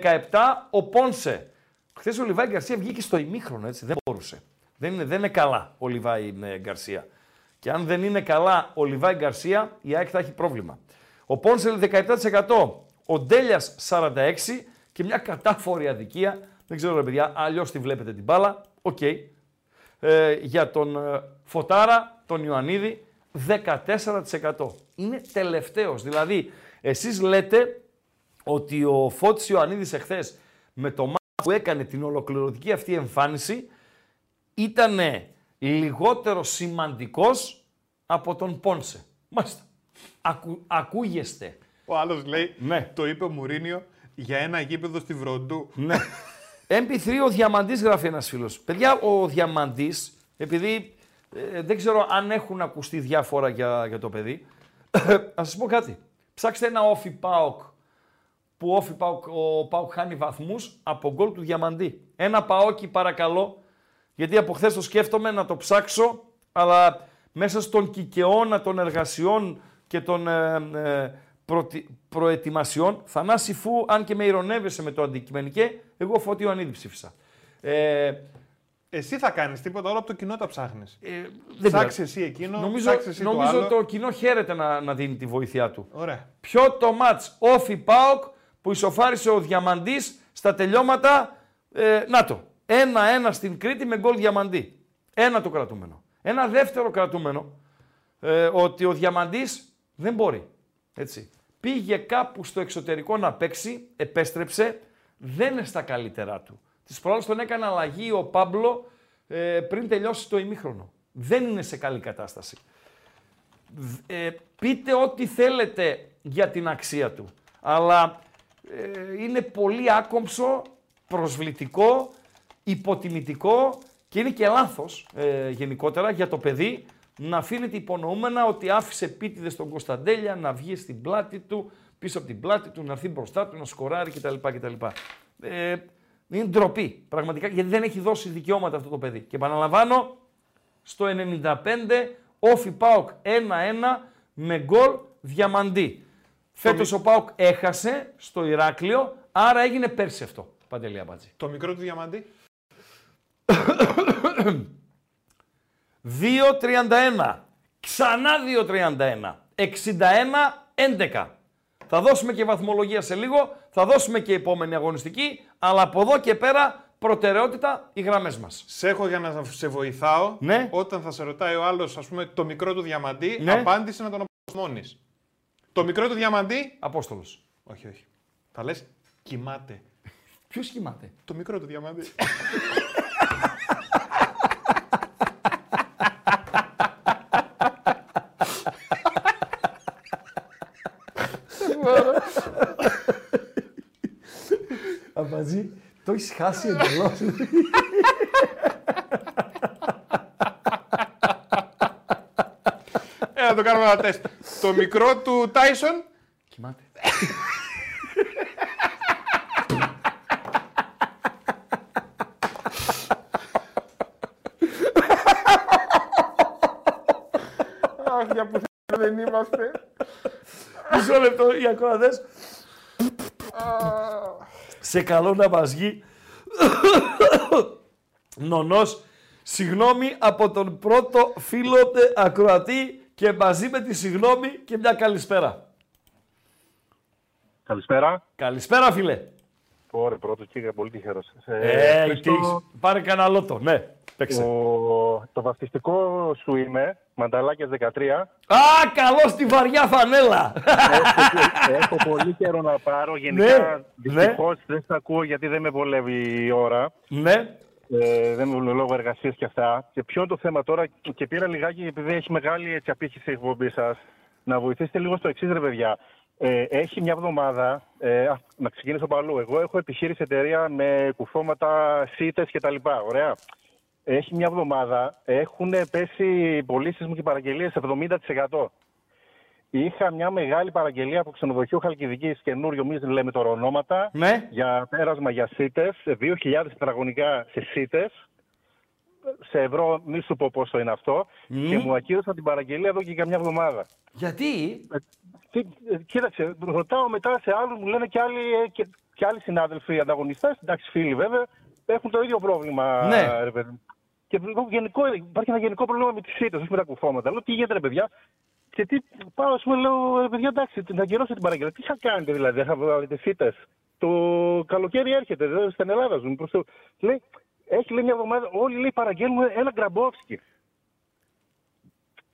ο Πόνσε. Χθες ο Λιβάι Γκαρσία βγήκε στο ημίχρονο έτσι, δεν μπορούσε. Δεν είναι, δεν είναι καλά ο Λιβάι ε, Γκαρσία. Και αν δεν είναι καλά ο Λιβάι Γκαρσία, η ΑΕΚ θα έχει πρόβλημα. Ο Πόνσε 17%, ο Ντέλιας 46% και μια κατάφωρη αδικία. Δεν ξέρω ρε παιδιά, αλλιώς τη βλέπετε την μπάλα. Οκ. Ε, για τον ε, Φωτάρα, τον Ιωαννίδη, 14%. Είναι τελευταίος. Δηλαδή, εσείς λέτε ότι ο Φώτης Ιωαννίδης εχθές με το μάτι που έκανε την ολοκληρωτική αυτή εμφάνιση ήταν λιγότερο σημαντικός από τον Πόνσε. Μάλιστα. Ακου, ακούγεστε. Ο άλλος λέει, Ναι. το είπε ο Μουρίνιο για ένα γήπεδο στη Βροντού. Ναι. MP3 ο Διαμαντής γράφει ένας φίλος. Παιδιά, ο Διαμαντής, επειδή ε, δεν ξέρω αν έχουν ακουστεί διάφορα για, για το παιδί, <coughs> να σας πω κάτι. Ψάξτε ένα όφι ΠΑΟΚ που όφι ΠΑΟΚ, ο ΠΑΟΚ χάνει βαθμούς από γκολ του Διαμαντή. Ένα ΠΑΟΚι παρακαλώ, γιατί από χθες το σκέφτομαι να το ψάξω, αλλά μέσα στον κικαιώνα των εργασιών και των ε, ε, προτι- προετοιμασιών, Θανάση Φου, αν και με ηρωνεύεσαι με το αντικειμενικέ, εγώ Φώτη Ιωαννίδη ψήφισα. Ε, Εσύ θα κάνεις τίποτα, όλα από το κοινό τα ψάχνεις. ε, δεν Ψάξε πειράζει. εσύ εκείνο, Νομίζω, ψάξε εσύ νομίζω το άλλο. το κοινό χαίρεται να, να δίνει τη βοήθειά του. Ωραία. Ποιο το μάτς όφι ΠΑΟΚ που ισοφάρισε ο Διαμαντής στα τελειώματα. Ε, να το. Ένα-ένα στην Κρήτη με γκολ Διαμαντή. Ένα το κρατούμενο. Ένα δεύτερο κρατούμενο ε, ότι ο Διαμαντής δεν μπορεί. Έτσι. Πήγε κάπου στο εξωτερικό να παίξει, επέστρεψε, δεν είναι στα καλύτερά του. Τις προάλλες τον έκανε αλλαγή ο Πάμπλο ε, πριν τελειώσει το ημίχρονο. Δεν είναι σε καλή κατάσταση ε, πείτε ό,τι θέλετε για την αξία του. Αλλά ε, είναι πολύ άκομψο, προσβλητικό, υποτιμητικό και είναι και λάθος ε, γενικότερα για το παιδί να αφήνεται υπονοούμενα ότι άφησε πίτιδες στον Κωνσταντέλια να βγει στην πλάτη του, πίσω από την πλάτη του, να έρθει μπροστά του, να σκοράρει κτλ. κτλ. Ε, είναι ντροπή, πραγματικά, γιατί δεν έχει δώσει δικαιώματα αυτό το παιδί. Και επαναλαμβάνω, στο 95 όφι ΠΑΟΚ 1-1 με γκολ διαμαντή. Φέτος ο ΠΑΟΚ έχασε στο Ηράκλειο, άρα έγινε πέρσι αυτό. Παντελή Αμπάτζη. Το μικρό του διαμαντή. <coughs> 2-31. Ξανά 2-31. 61-11. Θα δώσουμε και βαθμολογία σε λίγο, θα δώσουμε και επόμενη αγωνιστική, αλλά από εδώ και πέρα προτεραιότητα οι γραμμές μας. Σε έχω για να σε βοηθάω. Ναι. Όταν θα σε ρωτάει ο άλλος, ας πούμε, το μικρό του διαμαντή, Ναι. απάντησε να τον αποσμώνεις. Το μικρό του διαμαντή. Απόστολος. Όχι, όχι. Θα λες, κοιμάται. Ποιος κοιμάται; Το μικρό του διαμαντή. <laughs> Αμπαζή, το έχεις χάσει εντελώς. ε, να το κάνουμε ένα τεστ. το μικρό του Τάισον. κοιμάται. Αχ, για που δεν είμαστε. Μισό λεπτό, οι ακροατές. Σε καλό να μας βγει. Νονός, συγγνώμη από τον πρώτο φίλο τε ακροατή και μαζί με τη συγγνώμη και μια καλησπέρα. Καλησπέρα. Καλησπέρα φίλε. Ωραία, πρώτο και είχα πολύ τυχερός. Ε, τι έχεις. Πάρε κανένα λότο, ναι. Παίξε. το βαφτιστικό σου είναι Μανταλάκια 13. Α, καλό στη βαριά φανέλα. έχω, έχω πολύ καιρό να πάρω. Ναι, Γενικά, ναι. δυστυχώς δεν στα ακούω γιατί δεν με βολεύει η ώρα. ναι. Ε, δεν με βολεύει λόγω εργασίας και αυτά. Και ποιο είναι το θέμα τώρα, και πήρα λιγάκι επειδή έχει μεγάλη έτσι, απήχηση η εκπομπή σας, να βοηθήσετε λίγο στο εξής, ρε παιδιά. Ε, έχει μια εβδομάδα, ε, α, να ξεκινήσω από αλλού. Εγώ έχω επιχείρηση εταιρεία με κουφώματα, σίτες κτλ. Ωραία. Έχει μια εβδομάδα, έχουν πέσει οι πωλήσει μου και οι παραγγελίε 70%. Είχα μια μεγάλη παραγγελία από ξενοδοχείο Χαλκιδικής, καινούριο, μη λέμε τώρα ονόματα, Ναι. για πέρασμα για σίτε, 2.000 τετραγωνικά σε σίτε. Σε ευρώ, μη σου πω πόσο είναι αυτό. Και μου ακύρωσαν την παραγγελία εδώ και καμιά εβδομάδα. Γιατί; Τι, ε, κοίταξε, ρωτάω μετά σε άλλους, μου λένε και άλλοι, ε, και, και άλλοι συνάδελφοι ανταγωνιστές, εντάξει φίλοι βέβαια, έχουν το ίδιο πρόβλημα. Ναι. Ρε, παιδί. Και λέω, γενικό, υπάρχει ένα γενικό πρόβλημα με τι σύτε, όχι με τα κουφώματα. Λέω τι γίνεται, ρε παιδιά; Και τι πάω, ας πούμε, λέω, ρε παιδιά, εντάξει, να ακυρώσω την παραγγελία. Τι θα κάνετε δηλαδή, θα βάλετε σύτε. Το καλοκαίρι έρχεται, δεν στην Ελλάδα ζουν. Προς το... Λέει, έχει λέει μια εβδομάδα, όλοι λέει παραγγέλνουν ένα γκραμπόφσκι.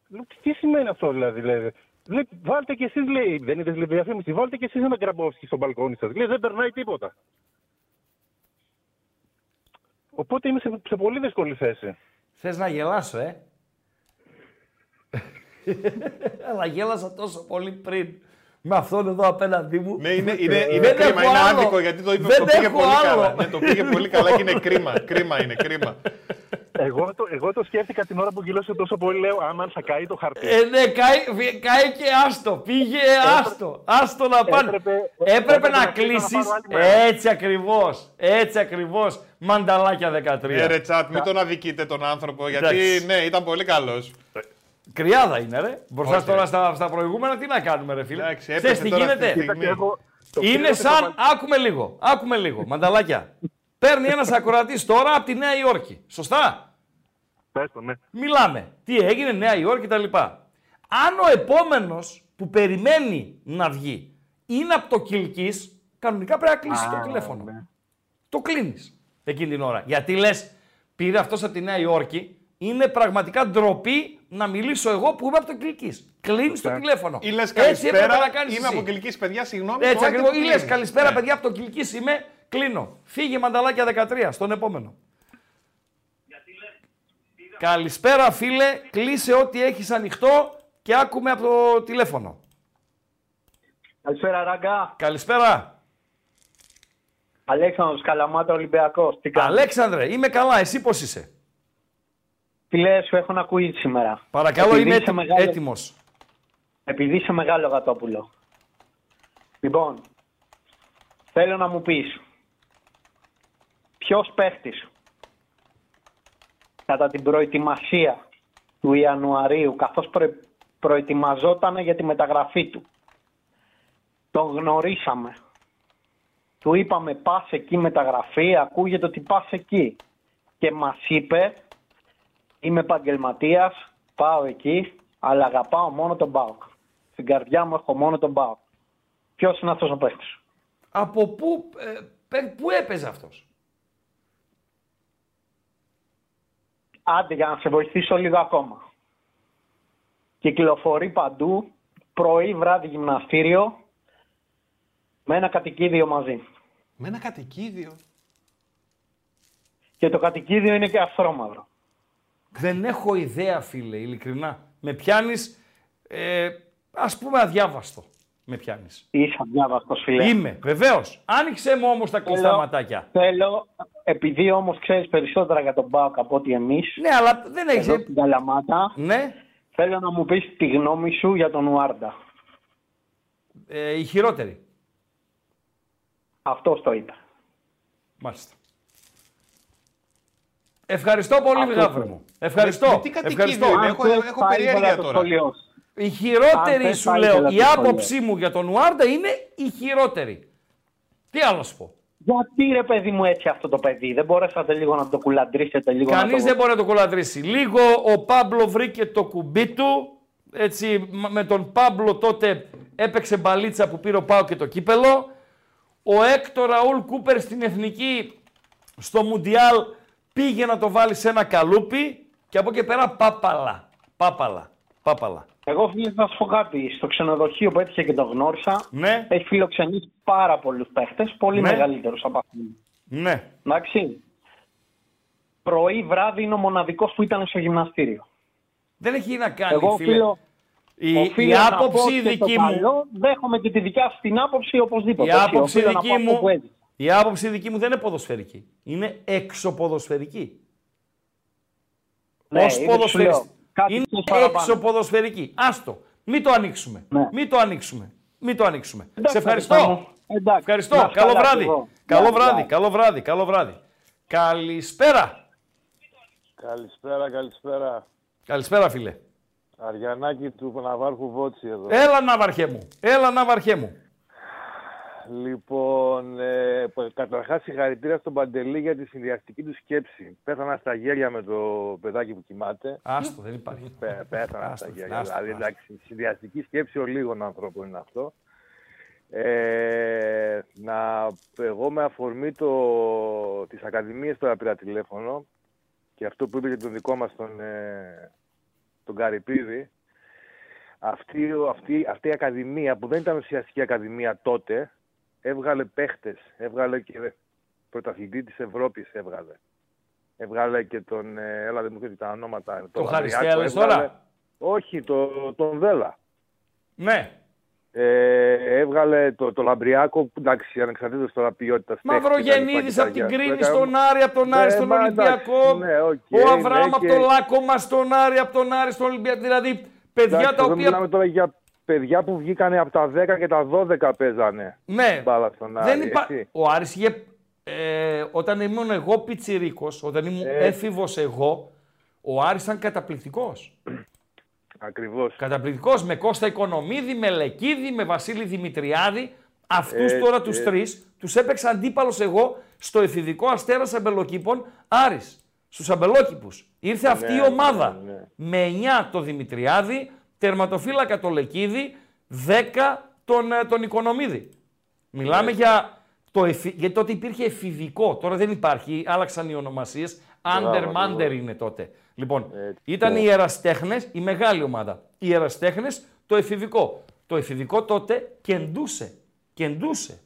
Λέω, τι σημαίνει αυτό δηλαδή, λέει. Λέει, βάλτε κι εσείς, λέει, δεν είδες λέει, διαφήμιση, βάλτε κι εσείς ένα γκραμπόφσκι στο μπαλκόνι σας. Λέει, δεν περνάει τίποτα. Οπότε είμαι σε, σε πολύ δύσκολη θέση. Θες να γελάσω, ε; <laughs> Αλλά γέλασα τόσο πολύ πριν. Με αυτόν εδώ απέναντί μου. Ναι, είναι, είναι, είναι Δεν κρίμα, έχω είναι άλλο. άδικο γιατί το είπε, Δεν το πήγε έχω πολύ άλλο. καλά. Ναι, το πήγε πολύ καλά και είναι κρίμα. Κρίμα είναι, κρίμα. Εγώ, το, εγώ το σκέφτηκα την ώρα που γυλώσε τόσο πολύ, λέω, άμα θα καεί το χαρτί. Ε, ναι, καεί, βι- καεί και άστο. Πήγε άστο. Άστο να πάνε. έπρεπε- Έπρεπε, έπρεπε να να κλείσω να κλείσεις. πάρω άλλη μέρα. Έτσι ακριβώς. Έτσι ακριβώς. Μανταλάκια 13. Ε, ρε τσάτ, μην τον αδικείτε τον άνθρωπο, γιατί Εντάξει. ναι, ήταν πολύ καλός. Κρυάδα είναι, ρε. Μπροστά Όχι, τώρα ρε. στα, στα προηγούμενα, τι να κάνουμε, ρε φίλε; Εντάξει, Ξέρεις έπεσε τι τώρα αυτή τη γίνεται. στιγμή. Κοίταξε, εγώ το Είναι πλήρωσα σαν. το- Άκουμε λίγο. Άκουμε λίγο. Μανταλάκια. Παίρνει ένας ακροατής τώρα από τη Νέα Υόρκη. Σωστά; Πες το, ναι. Μιλάμε. Τι έγινε, Νέα Υόρκη κτλ. Αν ο επόμενος που περιμένει να βγει είναι από το Κιλκή, κανονικά πρέπει να κλείσει το τηλέφωνο. ναι. Το κλείνεις εκείνη την ώρα. Γιατί λες, πήρε αυτός από τη Νέα Υόρκη, είναι πραγματικά ντροπή να μιλήσω εγώ που είμαι από το Κιλκή. Κλείνεις το Σωστά. τηλέφωνο. Ή λες Έτσι έπρεπε καλησπέρα, να κάνεις. είμαι από Κυλική παιδιά, συγγνώμη. Έτσι το ακριβώς. έντυπο Ή λες κλείνει. καλησπέρα, Ναι. παιδιά, από το Κιλκή είμαι, κλείνω. Φύγε μανταλάκια 13 στον επόμενο. Καλησπέρα φίλε, κλείσε ό,τι έχεις ανοιχτό και άκουμε από το τηλέφωνο. Καλησπέρα, Ράγκα. Καλησπέρα. Αλέξανδρος Καλαμάτα, Ολυμπιακός. Τι κάνεις; Αλέξανδρε, είμαι καλά, εσύ πώς είσαι; Φίλε, σου έχω ένα quiz σήμερα. Παρακαλώ, Επειδή είμαι είσαι έτοιμ- μεγάλο- έτοιμος. Επειδή είσαι μεγάλο γατόπουλο. Λοιπόν, θέλω να μου πεις. Ποιος παίχτης; Κατά την προετοιμασία του Ιανουαρίου, καθώς προ... προετοιμαζόταν για τη μεταγραφή του, τον γνωρίσαμε. Του είπαμε πας εκεί μεταγραφή, ακούγεται ότι πας εκεί. Και μας είπε Είμαι επαγγελματίας, πάω εκεί, αλλά αγαπάω μόνο τον Μπάουκ. Στην καρδιά μου έχω μόνο τον Μπάουκ. Ποιος είναι αυτός ο παίκτη. Από πού, ε, πε- πού έπαιζε αυτός; Άντε για να σε βοηθήσω λίγο ακόμα. Κυκλοφορεί παντού, πρωί, βράδυ γυμναστήριο, με ένα κατοικίδιο μαζί. Με ένα κατοικίδιο; Και το κατοικίδιο είναι και ασθρόμαυρο. Δεν έχω ιδέα, φίλε, ειλικρινά. Με πιάνεις, ε, ας πούμε, αδιάβαστο. Με πιάνεις. Είσαι αδιάβαστος φίλε. Είμαι, βεβαίως. Άνοιξε μου όμως τα κλειστά Θέλω- ματάκια. Θέλω, επειδή όμως ξέρεις περισσότερα για τον Μπάουκ από ότι εμείς, Ναι, αλλά δεν έχεις... εδώ στην Καλαμάτα, Ναι, θέλω να μου πεις τη γνώμη σου για τον Ουάρντα. ε, η χειρότερη. Αυτός το είπε. Μάλιστα. Ευχαριστώ πολύ, Αυτό Γάβρε το- μου. Ευχαριστώ. με τι κατοικίδιο Ευχαριστώ. είναι, Αν έχω- θες, έχω θα περιέργεια ήθελα το τώρα. Σχόλιο σου. Η χειρότερη, Αν θες, σου θα λέω, ήθελα η το σχόλιο. άποψή μου για τον Ουάρντα είναι η χειρότερη. Τι άλλο να σου πω; Γιατί ρε παιδί μου έτσι αυτό το παιδί, δεν μπορέσατε λίγο να το κουλαντρήσετε λίγο να Κανείς το... δεν μπορεί να το κολαντρήσει. Λίγο ο Πάμπλο βρήκε το κουμπί του. Έτσι, μ- με τον Πάμπλο τότε έπαιξε μπαλίτσα που πήρε ο Πάο και το κύπελο. Ο Έκτο Ραούλ Κούπερ στην Εθνική στο Μουντιάλ πήγε να το βάλει σε ένα καλούπι και από εκεί και πέρα πάπαλα. Πάπαλα. Πάπαλα. Εγώ φίλε θα σου πω κάτι, στο ξενοδοχείο που έτυχε και το γνώρισα, Ναι, έχει φιλοξενήσει πάρα πολλούς παίχτες, πολύ Ναι. μεγαλύτερους από αυτήν. ναι. Εντάξει. Πρωί, βράδυ είναι ο μοναδικός που ήταν στο γυμναστήριο. Δεν έχει να κάνει, Εγώ φίλε. οφείλω, Η, οφείλω η να πω άποψη και δική το μου... καλό, δέχομαι και τη δικιά σου την άποψη οπωσδήποτε. Η έτσι, άποψη οφείλω να δική πω αυτό μου, που έζησα. η άποψη δική μου δεν είναι ποδοσφαιρική. Είναι εξωποδοσφαιρική. Ναι, Ως είδες, σου ποδοσφαιριστή. Λέω, κάτι Είναι ξέρεις παραπάνω. εξωποδοσφαιρική. Άστο. Μην το ανοίξουμε. Ναι. Μην το ανοίξουμε. Μην το ανοίξουμε. Εντάξει, Σε ευχαριστώ. Χριστό μου. Εντάξει, Ευχαριστώ. να είσαι Καλό καλά βράδυ. κι εγώ. Καλό Γεια, βράδυ. γεια. Καλό βράδυ. Καλό βράδυ. Καλησπέρα. Καλησπέρα, καλησπέρα. Καλησπέρα φίλε. Αριανάκη του Ναβάρχου Βότση εδώ. Έλα ναυαρχέ μου. Έλα ναυαρχέ μου. Λοιπόν, ε, π- καταρχάς συγχαρητήρια στον Παντελή για τη συνδυαστική του σκέψη. Πέθανα στα γέλια με το παιδάκι που κοιμάται. Άστο δεν υπάρχει. Πέ- Πέθανα Άστο, στα γέλια. άστο, δηλαδή, άστο. εντάξει, συνδυαστική σκέψη ολίγων ανθρώπων είναι αυτό. Ε, να, εγώ με αφορμή το, τις ακαδημίες τώρα πήρα τηλέφωνο και αυτό που είπε για τον δικό μας τον, ε, τον Καρυπίδη αυτή, αυτή, αυτή η ακαδημία που δεν ήταν ουσιαστική ακαδημία τότε έβγαλε παίχτες, έβγαλε και πρωταθλητή της Ευρώπης έβγαλε. Έβγαλε και τον, ε, έλα δεν μου ξέρεις τα ονόματα. Το Λαμπριάκο Χαριστέα λες έβγαλε. τώρα. Όχι, το, τον Βέλα. Ναι. Ε, έβγαλε το, το Λαμπριάκο, που, εντάξει, ανεξαρτήτως τώρα ποιότητας. Μαυρογεννίδης από την Κρίνη στον Άρη, από τον Άρη Ναι, στον μα, Ολυμπιακό. ναι, οκ, ο Αβραάμ ναι, από και- το Λάκκωμα στον Άρη, από τον Άρη στον Ολυμπιακό. Δηλαδή, παιδιά Εντάξει, τα εδώ οποία. Μιλάμε τώρα για παιδιά που βγήκανε από τα 10 και τα 12 παίζανε. Ναι, Μπάλα στον Άρη, δεν υπά... έτσι. Ο Άρης είχε. Ε, όταν ήμουν εγώ πιτσιρίκος, όταν ήμουν Ε. έφηβος εγώ, ο Άρης ήταν καταπληκτικός. <clears throat> Ακριβώς. Καταπληκτικός με Κώστα Οικονομίδη, με Λεκίδη, με Βασίλη Δημητριάδη. Αυτούς Έτσι, τώρα τους έτσι. τρεις τους έπαιξα αντίπαλος εγώ στο εφηβικό Αστέρας Αμπελοκήπων Άρης. Στους Αμπελόκηπους. Ήρθε αυτή η ναι, ομάδα. ναι, ναι. Με 9 το Δημητριάδη, τερματοφύλακα το Λεκίδη, 10 τον, ε, τον Οικονομίδη. Μιλάμε Ναι. για το εφη... γιατί τότε υπήρχε εφηβικό. Τώρα δεν υπάρχει, άλλαξαν οι ονομασίες. Άντερ Μπράβο, Μάντερ ακριβώς. είναι τότε. Λοιπόν, Έτσι. ήταν οι εραστέχνες, η μεγάλη ομάδα. Οι εραστέχνες, το εφηβικό. Το εφηβικό τότε κεντούσε. Κεντούσε.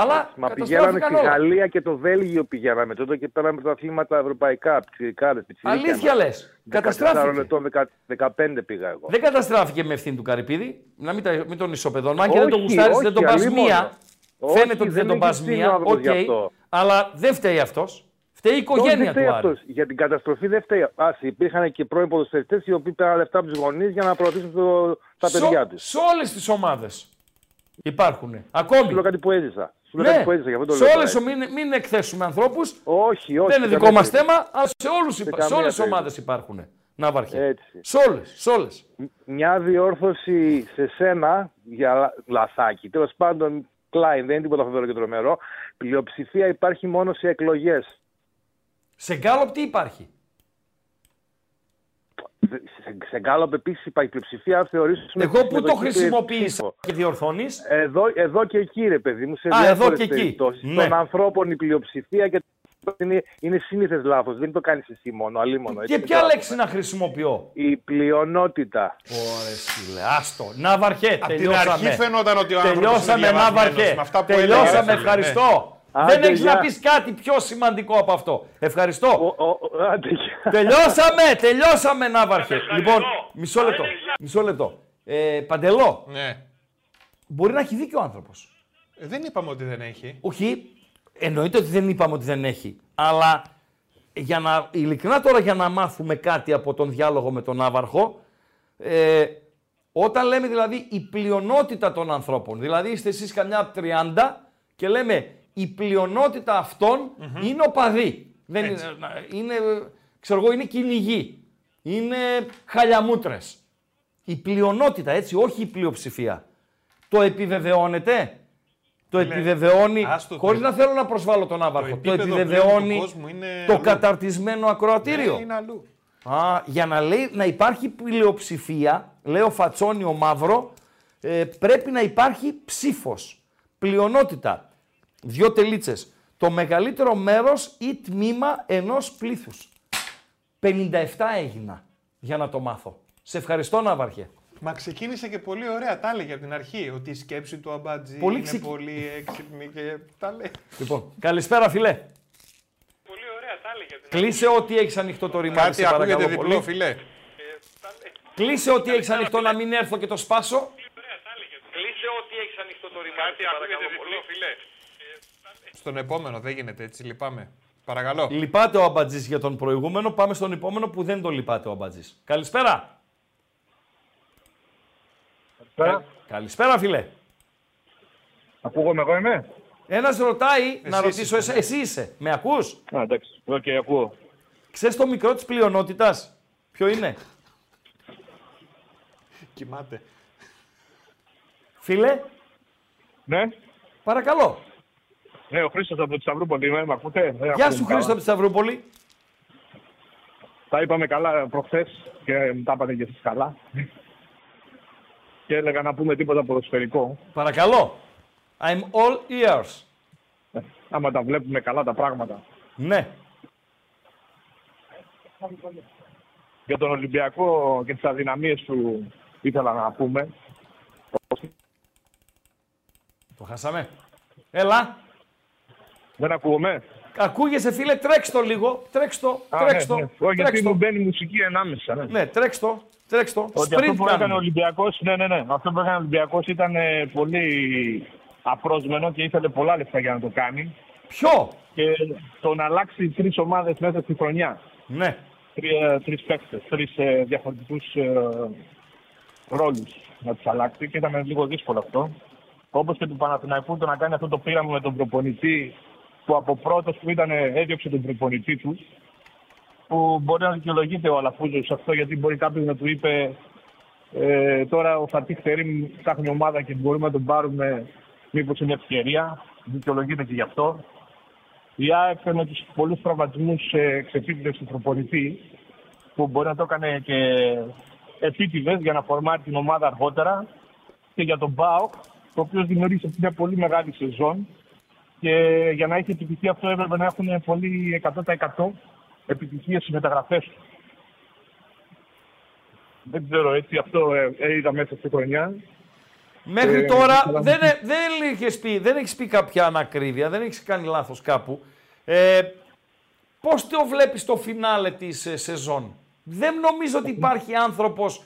Αλλά Μα πηγαίναμε καταστράφηκαν στη όλα. Γαλλία και το Βέλγιο πηγαίναμε τότε και πέραμε τα αθλήματα ευρωπαϊκά, πιτσιρικάδες, πιτσιρίκια Αλήθεια μας. λες. 14 Καταστράφηκε. ετών, 10 15 πήγα εγώ. Δεν καταστράφηκε με ευθύνη του Καρυπίδη. Να μην, τα, μην τον ισοπεδώνουμε. Αν και δεν τον Όχι, γουστάρεις, όχι, δεν τον πας αλλήμον. μία. Όχι, Φαίνεται ότι δεν δεν τον έχει πας ευθύνη ο μία. άνθρωπος Οκ. γι' αυτό. Αλλά δεν φταίει αυτός. Φταίει η Τώρα οικογένεια δεν φταίει του Άρη. αυτός. Για την καταστροφή δεν φταίει. Άσε, υπήρχαν και πρώην ποδοσφαιριστές οι οποίοι πήραν λεφτά από τους γονείς για να προωθήσουν το, τα Σε- παιδιά τους. Σε όλες τις ομάδες υπάρχουν. Ακόμη. Σου λέω κάτι που έζησα. Σου λέω κάτι Ναι, που έζησα, γι' αυτό το σε λέω. όλες, τώρα, μην, μην εκθέσουμε ανθρώπους. Όχι, όχι. Δεν είναι σε δικό καμία μας περίπτωση. θέμα, αλλά σε, όλους, Σε υπά- σε καμία όλες τις περίπτωση. ομάδες υπάρχουν. Να βαρχέ. Έτσι. Σε όλες, σε όλες. Μια διόρθωση σε σένα για λα- λαθάκι. Τέλος πάντων, Κλάιν, δεν είναι τίποτα φοβερό και τρομερό. Πλειοψηφία υπάρχει μόνο σε εκλογές. Σε γκάλοπ τι υπάρχει; Σε, σε γκάλωπ επίσης η πλειοψηφία, αν θεωρήσουμε. Εγώ πού το συμμετοχή χρησιμοποίησα ψήφο. και διορθώνεις. Εδώ, εδώ και εκεί, ρε παιδί μου, σε Α, εδώ διάφορες και εκεί. περιπτώσεις. Ναι. Των ανθρώπων η πλειοψηφία και είναι, είναι σύνηθες λάθος. Δεν το κάνεις εσύ μόνο, αλίμονο. Και ποια λέξη να χρησιμοποιώ; Η πλειονότητα. Ωρε φίλε, άστο. Ναύαρχε, Απ' την τελειώσαμε. αρχή φαινόταν ότι ο άνθρωπος Τελειώσαμε, είναι διαβασμένος Ναύαρχε. με αυτά που Τελειώσαμε, έλεγε. ευχαριστώ. Άντε, Δεν έχεις γεια. να πεις κάτι πιο σημαντικό από αυτό. Ευχαριστώ. Ο, ο, άντε, γεια. Τελειώσαμε, τελειώσαμε, Ναύαρχε. Λοιπόν, μισό λεπτό. Μισό λεπτό. Ε, Παντελό, Ναι. μπορεί να έχει δίκιο ο άνθρωπος. Ε, Δεν είπαμε ότι δεν έχει. Όχι, εννοείται ότι δεν είπαμε ότι δεν έχει. Αλλά για να, ειλικρινά τώρα για να μάθουμε κάτι από τον διάλογο με τον Ναύαρχο, ε, όταν λέμε δηλαδή η πλειονότητα των ανθρώπων, δηλαδή είστε εσείς καμιά 30 και λέμε η πλειονότητα αυτών είναι οπαδοί. Δεν είναι, είναι, ξέρω εγώ, είναι κυνηγοί. Είναι χαλιαμούτρες. Η πλειονότητα, έτσι, όχι η πλειοψηφία. Το επιβεβαιώνεται. Το Φίλε, επιβεβαιώνει, άστο το- χωρίς να θέλω να προσβάλλω τον Άβαρχο, το, επίπεδο πλέον επιβεβαιώνει του κόσμου είναι το αλλού. καταρτισμένο ακροατήριο. Ναι, είναι αλλού. Α, για να, λέει, να υπάρχει πλειοψηφία, λέω φατσόνιο μαύρο, ε, πρέπει να υπάρχει ψήφος, πλειονότητα. Δυο τελίτσες. Το μεγαλύτερο μέρος ή τμήμα ενός πλήθους. 57 έγινα για να το μάθω. Σε ευχαριστώ Ναύαρχε. Μα ξεκίνησε και πολύ ωραία. Τα έλεγε από την αρχή. Ότι η σκέψη του Αμπάτζη Πολύ είναι ξεκι- πολύ έξυπνη και τα λέει. Λοιπόν, καλησπέρα φιλέ. Πολύ ωραία, τα έλεγε. Κλείσε ό,τι έχεις ανοιχτό το ρημάδι, Κάτι σε παρακαλώ ακούγεται διπλό, πολύ. φιλέ. Κλείσε ό,τι έχεις ανοιχτό να μην έρθω και το σπάσω. Κλείσε ό,τι έχεις ανοιχτό το ρημάδι. Κάτι ακούγεται διπλό, φιλέ. Στον επόμενο δεν γίνεται έτσι, λυπάμαι. Παρακαλώ. Λυπάται ο Αμπατζής για τον προηγούμενο. Πάμε στον επόμενο που δεν το λυπάται ο Αμπατζής. Καλησπέρα. Καλησπέρα. Καλησπέρα, φίλε. Ακούγομαι εγώ είμαι; Ένας ρωτάει να Εσύ ρωτήσω, είσαι, εσύ, εσύ είσαι. Με ακούς; Α, εντάξει. Οκ, ακούω. Ξέρεις το μικρό της πλειονότητας; Ποιο είναι; Κοιμάται. Φίλε. Ναι. Παρακαλώ. Ναι, ο Χρήστος από τη Σταυρούπολη είμαι. Με ακούτε; Δεν Γεια ακούγομαι σου καλά. Χρήστο από τη Σταυρούπολη. Τα είπαμε καλά προχθές και τα είπατε και εσείς καλά. και έλεγα να πούμε τίποτα ποδοσφαιρικό. Παρακαλώ. I'm all ears. Ε, Άμα τα βλέπουμε καλά τα πράγματα. Ναι. Για τον Ολυμπιακό και τις αδυναμίες του ήθελα να πούμε. Το χάσαμε. Έλα. Δεν ακούγομαι; Ακούγεσαι φίλε, τρέξ το λίγο. Τρέξ το, Α, τρέξ ναι, το. ναι. Όχι, γιατί τρέξ μου το. μπαίνει μουσική ενάμεσα. Ναι. Ναι, τρέξ το. Τρέξ το. Ότι αυτό Sprint που έκανε κάνουμε. ο Ολυμπιακός, ναι, ναι, ναι. Αυτό που έκανε ο Ολυμπιακός ήταν ε, πολύ απρόσμενο και ήθελε πολλά λεφτά για να το κάνει. Ποιο; Και το να αλλάξει τρεις ομάδες μέσα στη χρονιά. Ναι. Τρία, τρεις παίκτες, τρεις ε, διαφορετικούς ε, ρόλους να τους αλλάξει και ήταν λίγο δύσκολο αυτό. Όπως και του Παναθηναϊκού το να κάνει αυτό το πείραμα με τον προπονητή που από πρώτος που ήταν ε, έδιωξε τον προπονητή του που μπορεί να δικαιολογείται ο Αλαφούζος σε αυτό γιατί μπορεί κάποιος να του είπε ε, τώρα ο Φατίχ Τερίμ ψάχνει ομάδα και μπορούμε να τον πάρουμε μήπως είναι ευκαιρία. Δικαιολογείται και γι' αυτό. Η ΑΕΚ με τους πολλούς τραυματισμούς ε, ξεπίτρεψε του προπονητή που μπορεί να το έκανε και επίτηδες για να φορμάρει την ομάδα αργότερα και για τον ΠΑΟΚ ο οποίος δημιούργησε μια πολύ μεγάλη σεζόν και για να έχει επιτυχία αυτό έπρεπε να έχουν πολύ 100% επιτυχία στις μεταγραφές του. Δεν ξέρω, έτσι αυτό ε, ε, είδα μέσα στη χρονιά. Μέχρι Ε, τώρα ήθελα να- δεν, ε- δεν, είχες πει, δεν έχεις πει κάποια ανακρίβεια, δεν έχεις κάνει λάθος κάπου. Ε, πώς το βλέπεις το φινάλε της ε, σεζόν; Δεν νομίζω ότι υπάρχει άνθρωπος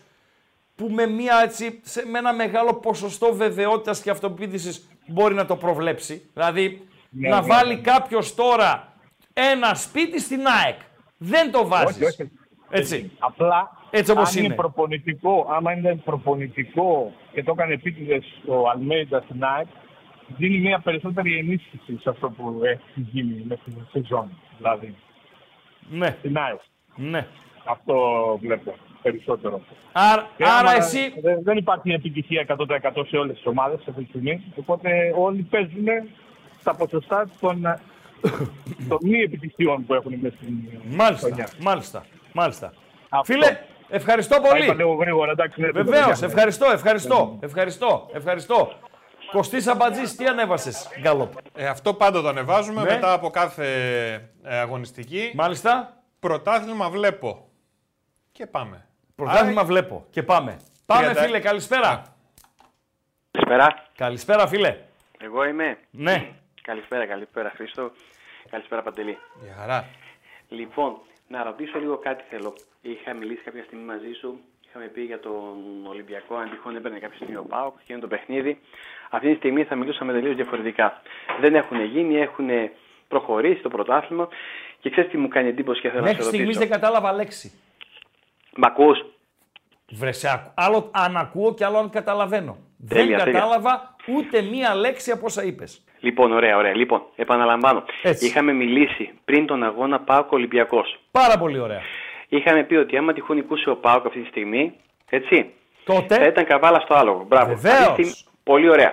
που με, μια, έτσι, σε, με ένα μεγάλο ποσοστό βεβαιότητας και αυτοποίθησης μπορεί να το προβλέψει. Δηλαδή Ναι, να ναι, βάλει ναι. κάποιος τώρα ένα σπίτι στην ΑΕΚ. Δεν το βάζεις. Όχι, όχι. Έτσι. Απλά, Έτσι όπως αν είναι. είναι προπονητικό, άμα είναι προπονητικό και το έκανε επίτηδες ο Αλμέιντα στην ΑΕΚ, δίνει μια περισσότερη ενίσχυση σε αυτό που έχει γίνει μέσα στη σεζόν. Δηλαδή, Ναι, στην ΑΕΚ. ναι. Αυτό βλέπω περισσότερο. Άρα, Και άρα άμα εσύ Δεν, δεν υπάρχει επιτυχία 100% σε όλες τις ομάδες αυτή τη στιγμή. Οπότε όλοι παίζουν στα ποσοστά των, <coughs> των μη επιτυχιών που έχουν μέσα στην Μάλιστα, χρονιά. μάλιστα, μάλιστα. Αυτό. Φίλε, Ευχαριστώ Θα πολύ. είπα λίγο γρήγορα, εντάξει. ναι, δεν το Βεβαίως, πιάσαμε. ευχαριστώ, ευχαριστώ, ευχαριστώ, ευχαριστώ. Κωστής Αμπατζής, τι ανέβασες, Γκάλοπ. Ε, αυτό πάντα το ανεβάζουμε Ναι. μετά από κάθε ε, αγωνιστική. Μάλιστα. Πρωτάθλημα βλέπω. Και πάμε. Πρωτάθλημα βλέπω και πάμε. Πάμε, Τριάντα- φίλε, καλησπέρα. Καλησπέρα. Καλησπέρα, φίλε. Εγώ είμαι. Ναι. Καλησπέρα, καλησπέρα Χρήστο. Καλησπέρα Παντελή. Για χαρά. Λοιπόν, να ρωτήσω λίγο κάτι θέλω. Είχα μιλήσει κάποια στιγμή μαζί σου. Είχαμε πει για τον Ολυμπιακό, αν τυχόν έπαιρνε κάποια στιγμή ο Πάοκ και είναι το παιχνίδι. Αυτή τη στιγμή θα μιλούσαμε τελείως διαφορετικά. Δεν έχουν γίνει, έχουν προχωρήσει το πρωτάθλημα και ξέρεις τι μου κάνει εντύπωση και θέλω Μέχρι να σε στιγμής ρωτήσω. δεν κατάλαβα λέξη. Μ' ακούς; Βρε, σε ακού- άλλο αν ακούω και άλλο αν καταλαβαίνω. Τέλεια, δεν τέλεια. κατάλαβα ούτε μία λέξη από όσα είπες. Λοιπόν, ωραία, ωραία. Λοιπόν, επαναλαμβάνω. Είχαμε μιλήσει πριν τον αγώνα Πάοκ Ολυμπιακός. Πάρα πολύ ωραία. Είχαμε πει ότι άμα τυχόν νικούσε ο Πάοκ αυτή τη στιγμή, έτσι, Τότε; θα ήταν καβάλα στο άλογο. Μπράβο. Βεβαίως. Αυτή τη στιγμή- Πολύ ωραία.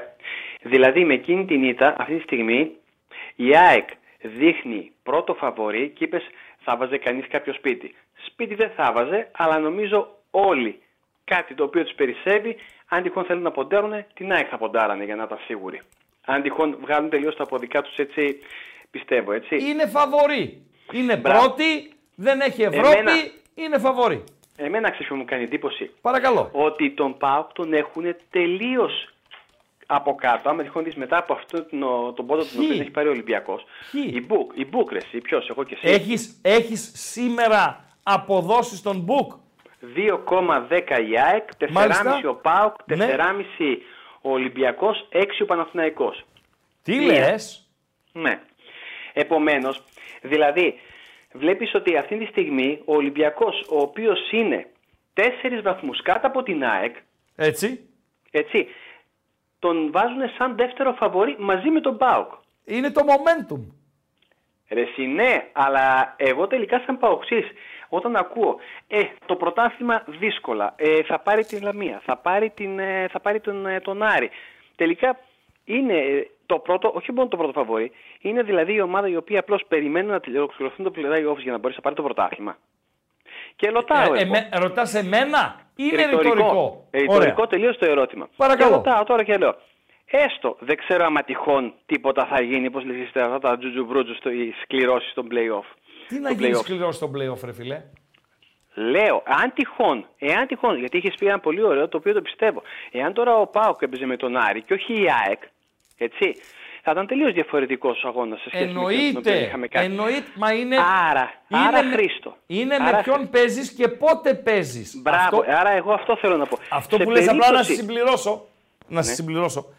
Δηλαδή με εκείνη την ήττα, αυτή τη στιγμή, η ΑΕΚ δείχνει πρώτο φαβορή και είπες θα βάζε κανείς κάποιο σπίτι. Σπίτι δεν θα βάζε, αλλά νομίζω όλοι κάτι το οποίο του περισσεύει, αν τυχόν θέλουν να ποντάρουν, την ΑΕΚ θα ποντάρανε για να ήταν σίγουροι. Αν τυχόν βγάλουν τελείως τα αποδικά τους έτσι, πιστεύω έτσι. Είναι φαβορή. Είναι Μπράβο. πρώτη, δεν έχει Ευρώπη, Εμένα- είναι φαβορή. Εμένα ξέρεις που μου κάνει εντύπωση. Παρακαλώ. Ότι τον ΠΑΟΚ τον έχουν τελείως από κάτω. Άμα τυχόν δεις μετά από αυτό τον, τον πόντο τον οποίος έχει πάρει ο Ολυμπιακός. Η Μπουκ, η Μπούκρε, ή ποιος, εγώ και εσύ. Έχεις, έχεις σήμερα αποδόσεις στον Μπουκ. 2,10 η ΑΕΚ, 4,5 Μάλιστα. ο ΠΑΟΚ, 4,5 Ναι. ο Ολυμπιακός, 6 ο Παναθηναϊκός. Τι Μία. λες; Ναι. Επομένως, δηλαδή, βλέπεις ότι αυτή τη στιγμή ο Ολυμπιακός, ο οποίος είναι 4 βαθμούς κάτω από την ΑΕΚ, Έτσι. έτσι, τον βάζουν σαν δεύτερο φαβορή μαζί με τον ΠΑΟΚ. Είναι το momentum. Ρε εσύ, ναι, αλλά εγώ τελικά σαν παοξής, όταν ακούω, ε, το πρωτάθλημα δύσκολα, ε, θα πάρει την Λαμία, θα πάρει, την, ε, θα πάρει τον, ε, τον Άρη. Τελικά είναι ε, το πρώτο, όχι μόνο το πρώτο φαβορή, είναι δηλαδή η ομάδα η οποία απλώς περιμένει να τελειώσουν το play-offs για να μπορέσει να πάρει το πρωτάθλημα. Και ρωτάω Ε, εγώ. εμέ- ρωτάς εμένα ή είναι Ρητορικό. ρητορικό; Ε, Ρητορικό τελείως το ερώτημα. Παρακαλώ. Και ρωτάω τώρα και λέω. Έστω, δεν ξέρω άμα τυχόν τίποτα θα γίνει, πώς λέγεται αυτά τα τζουτζουμπρούτζου στο οι σκληρώσεις στον playoff. Τι να στο γίνεις play-off. σκληρός στο playoff, ρε φιλέ. Λέω, αν τυχόν, εάν τυχόν, γιατί είχε πει ένα πολύ ωραίο το οποίο το πιστεύω. Εάν τώρα ο Πάοκ έπαιζε με τον Άρη και όχι η ΑΕΚ, έτσι, θα ήταν τελείως διαφορετικός ο αγώνας σε σχέση με τον οποίο Εννοείται. είχαμε κάνει. Εννοείται. Μα είναι. Άρα, είναι άρα με- Χρήστο. Είναι Άρα με ποιον παίζεις και πότε παίζεις. Μπράβο, άρα εγώ αυτό θέλω να πω. Αυτό Σε που λες απλά να περίπτωση- σε συμπληρώσω. Να σε Ναι. συμπληρώσω.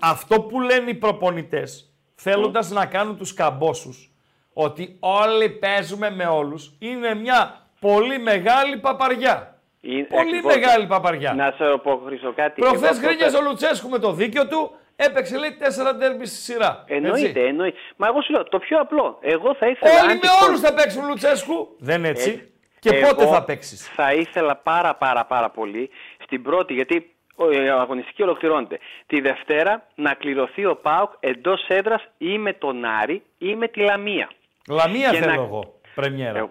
Αυτό που λένε οι προπονητές, θέλοντας να κάνουν τους καμπόσους, ότι όλοι παίζουμε με όλους, είναι μια πολύ μεγάλη παπαριά. Είναι Πολύ ακριβώς- μεγάλη παπαριά. Να σε πω, Χρήστο, κάτι. εγώ Προχθές αυτό γκρίνιαζε ο θέλω- Λουτσέσκου με το δίκιο του, έπαιξε λέει τέσσερα ντέρμπι στη σειρά. Εννοείται, Έτσι. εννοείται. Μα εγώ σου λέω το πιο απλό. Εγώ θα ήθελα. Όλοι αν με τυχόν- όλους θα παίξουν Λουτσέσκου. Δεν έτσι. Έτσι. Και Εγώ πότε θα παίξεις; Θα ήθελα πάρα πάρα πάρα πολύ στην πρώτη, γιατί ο- η αγωνιστική ολοκληρώνεται. Τη Δευτέρα να κληρωθεί ο ΠΑΟΚ εντός έδρας ή με τον Άρη ή με τη Λαμία. Λαμία Και θέλω να- εγώ, πρεμιέρα.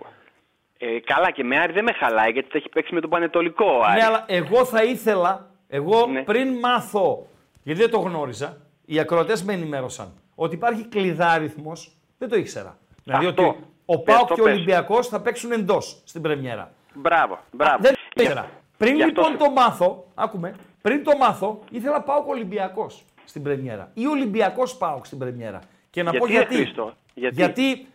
Ε, καλά και με Άρη δεν με χαλάει γιατί θα έχει παίξει με τον Πανετολικό ο Άρη. Ναι, αλλά εγώ θα ήθελα, εγώ πριν μάθω, γιατί δεν το γνώριζα, οι ακροατές με ενημέρωσαν ότι υπάρχει κλειδάριθμο, δεν το ήξερα. Δηλαδή Αυτό. ότι ο Πες Πάοκ το, και ο πες. Ολυμπιακός θα παίξουν εντός στην Πρεμιέρα. Μπράβο, μπράβο. Δεν το ήξερα. Πριν γι' αυτό λοιπόν σου- το μάθω, άκουμε, πριν το μάθω, ήθελα Πάοκ Ολυμπιακός στην Πρεμιέρα. Ή Ολυμπιακός Πάοκ στην Πρεμιέρα. Και να πω Γιατί, ρε γιατί. Χρήστο, γιατί; θα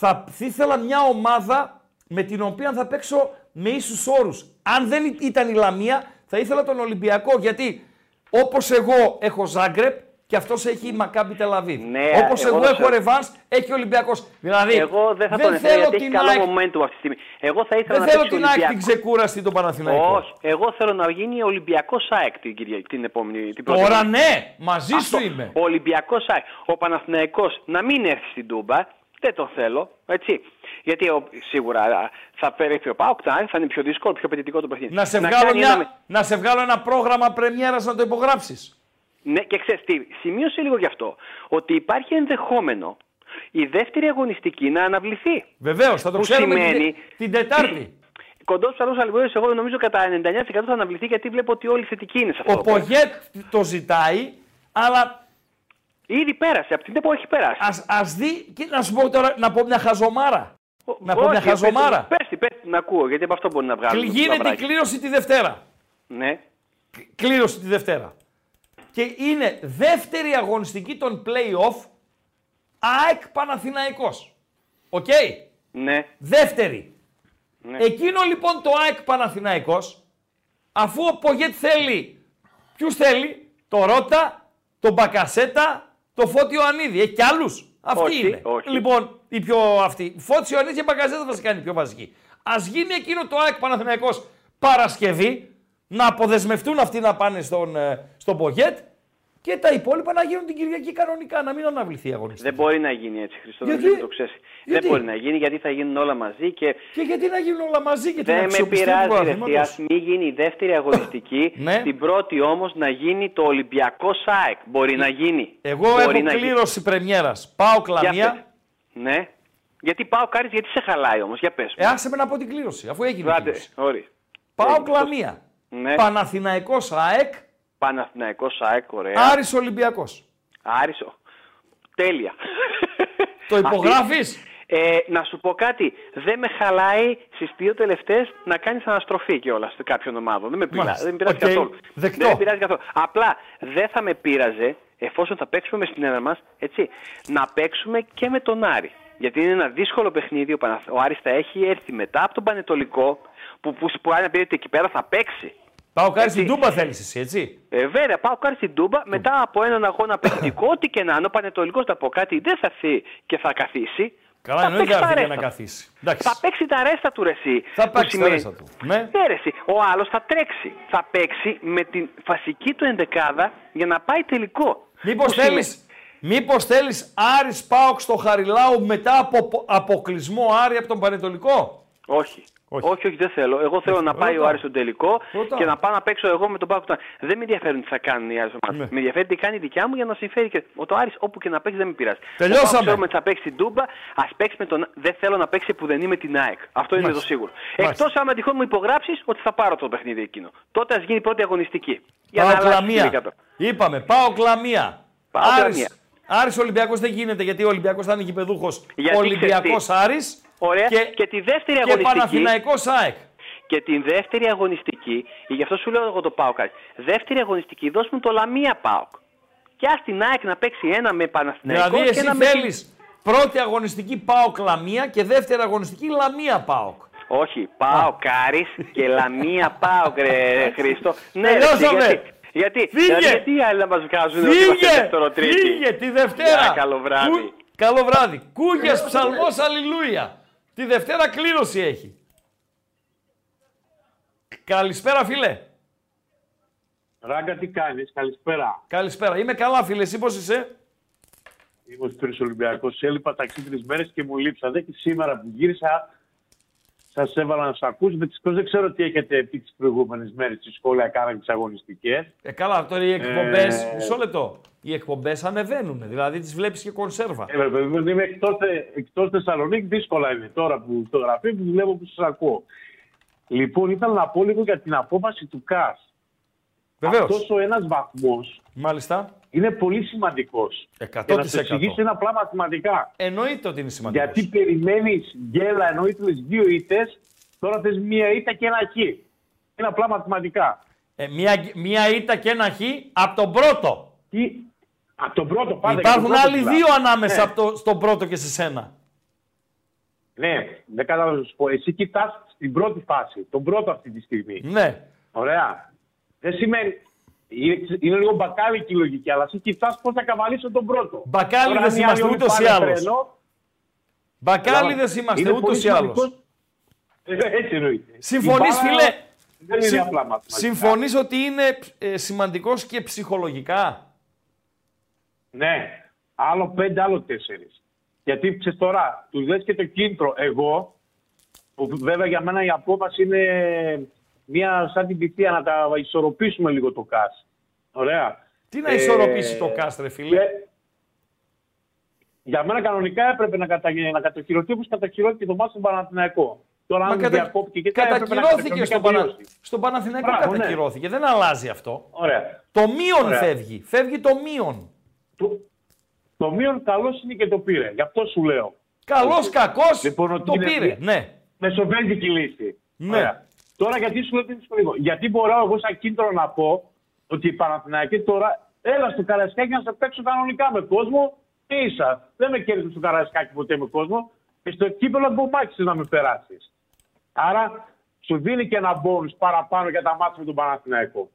θα ήθελα μια ομάδα με την οποία θα παίξω με ίσους όρους. Αν δεν ήταν η Λαμία, θα ήθελα τον Ολυμπιακό. Γιατί όπως εγώ έχω Ζάγκρεπ και αυτός έχει η Μακάμπι Τελαβίβ. Ναι, όπως εγώ εγώ, θα έχω σε- Ρεβάνς, έχει ο Ολυμπιακός. Δηλαδή, Εγώ δεν θα τον ήθελα θέλω γιατί έχει την καλό ΑΕΚ, momentum αυτή τη στιγμή. Εγώ θα ήθελα δεν να θέλω παίξει την ο ΑΕΚ την Ολυμπιακός. ξεκούραστη τον Παναθηναϊκό. Όχι, εγώ θέλω να γίνει Ολυμπιακός ΑΕΚ την, Κυριακή- την επόμενη. Την πρώτη Τώρα μέρα. ναι, μαζί Αυτό. σου είμαι. Ο Ολυμπιακός ΑΕΚ. Ο Παναθηναϊκός να μην έρθει στην Τούμπα. Δεν το θέλω. Έτσι. Γιατί ο, σίγουρα α, θα φέρει ο Πάοκ, θα είναι πιο δύσκολο, πιο απαιτητικό το παιχνίδι. Να σε, βγάλω κάνει μια, ένα- να σε βγάλω ένα πρόγραμμα πρεμιέρας να το υπογράψεις. Ναι, και ξέρεις τι, σημείωσε λίγο γι' αυτό. Ότι υπάρχει ενδεχόμενο η δεύτερη αγωνιστική να αναβληθεί. Βεβαίως, θα το Που ξέρουμε σημαίνει- την, την Τετάρτη. κοντός ψαλό Αλμπιώδη, εγώ νομίζω κατά 99% θα αναβληθεί γιατί βλέπω ότι όλοι θετικοί είναι σε αυτό. Ο Πογέτ το ζητάει, αλλά Ήδη πέρασε, από την ΕΠΟ έχει περάσει. ας, ας δει, και να σου πω τώρα, να πω μια χαζομάρα. Να πω μια Όχι, χαζομάρα. Πες, τη, πες τη, να ακούω, γιατί από αυτό μπορεί να βγάλει. Γίνεται η κλήρωση τη Δευτέρα. Ναι. Κλήρωση τη Δευτέρα. Και είναι δεύτερη αγωνιστική των play-off ΑΕΚ Παναθηναϊκός. Οκ; Ναι. Δεύτερη. Ναι. Εκείνο λοιπόν το ΑΕΚ Παναθηναϊκός, αφού ο Πογέτ θέλει, ποιους θέλει, το Ρότα, τον Μπακασέτα, το Φώτιο Ανίδη. Έχει κι άλλους. Αυτοί Όχι, είναι. όχι. Λοιπόν, οι πιο αυτοί. Φώτιο Ανίδη και Μπακασέτα θα σε κάνει πιο βασική. Ας γίνει εκείνο το ΑΕΚ Παναθηναϊκός Παρασκευή, να αποδεσμευτούν αυτοί να πάνε στον, ε, στον Πογέτ και τα υπόλοιπα να γίνουν την Κυριακή κανονικά, να μην αναβληθεί η αγωνιστική. Δεν μπορεί να γίνει έτσι, Χριστό, Γιατί; νομίζω ότι το ξέρεις. Γιατί; Δεν μπορεί να γίνει γιατί θα γίνουν όλα μαζί και Και γιατί να γίνουν όλα μαζί και την δεν με αξιοπιστία του πειράζει. Ρε, πρωταθλήματος. ας μην γίνει η δεύτερη αγωνιστική. <laughs> Ναι. Την πρώτη όμως να γίνει το Ολυμπιακό ΣΑΕΚ. Μπορεί να γίνει. Εγώ Μπορεί έχω να γίνει. κλήρωση πρεμιέρας. Πάω Για κλαμία. πες. Ναι. Γιατί πάω κάρις, γιατί σε χαλάει όμως. Για πες. Ε, άσε με να πω την κλήρωση, αφού έγινε η Άντε, κλήρωση. ωραία. Πάω Ε, κλαμία. Ναι. Παναθηναϊκός ΑΕΚ, Παναθηναϊκός ΣΑΕΚ, ωραία. Άρης Ολυμπιακός. Άρισο. Τέλεια. Το υπογράφεις; Ε, να σου πω κάτι. Δεν με χαλάει στις δύο τελευταίες να κάνεις αναστροφή κιόλας σε κάποιον ομάδο. Δεν με πειράζει, Μάλιστα. δεν με πειράζει Οκ. καθόλου. Δεκτό. Δεν με πειράζει καθόλου. Απλά δεν θα με πείραζε εφόσον θα παίξουμε με στην έδρα μας, έτσι, να παίξουμε και με τον Άρη. Γιατί είναι ένα δύσκολο παιχνίδι. Ο, Παναθ... ο Άρης θα έχει έρθει μετά από τον Πανετολικό, που, που, που αν πήρε εκεί πέρα θα παίξει. Πάω κάρι στην Έτσι. Τούμπα θέλεις εσύ, έτσι; Ε, βέβαια, πάω κάρι στην Τούμπα μετά από έναν αγώνα παιχνιδικό, ό,τι και να είναι. Ο Πανετολικός θα πω κάτι, δεν θα έρθει και θα καθίσει. Καλά, θα εννοείται παίξει θα τα έρθει για να ρέστα. καθίσει. Εντάξει. Θα παίξει τα ρέστα του ρεσί. Θα παίξει τα ρέστα του. Ναι. Ναι, ρε, εσύ. Ο άλλος θα τρέξει. Θα παίξει με την φασική του ενδεκάδα για να πάει τελικό. Μήπως Που σημαίνει- θέλεις, μήπως θέλεις Άρης Πάοξ στο Χαριλάου μετά από αποκλεισμό Άρη από τον Πανετολικό; Όχι. Όχι. όχι. όχι, δεν θέλω. Εγώ θέλω να πάει ρωτάω. ο Άρης στον τελικό Ρωτάω. και να πάω να παίξω εγώ με τον Πάοκ. Δεν με ενδιαφέρουν τι θα κάνουν οι άλλε ομάδε. Ναι. Με ενδιαφέρει τι κάνει η δικιά μου για να συμφέρει και ο το Άρης όπου και να παίξει δεν με πειράζει. Τελειώσαμε. Ο Πάοκ ξέρουμε ότι θα παίξει την Τούμπα, ας παίξει με τον. Δεν θέλω να παίξει που δεν είμαι την ΑΕΚ. Αυτό είναι το Μάλιστα. σίγουρο. Μάλιστα. Εκτός άμα τυχόν μου υπογράψεις ότι θα πάρω το παιχνίδι εκείνο. Τότε ας γίνει η πρώτη αγωνιστική. Για Πάω να αλλάξεις κλαμία. την εκατό. Είπαμε, πάω κλαμία. Πάω Άρης, κλαμία. Άρης Ολυμπιακός δεν γίνεται γιατί ο Ολυμπιακός θα είναι γηπεδούχος. Γιατί Ολυμπιακός ξέρεις τι. Άρης Ωραία. και, Και τη δεύτερη και αγωνιστική. Παναθηναϊκός ΑΕΚ. Και την δεύτερη αγωνιστική, γι' αυτό σου λέω εγώ το πάω κάτι. Δεύτερη αγωνιστική, δώσ' μου το Λαμία ΠΑΟΚ. Και ας την ΑΕΚ να παίξει ένα με Παναθηναϊκό Δηλαδή και εσύ ένα με... θέλεις πρώτη αγωνιστική ΠΑΟΚ Λαμία και δεύτερη αγωνιστική Λαμία ΠΑΟΚ. Όχι, πάω Κάρις και Λαμία ΠΑΟΚ, ρε <laughs> Χρήστο. ναι, ρε, Τελειώσαμε. γιατί, γιατί, Φύγε. δηλαδή, γιατί οι άλλοι να μας βγάζουν ότι είμαστε Φύγε! δεύτερο τρίτη; Φύγε τη Δευτέρα! Γεια, καλό βράδυ. Κου- Καλό βράδυ. Κούγιας ψαλμός αλληλούια. Τη Δευτέρα κλήρωση έχει. Καλησπέρα φίλε. Ράγκα, τι κάνεις, καλησπέρα. Καλησπέρα. Είμαι καλά φίλε. Εσύ πώς είσαι; Είμαι ο Σπύρος Ολυμπιακός. Έλειπα ταξί τρεις μέρες και μου λείψατε και σήμερα που γύρισα σας έβαλα να σας ακούσω. Δυστυχώς δεν ξέρω τι έχετε πει τις προηγούμενες μέρες στη σχόλια, κάνατε τις αγωνιστικές. Ε, καλά, τώρα οι εκπομπές, Ε, μισό λεπτό. Οι εκπομπές ανεβαίνουν, δηλαδή τις βλέπεις και κονσέρβα. Ε, βέβαια, βέβαια, είμαι εκτός, εκτός Θεσσαλονίκη, δύσκολα είναι τώρα που το γραφείο που δουλεύω που σας ακούω. Λοιπόν, ήθελα να πω λίγο για την απόφαση του ΚΑΣ. Βεβαίως. Αυτός ο ένας βαθμός Μάλιστα. είναι πολύ σημαντικός. 100%. Και να σου εξηγήσω ένα απλά μαθηματικά. Εννοείται ότι είναι σημαντικός. Γιατί περιμένεις γκέλα ενώ ήθελε δύο ήττες, τώρα θες μία ήττα και ένα χ. Είναι απλά μαθηματικά. Ε, μία, μία ήττα και ένα χ από τον πρώτο. Τι... Από τον πρώτο πάντα. Υπάρχουν για τον πρώτο άλλοι μιλάω. δύο ανάμεσα Ναι. από το, στον πρώτο και σε σένα. Ναι, δεν κατάλαβα να σου πω. Εσύ κοιτάς στην πρώτη φάση, τον πρώτο αυτή τη στιγμή. Ναι. Ωραία. Δεν σημαίνει. Είναι, είναι λίγο μπακάλικη η λογική, αλλά εσύ κοιτάς πώς θα καβαλήσω τον πρώτο. Μπακάλιδες Τώρα, αν οι είμαστε άλλοι ούτως ή πάνε άλλως. τρένο, Μπακάλιδες είμαστε είναι ούτως πολύ ή άλλως. σημαντικός. Ε, Έτσι εννοείται. Συμφωνείς Η μπάλα φίλε. Δεν είναι συμ- απλά μαθηματικά. Συμφωνείς ότι είναι ε, σημαντικός και ψυχολογικά; Ναι. Άλλο πέντε, άλλο τέσσερις. Γιατί ξέρεις τώρα, τους δες και το κίνητρο. Εγώ, που βέβαια για μένα η απόφαση είναι μια σαν την πιτία να τα ισορροπήσουμε λίγο το ΚΑΣ. Ωραία. Τι να Ε, ισορροπήσει το κάστρε φίλε; και- Για μένα κανονικά έπρεπε να, κατα... να κατοχυρωθεί όπως κατοχυρώθηκε το μάτι στον Παναθηναϊκό. Τώρα Μα αν κατα... διακόπηκε και κάτι έπρεπε να κατακυρώθηκε στον, Πανα... κατεβιώσει. στον Παναθηναϊκό Μπράβο, ναι. κατακυρώθηκε. Δεν αλλάζει αυτό. Ωραία. Το μείον Ωραία. φεύγει. Φεύγει το μείον. Το μείον καλός είναι και το πήρε. Γι' αυτό σου λέω. Καλός, κακός, Λοιπόν, ότι το είναι πήρε. Ναι. Μεσοβέλτικη λύση. Ναι. Ωραία. Τώρα γιατί σου λέω ότι είναι δύσκολο. Γιατί μπορώ εγώ σαν κίνητρο να πω ότι οι Παναθηναϊκοί τώρα έλα στο Καραϊσκάκι να σε παίξω κανονικά με κόσμο και ίσα. Δεν με κέρδισε στο Καραϊσκάκι ποτέ με κόσμο και στο κύπελο μπομάκι να με περάσεις. Άρα σου δίνει και ένα bonus παραπάνω για τα μάτια με τον Παναθηναϊκό.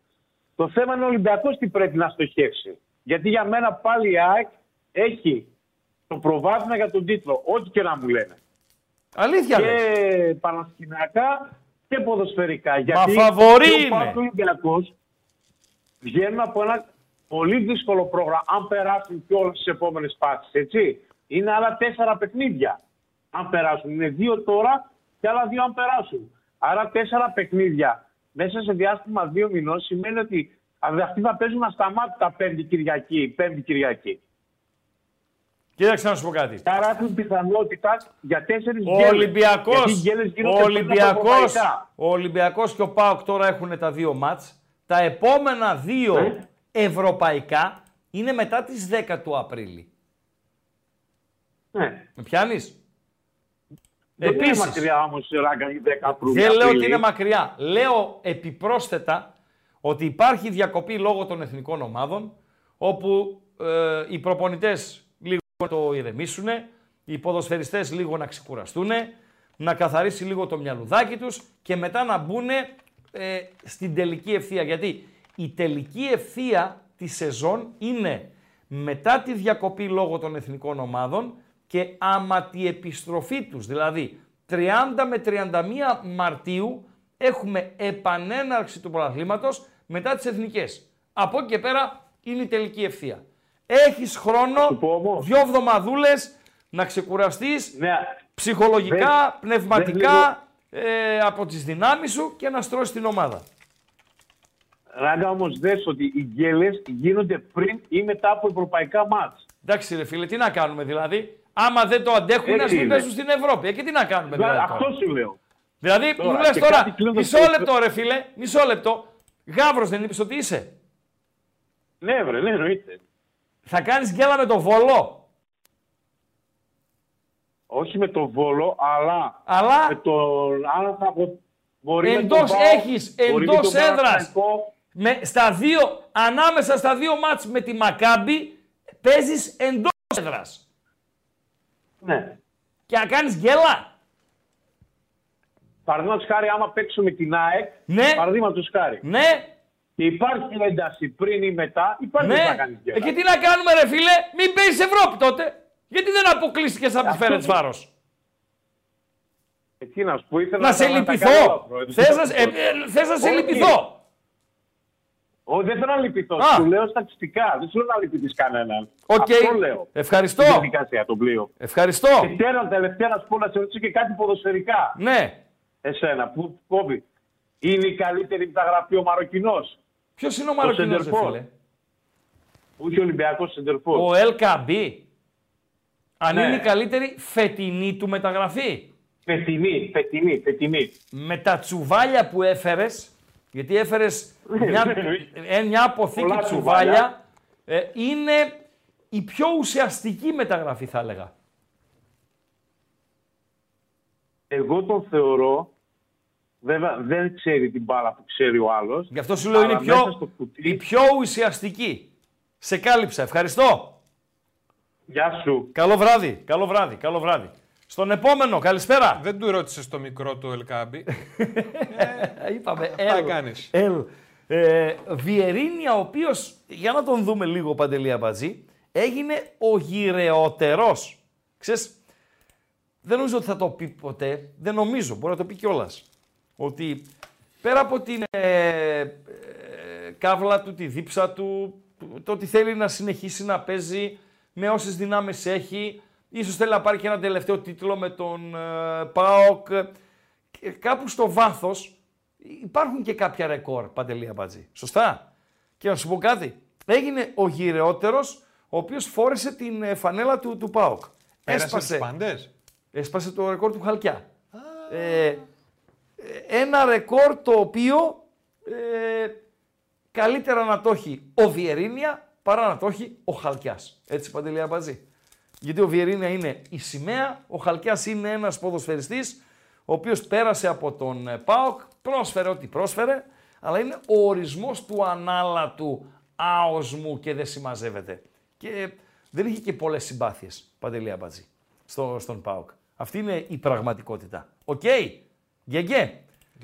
Το θέμα είναι ο Ολυμπιακός τι πρέπει να στοχεύσει. Γιατί για μένα πάλι η ΑΕΚ έχει το προβάδισμα για τον τίτλο, ό,τι και να μου λένε. Αλήθεια Και λες. πανασκηνιακά και ποδοσφαιρικά. Γιατί φαβορί και ο είναι. Πάοκ και ο Ολυμπιακός βγαίνουν από ένα πολύ δύσκολο πρόγραμμα, αν περάσουν και όλες τις επόμενες φάσεις, έτσι. Είναι άλλα τέσσερα παιχνίδια, αν περάσουν. Είναι δύο τώρα και άλλα δύο αν περάσουν. Άρα τέσσερα παιχνίδια μέσα σε διάστημα δύο μηνών σημαίνει ότι αυτοί θα παίζουν ασταμάτητα πέμπτη Κυριακή, πέμπτη Κυριακή. Κοίταξε να σου πω κάτι. Άρα έχουν πιθανότητα για τέσσερις Ο γκέλες. Ολυμπιακός, Γιατί οι γκέλες γίνονται ο πριν από Ολυμπιακός, ευρωπαϊκά. ο Ολυμπιακός και ο ΠΑΟΚ τώρα έχουν τα δύο μάτς. Τα επόμενα δύο Ναι. ευρωπαϊκά είναι μετά τις 10 του Απρίλη. Ναι. Με πιάνεις; Δεν είναι Επίσης. μακριά όμως η ράγκα η 10 Απρίλη. Δεν λέω ότι είναι μακριά. Λέω επιπρόσθετα ότι υπάρχει διακοπή λόγω των εθνικών ομάδων, όπου ε, οι προπονητές λίγο να το ηρεμήσουν, οι ποδοσφαιριστές λίγο να ξεκουραστούν, να καθαρίσει λίγο το μυαλουδάκι τους και μετά να μπουν ε, στην τελική ευθεία. Γιατί η τελική ευθεία της σεζόν είναι μετά τη διακοπή λόγω των εθνικών ομάδων και άμα τη επιστροφή τους, δηλαδή 30 με 31 Μαρτίου έχουμε επανέναρξη του πρωταθλήματος μετά τις εθνικές. Από εκεί και πέρα είναι η τελική ευθεία. Έχεις χρόνο, δύο εβδομαδούλες να ξεκουραστείς ψυχολογικά, Ναι. Δεν- πνευματικά, ε, από τις δυνάμεις σου και να στρώσεις την ομάδα. Ράγκα όμως δες ότι οι γκέλες γίνονται πριν ή μετά από ευρωπαϊκά μάτς. Εντάξει ρε φίλε, τι να κάνουμε δηλαδή; Άμα δεν το αντέχουν, Έτσι ας μην είναι. παίζουν στην Ευρώπη. Ε, και τι να κάνουμε δηλαδή. Αυτό τώρα; σου λέω. Δηλαδή, Τώρα, μου λες και τώρα, κάτι κλείνοντας μισό το- λεπτό ρε φίλε, μισό λεπτό. Γάβρος δεν είπες ότι είσαι; Ναι, βρε, ναι, εννοείται. Θα κάνεις γκέλα με το Βολό. Όχι με τον Βόλο, αλλά, Αλλά- με τον αν θα μπο- μπορεί με τον Εντός ΠΑΟΚ, έχεις, μπορεί με εντός τον έδρας. Παναθηναϊκό. Με, στα δύο, ανάμεσα στα δύο μάτς με τη Μακάμπη, παίζεις εντός έδρας. Ναι. Και να κάνεις γκέλα. Παραδείγματος χάρη, άμα παίξουμε την ΑΕΚ, Ναι. παραδείγματος χάρη. Ναι. Και υπάρχει ένταση πριν ή μετά, υπάρχει Ναι. να κάνεις Ε, και τι να κάνουμε ρε φίλε, μην παίζεις Ευρώπη τότε. Γιατί δεν αποκλείστηκες από τη Αυτό Φέρεντς δεν- Βάρος. Εκεί να σου πω, ήθελα Να σε κάνω τα λυπηθώ. καλά, πρόεδρε. Θες να, σε- ε, ε, θες να σε Όχι. λυπηθώ. Όχι, δεν θέλω να λυπηθώ. Α. Σου λέω στατιστικά. Δεν σου λέω να λυπηθείς κανέναν. Οκ. Αυτό λέω. Ευχαριστώ. Στη διαδικασία, το πλοίο. Ευχαριστώ. Και τέλο, τελευταία να σου πω να σε ρωτήσω και κάτι ποδοσφαιρικά. Ναι. Εσένα, που κόβει. Είναι η καλύτερη μεταγραφή ο Μαροκινός. Ποιος είναι ο Μαροκινός, ρε φίλε; Όχι ο Ολυμπιακός Σεντερφόρ. Ο LKB. Αν Ναι. είναι η καλύτερη φετινή του μεταγραφή. Φετινή, φετινή, φετινή. Με τα τσουβάλια που έφερες, γιατί έφερες μια, ε, μια αποθήκη Πολλά τσουβάλια, τσουβάλια. ε, είναι η πιο ουσιαστική μεταγραφή, θα έλεγα. Εγώ τον θεωρώ. Βέβαια δεν ξέρει την μπάλα που ξέρει ο άλλος. Γι' αυτό σου λέω είναι η πιο, η πιο ουσιαστική. Σε κάλυψα. Ευχαριστώ. Γεια σου. Καλό βράδυ. Καλό βράδυ. Καλό βράδυ. Στον επόμενο. Καλησπέρα. Δεν του ρώτησε το μικρό του Ελκάμπη. <laughs> Είπαμε. Αυτά Ελ. κάνεις. Ελ. Ε, Βιερίνια, ο οποίος, για να τον δούμε λίγο παντελή αμπατζή, έγινε ο γυρεότερος. Ξέρεις, δεν νομίζω ότι θα το πει ποτέ, δεν νομίζω, μπορεί να το πει κιόλας. Ότι πέρα από την ε, ε, κάβλα του, τη δίψα του, το ότι θέλει να συνεχίσει να παίζει με όσες δυνάμεις έχει, ίσως θέλει να πάρει και ένα τελευταίο τίτλο με τον ε, ΠΑΟΚ, και κάπου στο βάθος υπάρχουν και κάποια ρεκόρ, Παντελή Αμπατζή. Σωστά; Και να σου πω κάτι. Έγινε ο γυρεότερος, ο οποίος φόρεσε την ε, φανέλα του, του ΠΑΟΚ. Πέρασε τους πάντες; Έσπασε το ρεκόρ του Χαλκιά. Ε, ένα ρεκόρ το οποίο ε, καλύτερα να το έχει ο Βιερίνια παρά να το έχει ο Χαλκιάς. Έτσι Παντελή Αμπατζή. Γιατί ο Βιερίνια είναι η σημαία, ο Χαλκιάς είναι ένας ποδοσφαιριστής ο οποίος πέρασε από τον ε, ΠΑΟΚ, πρόσφερε ό,τι πρόσφερε, αλλά είναι ο ορισμός του ανάλατου άοσμου και δεν συμμαζεύεται. Και δεν είχε και πολλές συμπάθειες, Παντελή Αμπατζή, στο, στον ΠΑΟΚ. Αυτή είναι η πραγματικότητα. OK, okay. Γεγέ.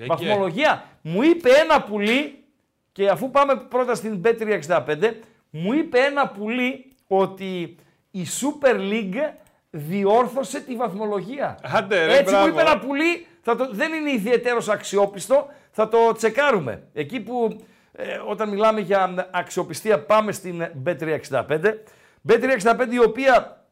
Βαθμολογία. Μου είπε ένα πουλί, και αφού πάμε πρώτα στην B365, μου είπε ένα πουλί ότι η Super League διόρθωσε τη βαθμολογία. Άντε, ρε, Έτσι μπράβο. μου είπε ένα πουλί, θα το, δεν είναι ιδιαιτέρως αξιόπιστο, θα το τσεκάρουμε. Εκεί που ε, όταν μιλάμε για αξιοπιστία πάμε στην B365. B365 η οποία,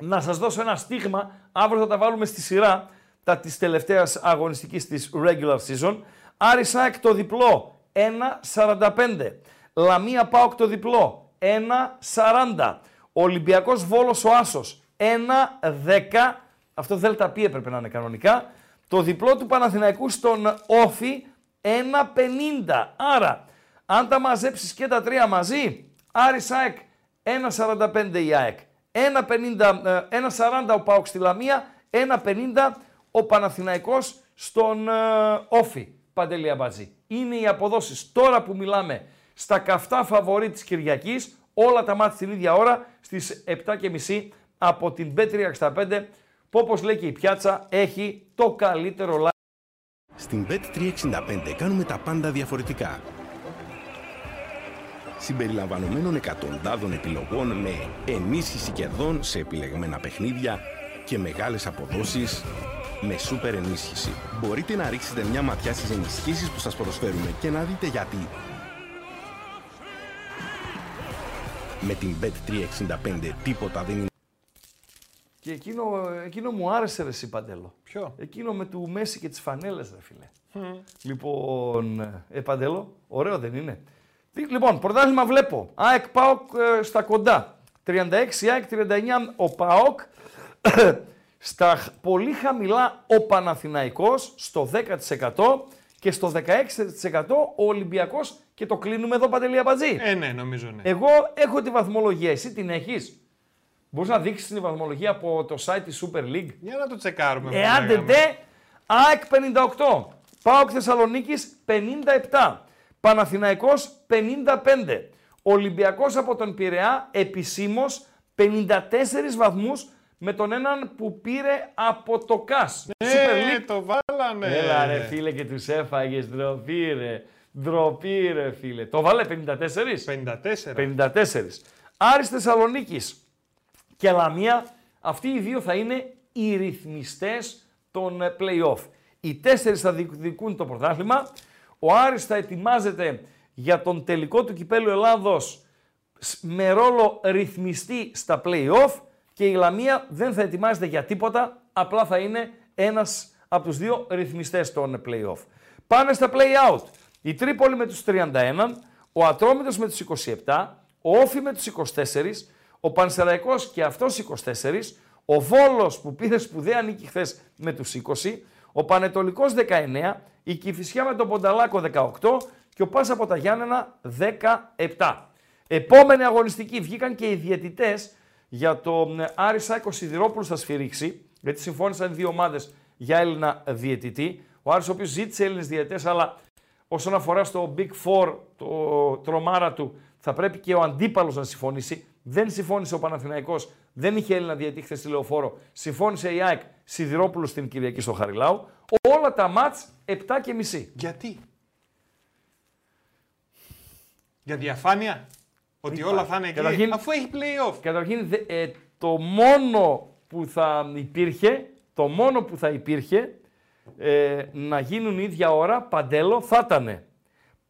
να σας δώσω ένα στίγμα, αύριο θα τα βάλουμε στη σειρά, τα της τελευταίας αγωνιστικής της regular season. Άρη Σάεκ το διπλό, 1.45. Λαμία Πάοκ το διπλό, 1.40. Ολυμπιακός Βόλος ο Άσος, 1.10. Αυτό δέλτα πι έπρεπε να είναι κανονικά. Το διπλό του Παναθηναϊκού στον Όφη, 1.50. Άρα, αν τα μαζέψεις και τα τρία μαζί, Άρη Σάεκ, 1.45 η ΑΕΚ. 1.50, ε, 1.40 ο Πάοκ στη Λαμία, 1.50 ο Παναθηναϊκός στον ε, Όφη. Παντελή Αμπατζή. Είναι οι αποδόσεις τώρα που μιλάμε στα καυτά φαβορή της Κυριακής, όλα τα μάτια την ίδια ώρα, στις 7.30 από την B365, που όπως λέει και η πιάτσα, έχει το καλύτερο live. Στην Bet365 κάνουμε τα πάντα διαφορετικά. Συμπεριλαμβανομένων εκατοντάδων επιλογών με ενίσχυση κερδών σε επιλεγμένα παιχνίδια και μεγάλες αποδόσεις με σούπερ ενίσχυση. Μπορείτε να ρίξετε μια ματιά στις ενισχύσεις που σας προσφέρουμε και να δείτε γιατί. Με την Bet365 τίποτα δεν είναι Και εκείνο, εκείνο μου άρεσε ρε εσύ Παντέλο. Ποιο; Εκείνο με του Μέση και τις φανέλες ρε φίλε. Λοιπόν, ε, Παντέλο, ωραίο δεν είναι. Τι- Λοιπόν, πρωτάθλημα βλέπω. ΑΕΚ ΠΑΟΚ ε, στα κοντά. 36 ΑΕΚ, 39 ο ΠΑΟΚ. Στα χ- πολύ χαμηλά ο Παναθηναϊκός στο 10% και στο 16% ο Ολυμπιακός και το κλείνουμε εδώ Παντελή Αμπατζή. Ε, ναι, νομίζω ναι. Εγώ έχω τη βαθμολογία, εσύ την έχεις; Μπορείς να δείξεις την βαθμολογία από το site της Super League; Για να το τσεκάρουμε. που Εάν δεν λέγαμε. ντε, ΑΕΚ 58, ΠΑΟΚ Θεσσαλονίκης 57, Παναθηναϊκός 55, Ολυμπιακός από τον Πειραιά επισήμως 54 βαθμούς με τον έναν που πήρε από το ΚΑΣ. Super Ναι, League. το βάλανε. Έλα ρε φίλε και τους έφαγες, ντροπή ρε. Ντροπή ρε φίλε. Το βάλε 54. 54. 54. Άρης Θεσσαλονίκης και Λαμία, αυτοί οι δύο θα είναι οι ρυθμιστές των ε, play-off. Οι τέσσερις θα διεκδικούν το πρωτάθλημα. Ο Άρης θα ετοιμάζεται για τον τελικό του κυπέλου Ελλάδος σ- με ρόλο ρυθμιστή στα play-off και η Λαμία δεν θα ετοιμάζεται για τίποτα, απλά θα είναι ένας από τους δύο ρυθμιστές των play-off. Πάνε στα play-out. Η Τρίπολη με τους 31, ο Ατρόμητος με τους 27, ο Όφη με τους 24, ο Πανσεραϊκός και αυτός 24, ο Βόλος που πήρε σπουδαία νίκη χθες με τους 20, ο Πανετολικός 19, η Κηφισιά με τον Πονταλάκο 18 και ο Πας από τα Γιάννενα 17. Επόμενη αγωνιστική βγήκαν και οι διαιτητές για το μ, Άρη Σάικο Σιδηρόπουλος θα σφυρίξει, γιατί συμφώνησαν οι δύο ομάδες για Έλληνα διαιτητή. Ο Άρης ο οποίος ζήτησε Έλληνες διαιτητές, αλλά όσον αφορά στο Big Four, το τρομάρα του, θα πρέπει και ο αντίπαλος να συμφωνήσει. Δεν συμφώνησε ο Παναθηναϊκός, δεν είχε Έλληνα διαιτητή χθες στη Λεωφόρο. Συμφώνησε η ΑΕΚ Σιδηρόπουλος στην Κυριακή στο Χαριλάου. Όλα τα μάτς 7 και μισή. Γιατί; Για διαφάνεια; Ότι όλα θα είναι εκεί. Καταρχήν- Αφού έχει play-off. Καταρχήν, δε- ε, το μόνο που θα υπήρχε, το μόνο που θα υπήρχε ε, να γίνουν ίδια ώρα, Παντέλο, θα ήταν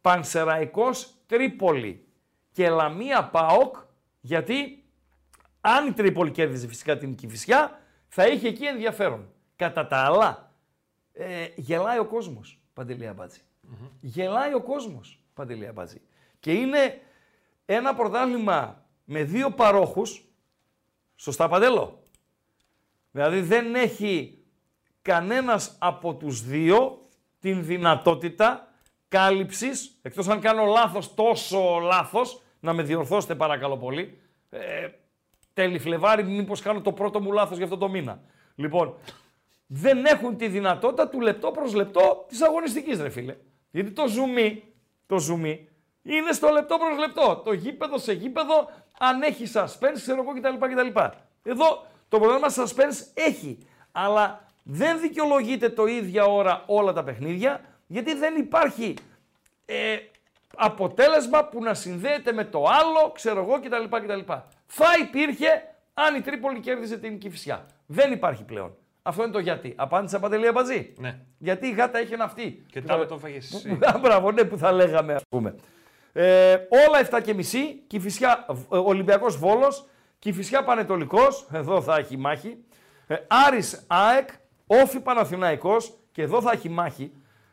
Πανσεραϊκός Τρίπολη και Λαμία ΠΑΟΚ, γιατί αν η Τρίπολη κέρδιζε φυσικά την Κηφισιά, θα είχε εκεί ενδιαφέρον. Κατά τα άλλα, ε, γελάει ο κόσμος, Παντελή Αμπάτζη. Γελάει ο κόσμος, Παντελή Αμπάτζη. Και είναι ένα πρωτάθλημα με δύο παρόχους, σωστά Παντέλο. Δηλαδή δεν έχει κανένας από τους δύο την δυνατότητα κάλυψης, εκτός αν κάνω λάθος, τόσο λάθος, να με διορθώσετε παρακαλώ πολύ, ε, τέλη Φλεβάρι, μήπως κάνω το πρώτο μου λάθος για αυτό το μήνα. Λοιπόν, δεν έχουν τη δυνατότητα του λεπτό προς λεπτό της αγωνιστικής, ρε φίλε. Γιατί το ζουμί, το ζουμί, είναι στο λεπτό προς λεπτό. Το γήπεδο σε γήπεδο, αν έχει suspense, ξέρω εγώ κτλ. κτλ. Εδώ το πρόγραμμα suspense έχει, αλλά δεν δικαιολογείται το ίδια ώρα όλα τα παιχνίδια, γιατί δεν υπάρχει ε, αποτέλεσμα που να συνδέεται με το άλλο, ξέρω εγώ κτλ. κτλ. Θα υπήρχε αν η Τρίπολη κέρδιζε την Κηφισιά. Δεν υπάρχει πλέον. Αυτό είναι το γιατί. Απάντησα παντελή αμπατζή. Ναι. Γιατί η γάτα έχει ένα αυτή. Και Που τα θα- άλλο το φάγες που- εσύ. που- <laughs> Μπράβο, ναι, που θα λέγαμε, ας πούμε. Ε, όλα 7 και μισή, Κηφισιά, ε, Ολυμπιακός Βόλος, Κηφισιά Πανετολικός, εδώ θα έχει μάχη. Ε, Άρης ΑΕΚ, Όφη Παναθηναϊκός, και εδώ θα έχει μάχη.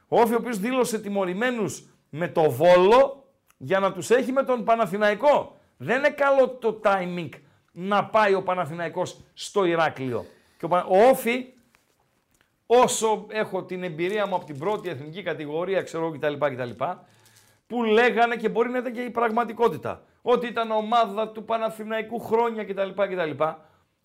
Ο Όφη ο οποίος δήλωσε τιμωρημένους με το Βόλο για να τους έχει με τον Παναθηναϊκό. Δεν είναι καλό το timing να πάει ο Παναθηναϊκός στο Ηράκλειο. Και ο, Πα- ο Όφη όσο έχω την εμπειρία μου από την πρώτη εθνική κατηγορία, ξέρω εγώ κτλ. κτλ. Που λέγανε και μπορεί να ήταν και η πραγματικότητα. Ότι ήταν ομάδα του Παναθηναϊκού χρόνια κτλ. κτλ.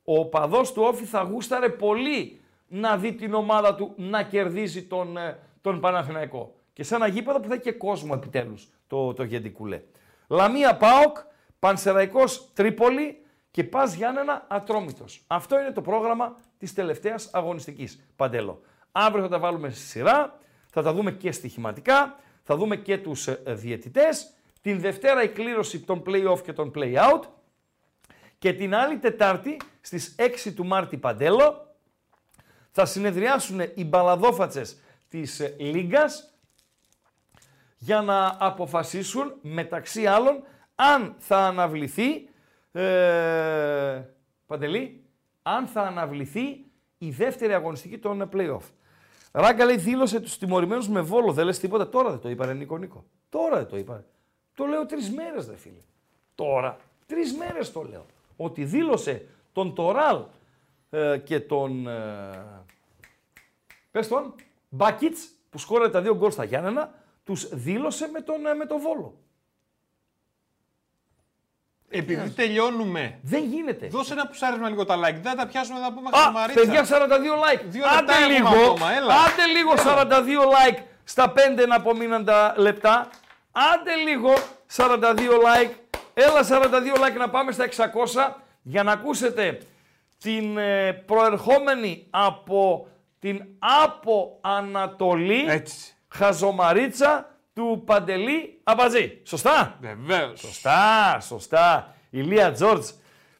Ο παδός του Όφη θα γούσταρε πολύ να δει την ομάδα του να κερδίζει τον, ε, τον Παναθηναϊκό. Και σε ένα γήπεδο που θα έχει και κόσμο επιτέλους το, το Γεντικούλε. Λαμία Πάοκ, Πανσεραϊκός Τρίπολη και Πας Γιάννενα Ατρόμητος. Αυτό είναι το πρόγραμμα της τελευταίας αγωνιστικής. Παντέλο. Αύριο θα τα βάλουμε στη σειρά, θα τα δούμε και στοιχηματικά, θα δούμε και τους ε, διαιτητές. Την Δευτέρα η κλήρωση των play-off και των play-out. Και την άλλη Τετάρτη στις 6 του Μάρτη Παντέλο θα συνεδριάσουν οι μπαλαδόφατσες της ε, Λίγκας για να αποφασίσουν μεταξύ άλλων αν θα αναβληθεί ε, Παντελή, αν θα αναβληθεί η δεύτερη αγωνιστική των ε, play-off. Ράγκα λέει δήλωσε τους τιμωρημένους με βόλο, δεν λες τίποτα, τώρα δεν το είπα ρε Νίκο Νίκο. Τώρα δεν το είπα. Το λέω τρεις μέρες ρε φίλε. Τώρα, τρεις μέρες το λέω. Ότι δήλωσε τον Τοράλ ε, και τον, ε, πες τον, Μπάκιτς, που σκόρε τα δύο γκολ στα Γιάννενα, τους δήλωσε με τον, ε, με τον Βόλο. Επειδή τελειώνουμε. Δεν γίνεται. Δώσε ένα πουσάρισμα λίγο τα like. Δεν θα τα πιάσουμε, θα πούμε Α, χαμαρίτσα. παιδιά, 42 like. Δύο λεπτά άντε έχουμε λίγο, ακόμα, έλα. άντε λίγο 42 like στα 5 να απομείναν τα λεπτά. Άντε λίγο 42 like. Έλα 42 like να πάμε στα 600 για να ακούσετε την ε, προερχόμενη από την από Ανατολή χαζομαρίτσα του Παντελή Αμπαζή. Σωστά; Βεβαίως. Σωστά, σωστά. Ηλία Τζόρτζ,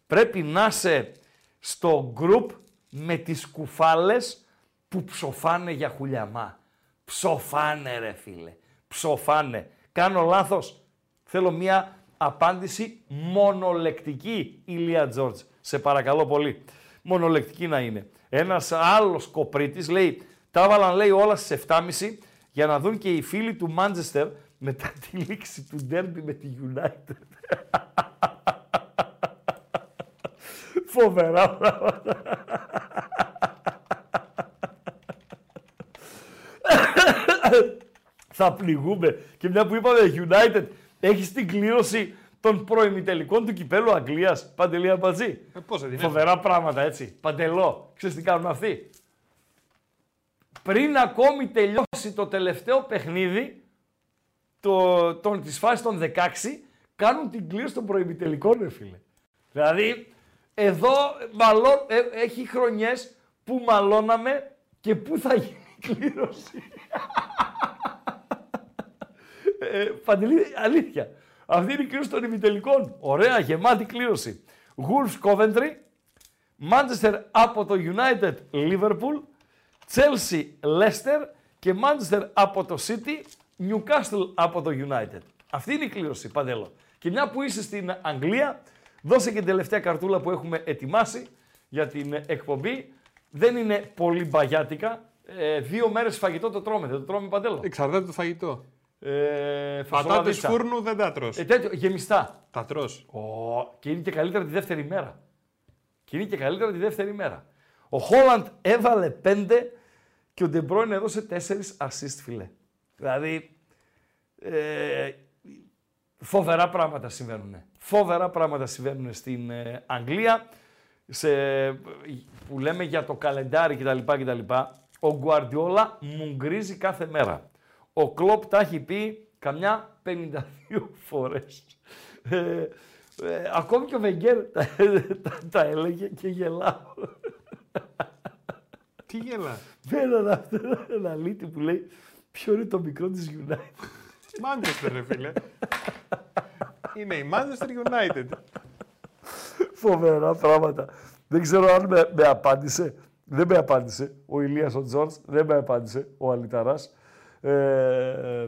πρέπει να είσαι στο γκρουπ με τις κουφάλες που ψοφάνε για χουλιαμά. Ψοφάνε ρε φίλε. Ψοφάνε. Κάνω λάθος. Θέλω μία απάντηση μονολεκτική, Ηλία Τζόρτζ. Σε παρακαλώ πολύ. Μονολεκτική να είναι. Ένας άλλος κοπρίτης λέει, τα έβαλαν λέει όλα στις 7.30 για να δουν και οι φίλοι του Μάντζεστερ μετά τη λήξη του ντέρμπι με τη United. Φοβερά πράγματα. Θα πληγούμε. Και μια που είπαμε United, έχει την κλήρωση των προημιτελικών του κυπέλου Αγγλίας. Παντελή Αμπατζή. Ε, πώς δεν την Φοβερά πράγματα έτσι. Παντελό. Ξέρεις τι κάνουν αυτοί; Πριν ακόμη τελειώσει το τελευταίο παιχνίδι το, το, της φάσης των 16, κάνουν την κλήρωση των προημιτελικών, ρε φίλε. Δηλαδή, εδώ μαλώ, ε, έχει χρονιές που μαλώναμε και πού θα γίνει η κλήρωση. <laughs> ε, Παντελή, αλήθεια. Αυτή είναι η κλήρωση των ημιτελικών. Ωραία, γεμάτη κλήρωση. Wolves Coventry, Manchester από το United Liverpool, Chelsea Leicester και Manchester από το City, Newcastle από το United. Αυτή είναι η κλήρωση, Παντέλο. Και μια που είσαι στην Αγγλία, δώσε και την τελευταία καρτούλα που έχουμε ετοιμάσει για την εκπομπή. Δεν είναι πολύ μπαγιάτικα. Ε, δύο μέρες φαγητό το τρώμε. Δεν το τρώμε, Παντέλο; Εξαρτάται το φαγητό. Ε, Πατάτες φασολαδίτσα. φούρνου δεν τα τρως. Ε, τέτοιο, γεμιστά. Τα τρως. Ω, και είναι και καλύτερα τη δεύτερη μέρα. Και είναι και καλύτερα τη δεύτερη μέρα. Ο Χόλαντ έβαλε πέντε και ο Ντεμπρόιν έδωσε 4 assist, φίλε. Δηλαδή, ε, φοβερά πράγματα συμβαίνουν. Φοβερά πράγματα συμβαίνουν στην ε, Αγγλία, σε, που λέμε για το καλεντάρι κτλ. κτλ. Ο Γκουαρδιόλα μουγκρίζει κάθε μέρα. Ο Κλόπ τα έχει πει καμιά 52 <laughs> φορές. Ε, ε, ακόμη και ο Βεγγέρ τα, <laughs> τα, τα έλεγε και γελάω. <laughs> Τι γελά. Με έναν ένα αλήτη που λέει ποιο είναι το μικρό της United. Manchester, ρε φίλε. είναι η Manchester United. Φοβερά πράγματα. Δεν ξέρω αν με, με απάντησε. Δεν με απάντησε. Ο Ηλίας ο Τζόρτς δεν με απάντησε. Ο Αλιταράς. Ε,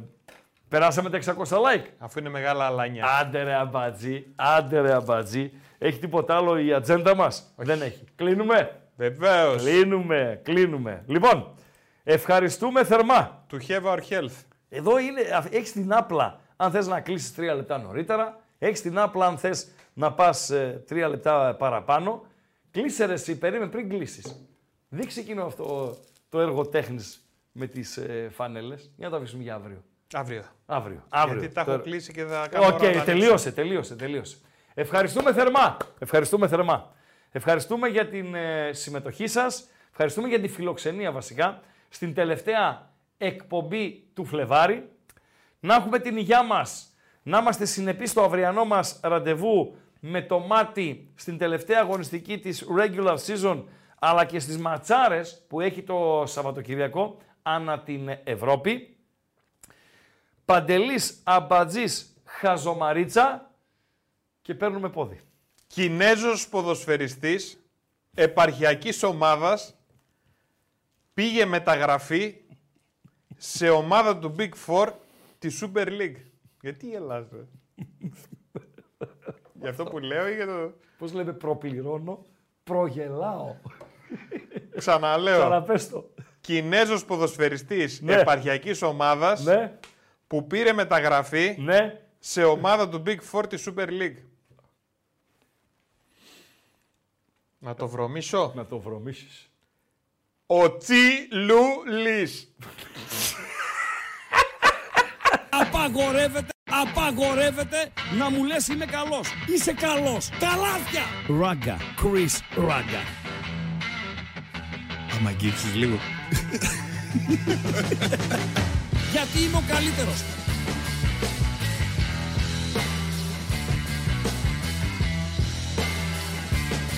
περάσαμε τα 600 like. Αφού είναι μεγάλα αλάνια. Άντε ρε αμπατζή, άντε ρε αμπατζή. Έχει τίποτα άλλο η ατζέντα μας; Δεν έχει. Κλείνουμε. Βεβαίως. Κλείνουμε, κλείνουμε. Λοιπόν, ευχαριστούμε θερμά. To have our health. Εδώ είναι, έχεις την άπλα αν θες να κλείσεις τρία λεπτά νωρίτερα. Έχεις την άπλα αν θες να πας ε, τρία λεπτά παραπάνω. Κλείσε ρε εσύ, περίμενε πριν κλείσεις. Δείξε εκείνο αυτό το έργο τέχνης με τις ε, φανέλες. Για να το αφήσουμε για αύριο. Αύριο. Αύριο. αύριο. Γιατί τα έχω Τώρα- κλείσει και θα κάνω. Οκ, ώρα να ανοίξω. τελείωσε, τελείωσε, τελείωσε. Ευχαριστούμε θερμά. Ευχαριστούμε θερμά. Ευχαριστούμε για την ε, συμμετοχή σας. Ευχαριστούμε για τη φιλοξενία βασικά. Στην τελευταία εκπομπή του Φλεβάρι. Να έχουμε την υγειά μας. Να είμαστε συνεπείς στο αυριανό μας ραντεβού με το μάτι στην τελευταία αγωνιστική της regular season αλλά και στις ματσάρες που έχει το Σαββατοκυριακό ανά την Ευρώπη. Παντελής Αμπατζής Χαζομαρίτσα και παίρνουμε πόδι. Κινέζος ποδοσφαιριστής επαρχιακής ομάδας πήγε μεταγραφή σε ομάδα του Big Four της Super League. Γιατί γελάς, ρε; Για αυτό που λέω ή για το... Πώς λέμε προπληρώνω, προγελάω. Ξαναλέω. Ξαναπες το. Κινέζος ποδοσφαιριστής Ναι. επαρχιακής ομάδας Ναι. που πήρε μεταγραφή Ναι. σε ομάδα του Big Four της Super League. Να το βρωμίσω. Να το βρωμίσεις. Ο Τσι Λου Λις. Απαγορεύεται, απαγορεύεται να μου λες είμαι καλός. Είσαι καλός. Τα λάθια. Ράγκα. Chris Ράγκα. Άμα αγγίξεις λίγο. Γιατί είμαι ο καλύτερος.